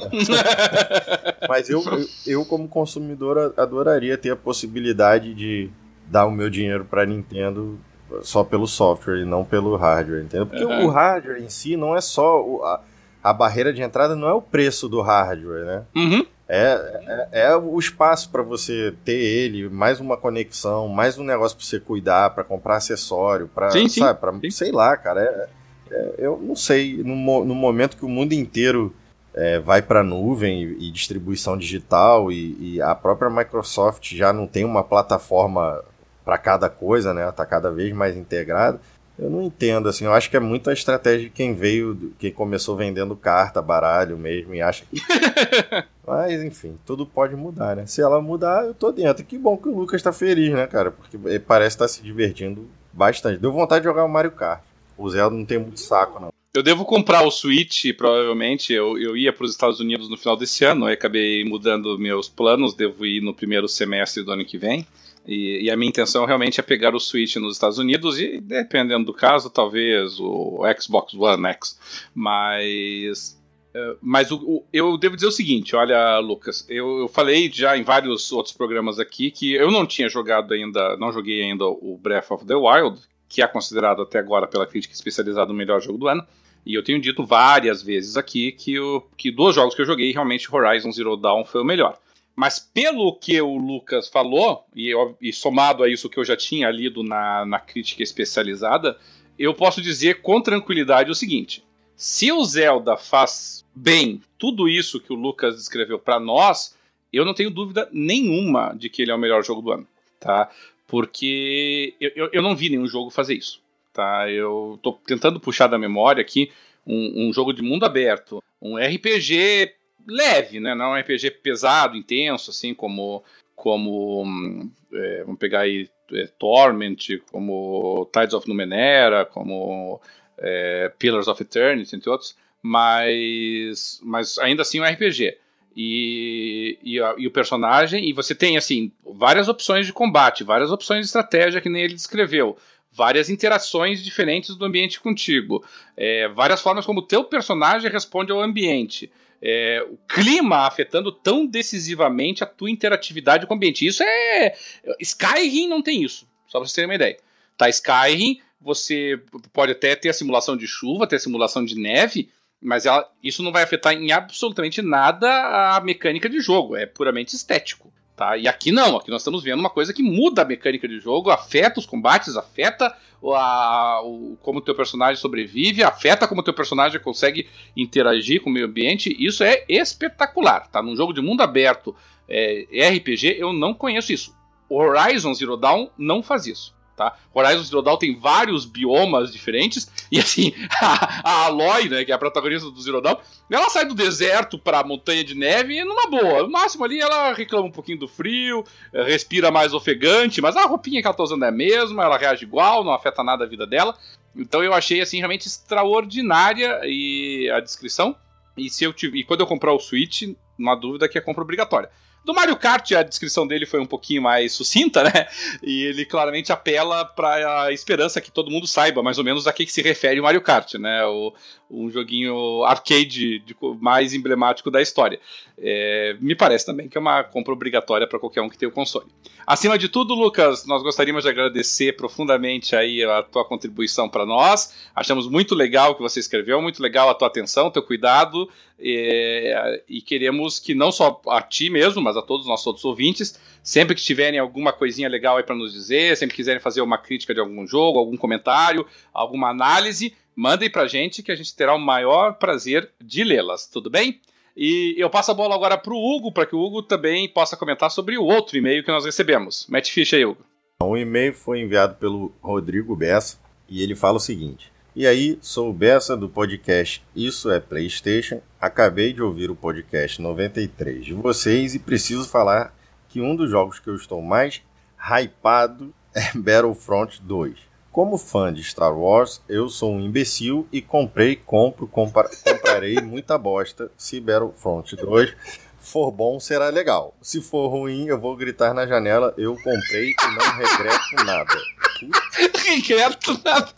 Mas eu, eu, eu, como consumidor, adoraria ter a possibilidade de dar o meu dinheiro para Nintendo só pelo software e não pelo hardware, entendeu? Porque uhum. o hardware em si não é só o, a, a barreira de entrada não é o preço do hardware, né? Uhum. É, é, é, o espaço para você ter ele, mais uma conexão, mais um negócio para você cuidar, para comprar acessório, para sabe, pra, sei lá, cara. É, é, eu não sei, no, no, momento que o mundo inteiro é, vai para nuvem e, e, distribuição digital e, e, a própria Microsoft já não tem uma plataforma para cada coisa, né? Tá cada vez mais integrado. Eu não entendo, assim, eu acho que é muito a estratégia de quem veio, quem começou vendendo carta, baralho mesmo, e acha que. Mas, enfim, tudo pode mudar, né? Se ela mudar, eu tô dentro. Que bom que o Lucas tá feliz, né, cara? Porque ele parece estar tá se divertindo bastante. Deu vontade de jogar o Mario Kart. O Zelda não tem muito saco, não. Eu devo comprar o Switch, provavelmente. Eu, eu ia para os Estados Unidos no final desse ano, aí acabei mudando meus planos. Devo ir no primeiro semestre do ano que vem. E, e, a minha intenção realmente é pegar o Switch nos Estados Unidos e, dependendo do caso, talvez o Xbox One X. Mas. Uh, mas o, o, eu devo dizer o seguinte: olha, Lucas, eu, eu, falei já em vários outros programas aqui que eu não tinha jogado ainda, não joguei ainda o Breath of the Wild, que é considerado até agora pela crítica especializada o melhor jogo do ano. E eu tenho dito várias vezes aqui que, o, que dos jogos que eu joguei, realmente Horizon Zero Dawn foi o melhor. Mas pelo que o Lucas falou, e, e somado a isso que eu já tinha lido na, na crítica especializada, eu posso dizer com tranquilidade o seguinte: se o Zelda faz bem tudo isso que o Lucas descreveu para nós, eu não tenho dúvida nenhuma de que ele é o melhor jogo do ano, tá? Porque eu, eu, eu não vi nenhum jogo fazer isso, tá? Eu tô tentando puxar da memória aqui um, um jogo de mundo aberto, um RPG leve, né? Não é um RPG pesado, intenso, assim, como. como é, vamos pegar aí é, Torment, como Tides of Numenera, como é, Pillars of Eternity, entre outros, mas, mas ainda assim é um RPG. E, e, e, o personagem, e você tem assim várias opções de combate, várias opções de estratégia que nem ele descreveu, várias interações diferentes do ambiente contigo, é, várias formas como o teu personagem responde ao ambiente. É, o clima afetando tão decisivamente a tua interatividade com o ambiente. Isso é. Skyrim não tem isso, só pra vocês terem uma ideia. Tá, Skyrim, você pode até ter a simulação de chuva, ter a simulação de neve, mas ela, isso não vai afetar em absolutamente nada a mecânica de jogo, é puramente estético. Tá? E aqui não, aqui nós estamos vendo uma coisa que muda a mecânica de jogo, afeta os combates, afeta a, o, como o teu personagem sobrevive, afeta como o teu personagem consegue interagir com o meio ambiente. Isso é espetacular. Tá? Num jogo de mundo aberto, é, RPG, eu não conheço isso. Horizon Zero Dawn não faz isso tá? Horizon Zero Dawn tem vários biomas diferentes, e assim, a, a Aloy, né, que é a protagonista do Zero Dawn, ela sai do deserto pra montanha de neve e numa boa. No máximo ali ela reclama um pouquinho do frio, eh, respira mais ofegante, mas a roupinha que ela tá usando é a mesma, ela reage igual, não afeta nada a vida dela. Então eu achei assim realmente extraordinária e a descrição. E se eu tive, e quando eu comprar o Switch, uma dúvida que é compra obrigatória. Do Mario Kart, a descrição dele foi um pouquinho mais sucinta, né? E ele claramente apela para a esperança que todo mundo saiba mais ou menos a que, que se refere o Mario Kart, né? O, um joguinho arcade de, mais emblemático da história. É, me parece também que é uma compra obrigatória para qualquer um que tenha o console. Acima de tudo, Lucas, nós gostaríamos de agradecer profundamente aí a tua contribuição para nós. Achamos muito legal o que você escreveu, muito legal a tua atenção, teu cuidado, é, e queremos que não só a ti mesmo, mas a todos os nossos outros ouvintes, sempre que tiverem alguma coisinha legal aí para nos dizer, sempre quiserem fazer uma crítica de algum jogo, algum comentário, alguma análise, mandem pra gente que a gente terá o maior prazer de lê-las, tudo bem? E eu passo a bola agora pro Hugo, para que o Hugo também possa comentar sobre o outro e-mail que nós recebemos. Mete ficha aí, Hugo. O e-mail foi enviado pelo Rodrigo Bessa e ele fala o seguinte: E aí, sou o Bessa do podcast Isso é PlayStation. Acabei de ouvir o podcast 93 de vocês e preciso falar que um dos jogos que eu estou mais hypado é Battlefront 2. Como fã de Star Wars, eu sou um imbecil e comprei, compro, comprarei muita bosta se Battlefront 2 for bom, será legal. Se for ruim, eu vou gritar na janela, eu comprei e não regreto nada. regreto nada.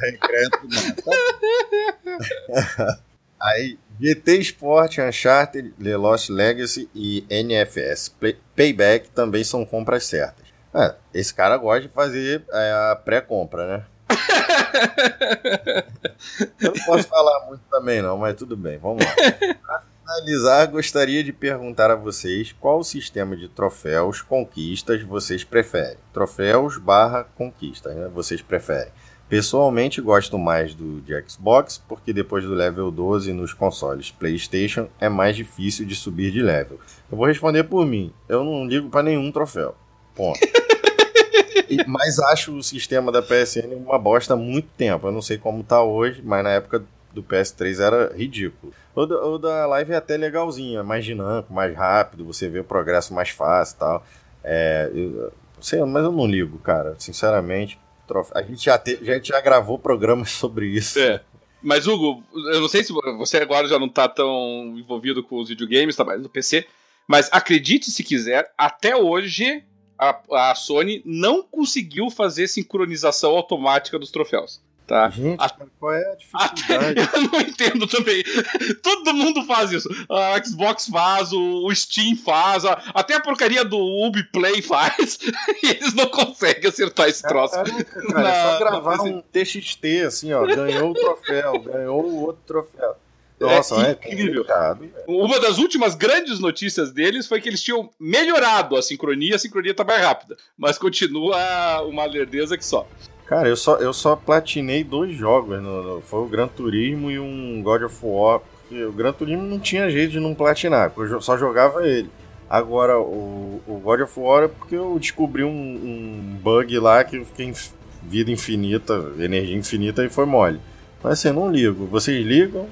regreto nada. Aí, GT Sport, Uncharted, The Lost Legacy e NFS Payback também são compras certas. É, esse cara gosta de fazer é, a pré-compra, né? Eu não posso falar muito também não, mas tudo bem, vamos lá. Para finalizar, gostaria de perguntar a vocês qual sistema de troféus, conquistas vocês preferem. Troféus barra conquistas, né? Vocês preferem. Pessoalmente gosto mais do de Xbox, porque depois do level 12 nos consoles PlayStation é mais difícil de subir de level. Eu vou responder por mim, eu não ligo para nenhum troféu. Ponto. E, mas acho o sistema da PSN uma bosta há muito tempo. Eu não sei como tá hoje, mas na época do PS3 era ridículo. O da, o da Live é até legalzinho, é mais dinâmico, mais rápido, você vê o progresso mais fácil e tal. É, eu, sei, mas eu não ligo, cara. Sinceramente, a gente já, te, a gente já gravou programas sobre isso. É. Mas, Hugo, eu não sei se você agora já não tá tão envolvido com os videogames, tá mais no PC, mas acredite se quiser, até hoje a, a Sony não conseguiu fazer sincronização automática dos troféus. Tá. Gente, a... qual é a dificuldade? Até... eu não entendo também. Todo mundo faz isso. A Xbox faz, o Steam faz, a... até a porcaria do Ubiplay faz. e eles não conseguem acertar esse troço. É, é, cara, Na... é só gravar um TXT, assim, ó. Ganhou o troféu, ganhou o outro troféu. Nossa, é, é incrível. Uma das últimas grandes notícias deles foi que eles tinham melhorado a sincronia, a sincronia tá mais rápida. Mas continua uma lerdeza que só. Cara, eu só, eu só platinei dois jogos. No, no, foi o Gran Turismo e um God of War. Porque o Gran Turismo não tinha jeito de não platinar, eu só jogava ele. Agora, o, o God of War é porque eu descobri um, um bug lá que eu fiquei em vida infinita, energia infinita e foi mole. Mas assim, eu não ligo. Vocês ligam?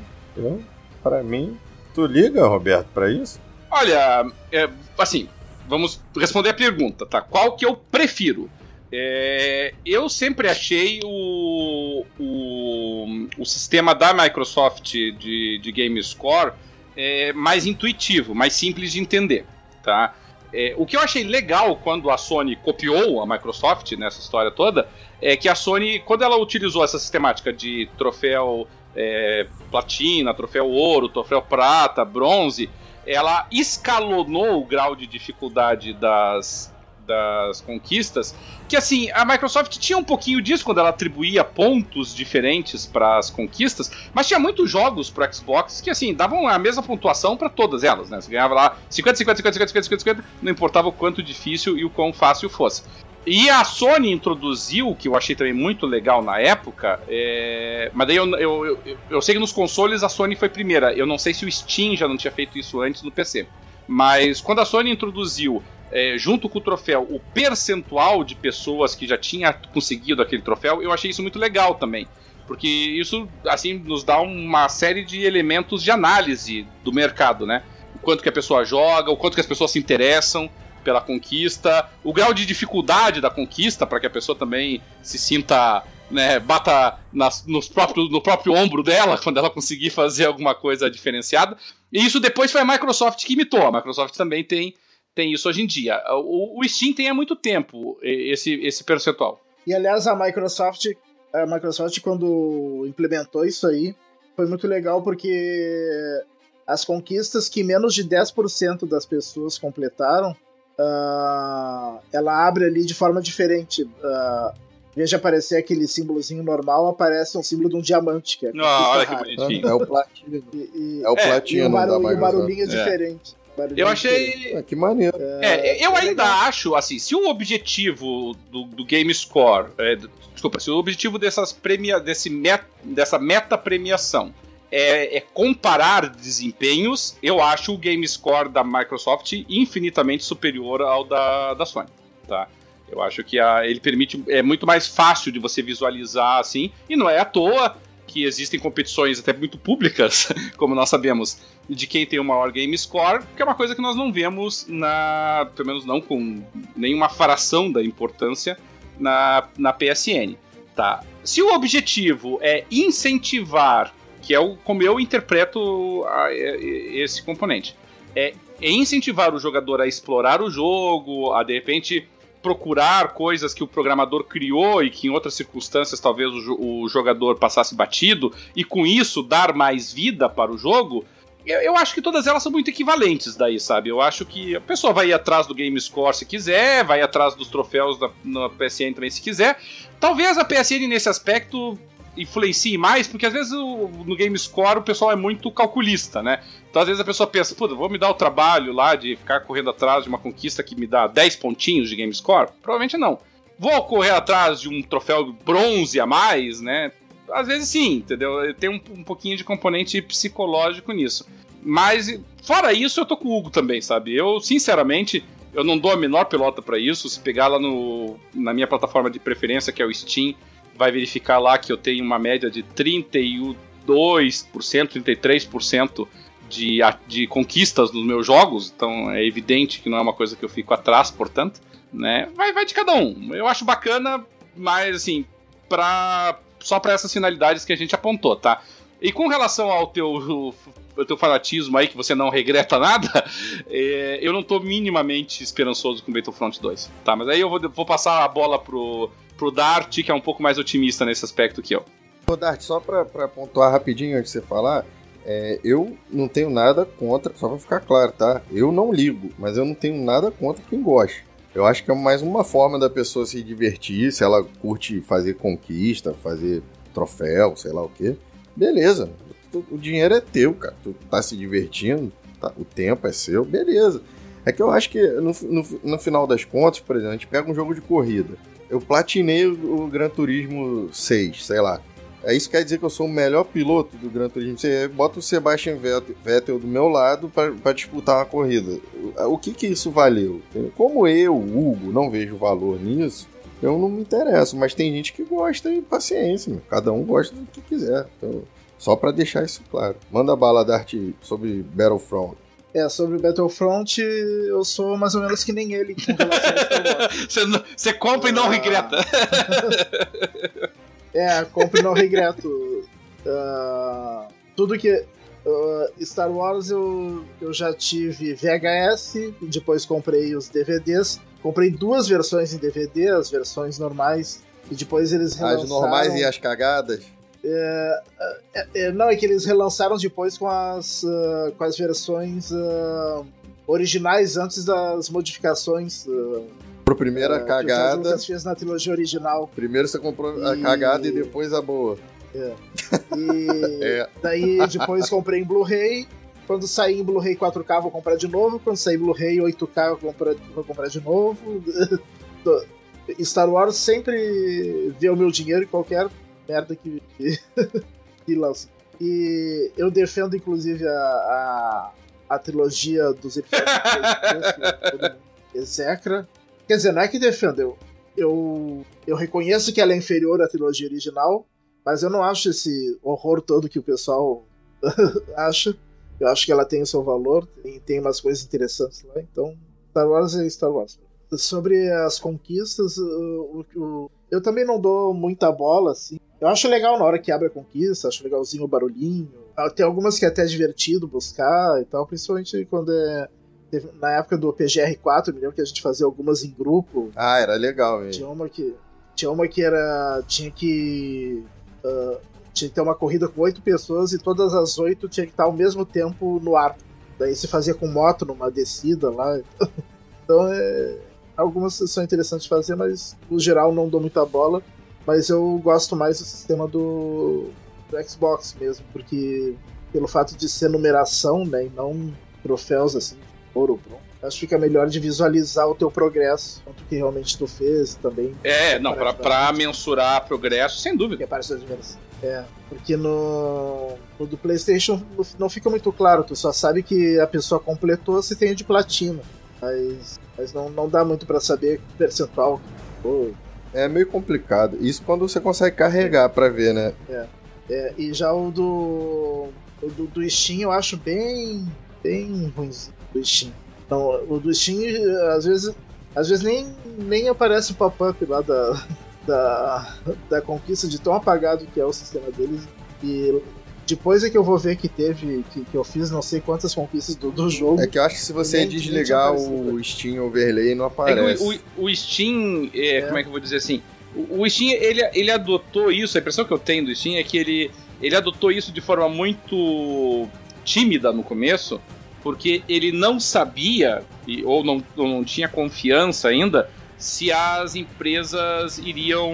Para mim, tu liga, Roberto, para isso? Olha, é, assim, vamos responder a pergunta, tá? Qual que eu prefiro? É, eu sempre achei o, o, o, sistema da Microsoft de, de Game Score é, mais intuitivo, mais simples de entender, tá? É, o que eu achei legal quando a Sony copiou a Microsoft nessa história toda é que a Sony, quando ela utilizou essa sistemática de troféu é, platina, troféu ouro, troféu prata, bronze, ela escalonou o grau de dificuldade das, das conquistas, que assim, a Microsoft tinha um pouquinho disso quando ela atribuía pontos diferentes para as conquistas, mas tinha muitos jogos para Xbox que assim, davam a mesma pontuação para todas elas, né? Você ganhava lá 50, 50, 50, 50, 50, 50, 50, não importava o quanto difícil e o quão fácil fosse. E a Sony introduziu, que eu achei também muito legal na época, é... mas daí eu, eu, eu, eu, sei que nos consoles a Sony foi primeira. Eu não sei se o Steam já não tinha feito isso antes no PC. Mas quando a Sony introduziu, é, junto com o troféu, o percentual de pessoas que já tinha conseguido aquele troféu, eu achei isso muito legal também. Porque isso, assim, nos dá uma série de elementos de análise do mercado, né? O quanto que a pessoa joga, o quanto que as pessoas se interessam pela conquista, o grau de dificuldade da conquista para que a pessoa também se sinta, né, bata nas, nos próprio, no próprio ombro dela quando ela conseguir fazer alguma coisa diferenciada. E isso depois foi a Microsoft que imitou. A Microsoft também tem, tem isso hoje em dia. O, o Steam tem há muito tempo esse, esse percentual. E aliás, a Microsoft, a Microsoft quando implementou isso aí, foi muito legal porque as conquistas que menos de 10% das pessoas completaram uh, ela abre ali de forma diferente. Uh, em vez de aparecer aquele símbolozinho normal, aparece um símbolo de um diamante. Que é ah, olha que bonitinho. É o platino. E, e, é o platino. E o, barulho, da e o barulhinho é, é. diferente. Eu achei. É, que maneiro. É, eu é ainda legal. acho, assim, se o objetivo do, do Game Score. É, desculpa, se o objetivo dessas premia, desse met, dessa meta premiação é, é, comparar desempenhos, eu acho o game score da Microsoft infinitamente superior ao da, da Sony, tá? Eu acho que a, ele permite é muito mais fácil de você visualizar assim, e não é à toa que existem competições até muito públicas, como nós sabemos, de quem tem o maior game score, que é uma coisa que nós não vemos na, pelo menos não com nenhuma fração da importância na, na PSN, tá? Se o objetivo é incentivar que é o, como eu interpreto a, esse componente. É, é incentivar o jogador a explorar o jogo, a de repente procurar coisas que o programador criou e que em outras circunstâncias talvez o, o jogador passasse batido, e com isso dar mais vida para o jogo, eu, eu, acho que todas elas são muito equivalentes daí, sabe? Eu acho que a pessoa vai ir atrás do Game Score se quiser, vai atrás dos troféus da, na PSN também se quiser. Talvez a PSN nesse aspecto influencie mais, porque às vezes no Game Score o pessoal é muito calculista, né? Então às vezes a pessoa pensa, puta, vou me dar o trabalho lá de ficar correndo atrás de uma conquista que me dá 10 pontinhos de Game Score? Provavelmente não. Vou correr atrás de um troféu bronze a mais, né? Às vezes sim, entendeu? Tem um, um pouquinho de componente psicológico nisso. Mas, fora isso, eu tô com o Hugo também, sabe? Eu, sinceramente, eu não dou a menor pelota para isso. Se pegar lá no, na minha plataforma de preferência, que é o Steam, vai verificar lá que eu tenho uma média de 32%, 33% de, de conquistas nos meus jogos, então é evidente que não é uma coisa que eu fico atrás, portanto, né? Vai, vai de cada um. Eu acho bacana, mas assim, pra, só para essas finalidades que a gente apontou, tá? E com relação ao teu, ao teu fanatismo aí, que você não regreta nada, é, eu não tô minimamente esperançoso com Battlefront 2, tá? Mas aí eu vou, vou passar a bola pro, pro Dart, que é um pouco mais otimista nesse aspecto que eu. Ô Dart, só pra, pra pontuar rapidinho antes de você falar, é, eu não tenho nada contra, só pra ficar claro, tá? Eu não ligo, mas eu não tenho nada contra quem gosta. Eu acho que é mais uma forma da pessoa se divertir, se ela curte fazer conquista, fazer troféu, sei lá o quê. Beleza, o dinheiro é teu, cara. Tu tá se divertindo, tá, o tempo é seu, beleza. É que eu acho que no, no, no final das contas, por exemplo, a gente pega um jogo de corrida eu platinei o, Gran Turismo 6, sei lá. É isso quer dizer que eu sou o melhor piloto do Gran Turismo. Você bota o Sebastian Vettel do meu lado para disputar uma corrida. O que que isso valeu? Como eu, Hugo, não vejo valor nisso, eu não me interesso. Mas tem gente que gosta e paciência, meu. cada um gosta do que quiser. Então, só para deixar isso claro. Manda bala da arte sobre Battlefront. É, sobre Battlefront, eu sou mais ou menos que nem ele. Você, não- você compra e não Ah. regreta. É, compre e não regreto. Ah, tudo que. ah, Star Wars eu, eu já tive VHS, depois comprei os DVDs. Comprei duas versões em DVD, as versões normais, e depois eles relançaram. As normais e as cagadas. É, é, não, é que eles relançaram depois com as, ah, com as versões ah, originais antes das modificações ah, Pro primeira que o George cagada. Lucas fez na trilogia original. Primeiro você comprou a E- cagada e depois a boa. E É. daí depois comprei em Blu-ray. Quando sair em Blu-ray 4K, vou comprar de novo. Quando sair Blu-ray 8K, eu vou comprar, vou comprar de novo. Star Wars sempre vê o meu dinheiro em qualquer merda que, que lança. E eu defendo, inclusive, a, a, a trilogia dos episódios que todo mundo execra. Quer dizer, não é que defendo, eu, eu, eu reconheço que ela é inferior à trilogia original, mas eu não acho esse horror todo que o pessoal acha. Eu acho que ela tem o seu valor, tem, tem umas coisas interessantes lá, então Star Wars é Star Wars. Sobre as conquistas, o, o- eu também não dou muita bola, assim. Eu acho legal na hora que abre a conquista, acho legalzinho o barulhinho. Ah, Tem algumas que é até divertido buscar e tal, principalmente quando é. Na época do PGR4, eu me lembro que a gente fazia algumas em grupo. Ah, era legal mesmo. Tinha uma que. Tinha uma que era. Tinha que. ah, tinha que ter uma corrida com oito pessoas e todas as oito tinha que estar ao mesmo tempo no ar. Daí se fazia com moto numa descida lá. Então é. Algumas são interessantes de fazer, mas no geral não dou muita bola. Mas eu gosto mais do sistema do, do Xbox mesmo, porque pelo fato de ser numeração, né, e não troféus assim, ouro, bronze, acho que fica melhor de visualizar o teu progresso, quanto que realmente tu fez também. É, não, pra, pra mensurar progresso, sem dúvida. Que é parte da diversão. É, porque no, no do PlayStation não- fica muito claro, tu só sabe que a pessoa completou se tem de platina. Mas, mas não, não dá muito pra saber que percentual que foi. É meio complicado. Isso quando você consegue carregar pra ver, né? É, e já o do, o do. do Steam eu acho bem. bem ruimzinho do Steam. Não, o do Steam, às vezes. Às vezes nem, nem aparece o pop-up lá da, da. da conquista de tão apagado que é o sistema deles. E depois é que eu vou ver que teve. que, que eu fiz não sei quantas conquistas do, do jogo. É que eu acho que se você Nem- desligar o Steam Overlay, não É aparece. que o, o- o Steam, é, É. como é que eu vou dizer assim? O, o Steam, ele, ele adotou isso, a impressão que eu tenho do Steam é que ele, ele adotou isso de forma muito tímida no começo, porque ele não sabia, ou não, ou não tinha confiança ainda, se as empresas iriam,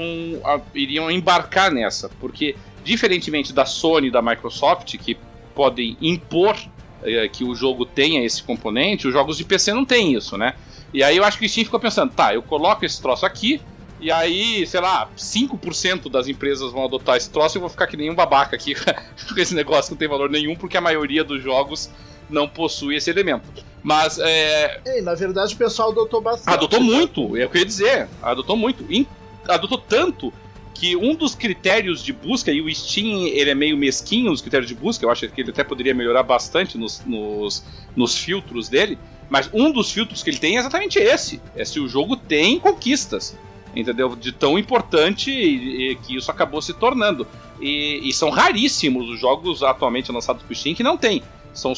iriam embarcar nessa. Porque, diferentemente da Sony e da Microsoft, que podem impor eh, que o jogo tenha esse componente, os jogos de PC não têm isso, né? E aí eu acho que o Steam ficou pensando, tá, eu coloco esse troço aqui, e aí, sei lá, 5% das empresas vão adotar esse troço e eu vou ficar que nem um babaca aqui com esse negócio que não tem valor nenhum, porque a maioria dos jogos não possui esse elemento. Mas é, Ei, na verdade o pessoal adotou bastante. adotou muito, é o que eu ia dizer, adotou muito. Adotou tanto que um dos critérios de busca, e o Steam ele é meio mesquinho nos critérios de busca, eu acho que ele até poderia melhorar bastante nos, nos, nos filtros dele, mas um dos filtros que ele tem é exatamente esse: é se o jogo tem conquistas. Entendeu? De tão importante que isso acabou se tornando. E, e são raríssimos os jogos atualmente lançados pro Steam que não tem. São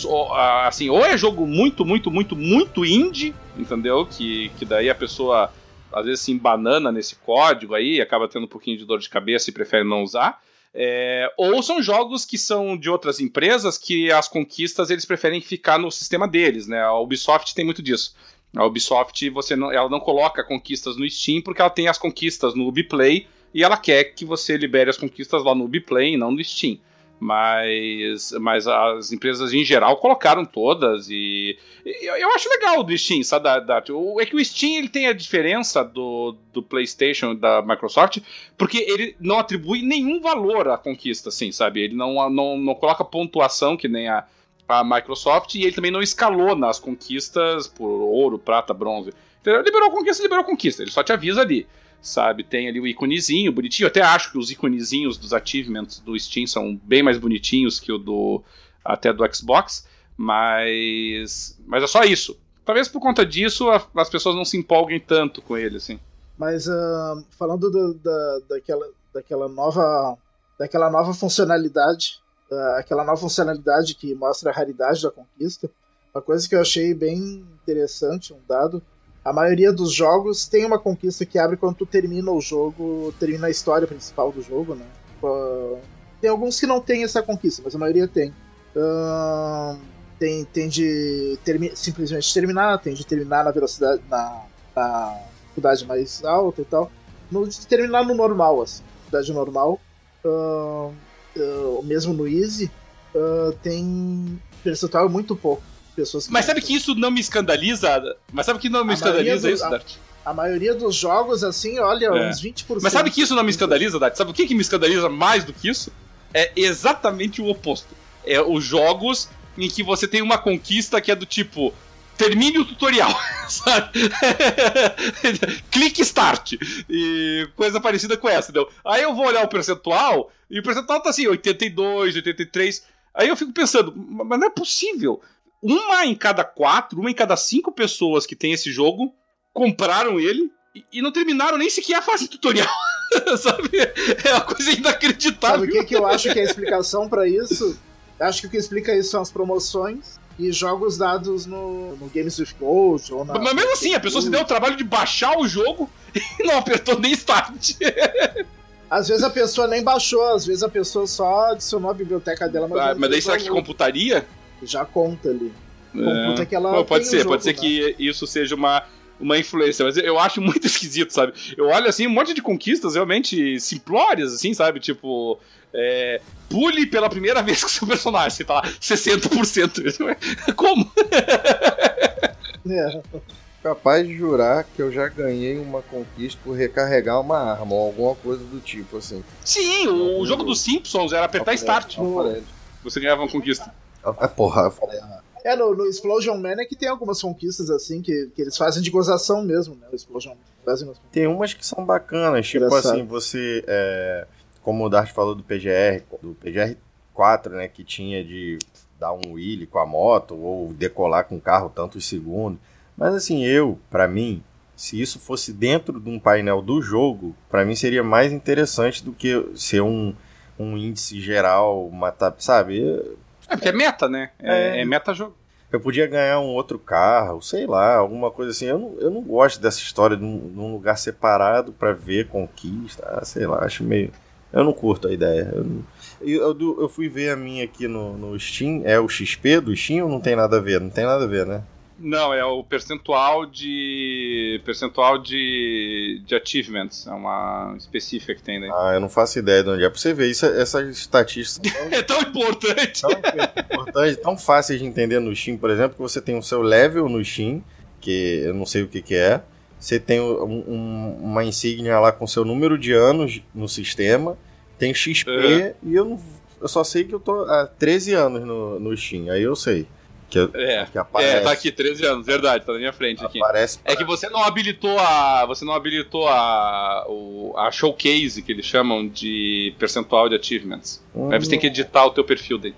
assim, ou é jogo muito, muito, muito, muito indie, entendeu? Que, que daí a pessoa às vezes se embanana nesse código aí, acaba tendo um pouquinho de dor de cabeça e prefere não usar. É, ou são jogos que são de outras empresas que as conquistas eles preferem ficar no sistema deles, né? A Ubisoft tem muito disso. A Ubisoft, você não, ela não coloca conquistas no Steam porque ela tem as conquistas no Ubiplay e ela quer que você libere as conquistas lá no Ubiplay e não no Steam. Mas, mas as empresas em geral colocaram todas e, e eu, acho legal do Steam, sabe? Da, da- o- é que o Steam ele tem a diferença do, do PlayStation da Microsoft porque ele não atribui nenhum valor à conquista, assim, sabe? Ele não, não, não coloca pontuação que nem a, a Microsoft e ele também não escalona as conquistas por ouro, prata, bronze. Entendeu? Liberou conquista, liberou conquista. Ele só te avisa ali, sabe? Tem ali o iconezinho bonitinho. Eu até acho que os iconezinhos dos achievements do Steam são bem mais bonitinhos que o do até do Xbox. Mas. Mas é só isso. Talvez por conta disso a, as pessoas não se empolguem tanto com ele, assim. Mas uh, falando do, da, daquela, daquela nova. Daquela nova funcionalidade. Uh, aquela nova funcionalidade que mostra a raridade da conquista. Uma coisa que eu achei bem interessante, um dado. A maioria dos jogos tem uma conquista que abre quando tu termina o jogo, termina a história principal do jogo, né? Uh, tem alguns que não tem essa conquista, mas a maioria tem. Uh, tem, tem de termi simplesmente terminar, tem de terminar na velocidade, na, na dificuldade mais alta e tal. No, de terminar no normal, assim, dificuldade normal. Uh, uh, mesmo no Easy, uh, tem percentual muito pouco. Pessoas Mas sabe que isso não me escandaliza? Mas sabe que não me a escandaliza do, isso, Dart? A, a, maioria dos jogos, assim, olha, é. uns 20%. Mas sabe que isso não me escandaliza, Dart? Sabe o que, que me escandaliza mais do que isso? É exatamente o oposto. É os jogos em que você tem uma conquista que é do tipo termine o tutorial, sabe? Clique start. E coisa parecida com essa, entendeu? Aí eu vou olhar o percentual, e o percentual tá assim, 82, 83. Aí eu fico pensando, mas não é possível. Uma em cada quatro, uma em cada cinco pessoas que tem esse jogo compraram ele e, e não terminaram nem sequer a fase tutorial. sabe? É uma coisa inacreditável. Sabe o que, que eu acho que é a explicação para isso? Acho que o que explica isso são as promoções e jogos dados no, no Games with Gold ou na. Mas mesmo assim, a pessoa se deu o trabalho de baixar o jogo e não apertou nem start. Às vezes a pessoa nem baixou, às vezes a pessoa só adicionou a biblioteca dela. Mas, ah, mas daí será que computaria? Já conta ali. É. que ela Pô, pode ser, jogo, pode ser né? que isso seja uma, uma influência, mas eu acho muito esquisito, sabe? Eu olho assim, um monte de conquistas realmente simplórias, assim, sabe? Tipo, é, pule pela primeira vez com seu personagem, você tá lá, 60%. Como? É. Capaz de jurar que eu já ganhei uma conquista por recarregar uma arma ou alguma coisa do tipo, assim. Sim, o, o jogo dos Simpsons era apertar Alfred, Start. Alfred. Você ganhava uma conquista. Ah, porra, eu falei, ah. É, no, no, Explosion Man é que tem algumas conquistas assim que, que eles fazem de gozação mesmo, né? O Explosion Man. Tem umas que são bacanas, tipo assim, você. É, como o Dart falou do PGR, do PGR 4, né, que tinha de dar um wheelie com a moto ou decolar com o carro tantos segundos. Mas assim, eu, para mim, se isso fosse dentro de um painel do jogo, para mim seria mais interessante do que ser um, um índice geral, uma, sabe? É porque é meta, né? É, é, é meta jogo. Eu podia ganhar um outro carro, sei lá, alguma coisa assim. Eu não, eu não gosto dessa história de um, de um lugar separado para ver conquista. Ah, sei lá, acho meio. Eu não curto a ideia. Eu, eu, eu, fui ver a minha aqui no, no Steam. É o XP do Steam ou não tem nada a ver? Não tem nada a ver, né? Não, é o percentual de. percentual de, de achievements. É uma específica que tem daí. Ah, eu não faço ideia de onde é. Pra você ver, isso, essas estatísticas. é tão importante! Tão importante, tão fácil de entender no Steam, por exemplo, que você tem o seu level no Steam, que eu não sei o que, que é. Você tem um, um, uma insígnia lá com seu número de anos no sistema tem XP uhum. e eu, não, eu só sei que eu tô há 13 anos no, no Steam, aí eu sei. Que, é, que aparece. É, tá aqui, 13 anos, verdade, tá na minha frente aqui. Aparece é que você não habilitou a. Você não habilitou a. O, a showcase que eles chamam de percentual de achievements. Hum. Aí você tem que editar o teu perfil dele.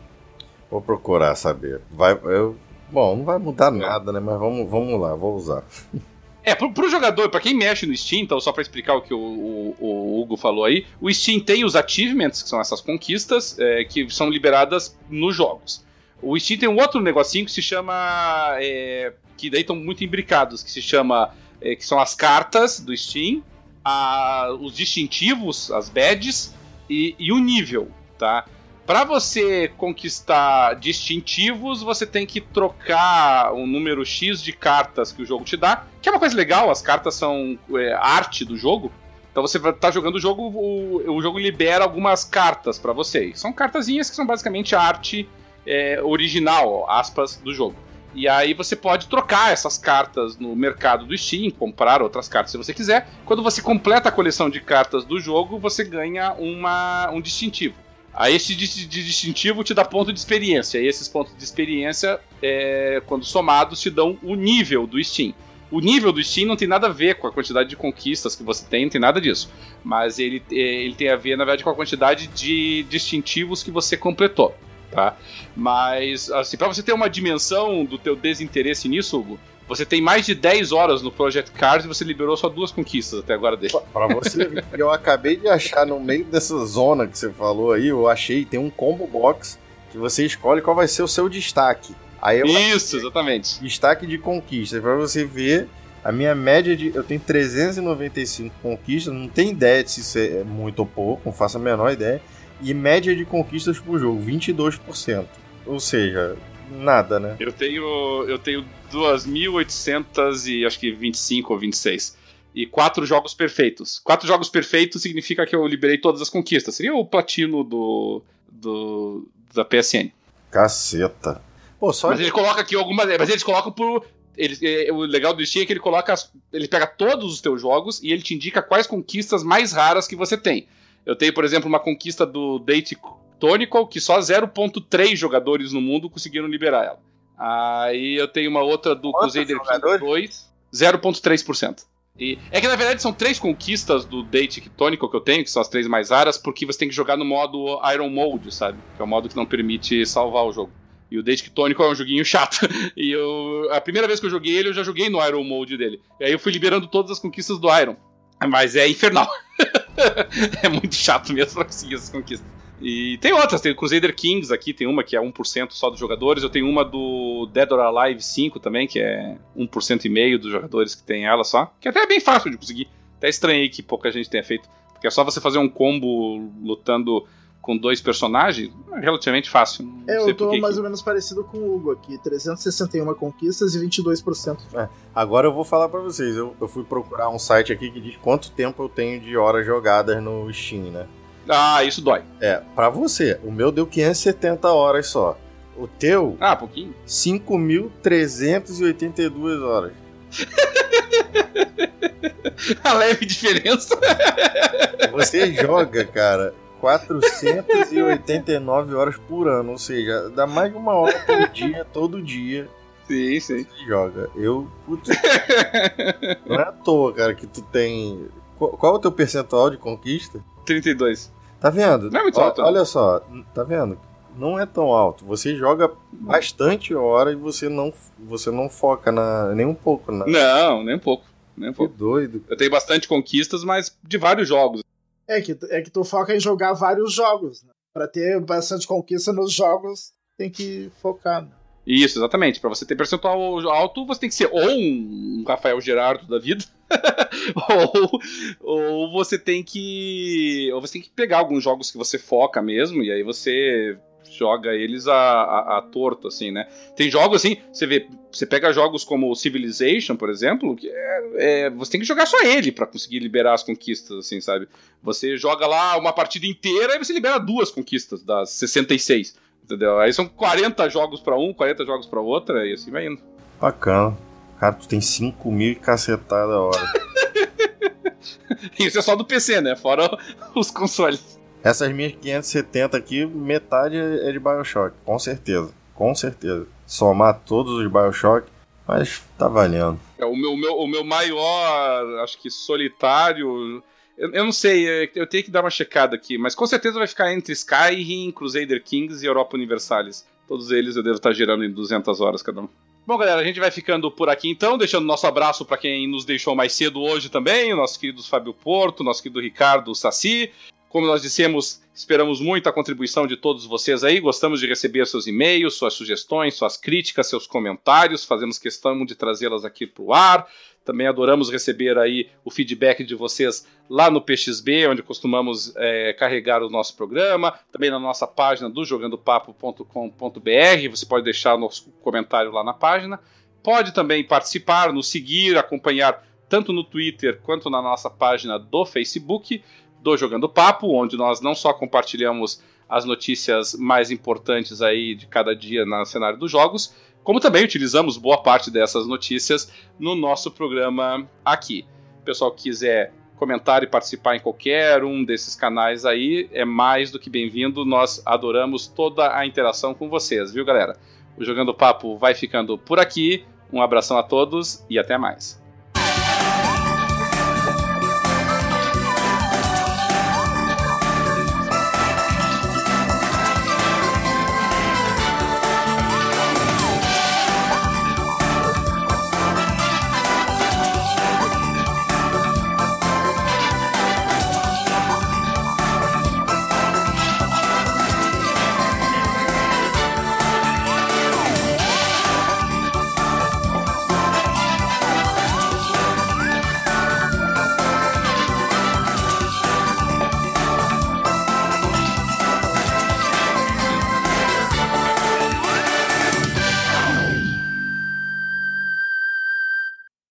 Vou procurar saber. Vai, eu, bom, não vai mudar é. nada, né? Mas vamos, vamos lá, vou usar. É, pro, pro jogador, para quem mexe no Steam, então só para explicar o que o, o, o, Hugo falou aí, o Steam tem os achievements, que são essas conquistas, é, que são liberadas nos jogos. O Steam tem um outro negocinho que se chama. É, que daí estão muito imbricados, que se chama. É, que são as cartas do Steam, a, os distintivos, as badges e, e o nível, tá? Para você conquistar distintivos, você tem que trocar um número X de cartas que o jogo te dá, que é uma coisa legal, as cartas são é, arte do jogo. Então você tá jogando o jogo, o, o jogo libera algumas cartas para você. São cartazinhas que são basicamente arte é, original, aspas, do jogo. E aí você pode trocar essas cartas no mercado do Steam, comprar outras cartas se você quiser. Quando você completa a coleção de cartas do jogo, você ganha uma, um distintivo. Aí de distintivo te dá ponto de experiência. E esses pontos de experiência, é, quando somados, te dão o nível do Steam. O nível do Steam não tem nada a ver com a quantidade de conquistas que você tem, não tem nada disso. Mas ele, é, ele tem a ver, na verdade, com a quantidade de distintivos que você completou. Tá? Mas, assim, pra você ter uma dimensão do teu desinteresse nisso, Hugo, você tem mais de 10 horas no Project Cars e você liberou só duas conquistas até agora dele. Pra você ver, eu acabei de achar no meio dessa zona que você falou aí, eu achei, tem um combo box que você escolhe qual vai ser o seu destaque. Aí Isso, exatamente. destaque de conquistas, pra você ver a minha média de. Eu tenho 395 conquistas, não tenho ideia de se isso é muito ou pouco, não faço a menor ideia. E média de conquistas por jogo, 22%. Ou seja, nada, né? Eu tenho eu tenho 2.800 e acho que 25 ou 26. E quatro jogos perfeitos. Quatro jogos perfeitos significa que eu liberei todas as conquistas. Seria o platino do, do da PSN. Caceta. Pô, só Mas ele coloca aqui algumas. Mas eles colocam por. Ele, é, o legal do Steam é que ele coloca. ele pega todos os teus jogos e ele te indica quais conquistas mais raras que você tem. Eu tenho, por exemplo, uma conquista do Date Tonical que só 0.3 jogadores no mundo conseguiram liberar ela. Aí eu tenho uma outra do Quantos Crusader King jogadores? 2, 0.3%. E é que na verdade são três conquistas do Date Tonical que eu tenho, que são as três mais raras, porque você tem que jogar no modo Iron Mode, sabe? Que é o modo que não permite salvar o jogo. E o Date Tonical é um joguinho chato. E eu. A primeira vez que eu joguei ele, eu já joguei no Iron Mode dele. E aí eu fui liberando todas as conquistas do Iron. Mas é infernal. é muito chato mesmo pra conseguir essas conquistas. E tem outras, tem o Crusader Kings aqui, tem uma que é 1% só dos jogadores. Eu tenho uma do Dead or Alive 5 também, que é 1% e meio dos jogadores que tem ela só. Que até é bem fácil de conseguir. Até estranhei que pouca gente tenha feito. Porque é só você fazer um combo lutando com dois personagens, é relativamente fácil. Não É, eu tô mais que- ou menos parecido com o Hugo aqui. 361 conquistas e 22%. Agora eu vou falar pra vocês. Eu, eu fui procurar um site aqui que diz quanto tempo eu tenho de horas jogadas no Steam, né? Ah, isso dói. É, pra você, o meu deu 570 horas só. O teu, Ah, pouquinho. 5.382 horas. A leve diferença. Você joga, cara, 489 horas por ano. Ou seja, dá mais de uma hora por dia, todo dia. Sim, sim. Você joga. Eu. Putz, não é à toa, cara, que tu tem. Qual, qual é o teu percentual de conquista? 32. Tá vendo? Não é muito Ó- alto. Olha só, tá vendo? Não é tão alto. Você joga bastante hora e você não, você não foca na, nem um pouco na. Não, nem um pouco. Nem um Que pouco. doido. Eu tenho bastante conquistas, mas de vários jogos. É que, é que tu foca em jogar vários jogos. Né? Pra ter bastante conquista nos jogos, tem que focar. Né? Isso, exatamente. Pra você ter percentual alto, você tem que ser ou um Rafael Gerardo da vida, ou, ou você tem que. Ou você tem que pegar alguns jogos que você foca mesmo, e aí você joga eles a, a, a torto, assim, né? Tem jogos assim, você vê, você pega jogos como Civilization, por exemplo, que é, é, você tem que jogar só ele pra conseguir liberar as conquistas, assim, sabe? Você joga lá uma partida inteira e você libera duas conquistas das 66. Entendeu? Aí são 40 jogos pra um, 40 jogos pra outra, e assim vai indo. Bacana. Cara, tu tem 5 mil e cacetada a hora. Isso é só do PC, né? Fora os consoles. Essas minhas 570 aqui, metade é de Bioshock, com certeza. Com certeza. Somar todos os Bioshock, mas tá valendo. É, o, meu, o meu, o meu maior, acho que solitário. Eu, eu não sei, é, eu tenho que dar uma checada aqui, mas com certeza vai ficar entre Skyrim, Crusader Kings e Europa Universalis. Todos eles eu devo estar girando em 200 horas cada um. Bom, galera, a gente vai ficando por aqui então, deixando nosso abraço para quem nos deixou mais cedo hoje também, nosso querido Fábio Porto, nosso querido Ricardo Saci. Como nós dissemos, esperamos muito a contribuição de todos vocês aí. Gostamos de receber seus e-mails, suas sugestões, suas críticas, seus comentários. Fazemos questão de trazê-las aqui para o ar. Também adoramos receber aí o feedback de vocês lá no PXB, onde costumamos é, carregar o nosso programa. Também na nossa página do jogandopapo.com.br. Você pode deixar nosso comentário lá na página. Pode também participar, nos seguir, acompanhar tanto no Twitter quanto na nossa página do Facebook do Jogando Papo, onde nós não só compartilhamos as notícias mais importantes aí de cada dia no cenário dos jogos, como também utilizamos boa parte dessas notícias no nosso programa aqui. O pessoal que quiser comentar e participar em qualquer um desses canais aí, é mais do que bem-vindo. Nós adoramos toda a interação com vocês, viu, galera? O Jogando Papo vai ficando por aqui. Um abração a todos e até mais.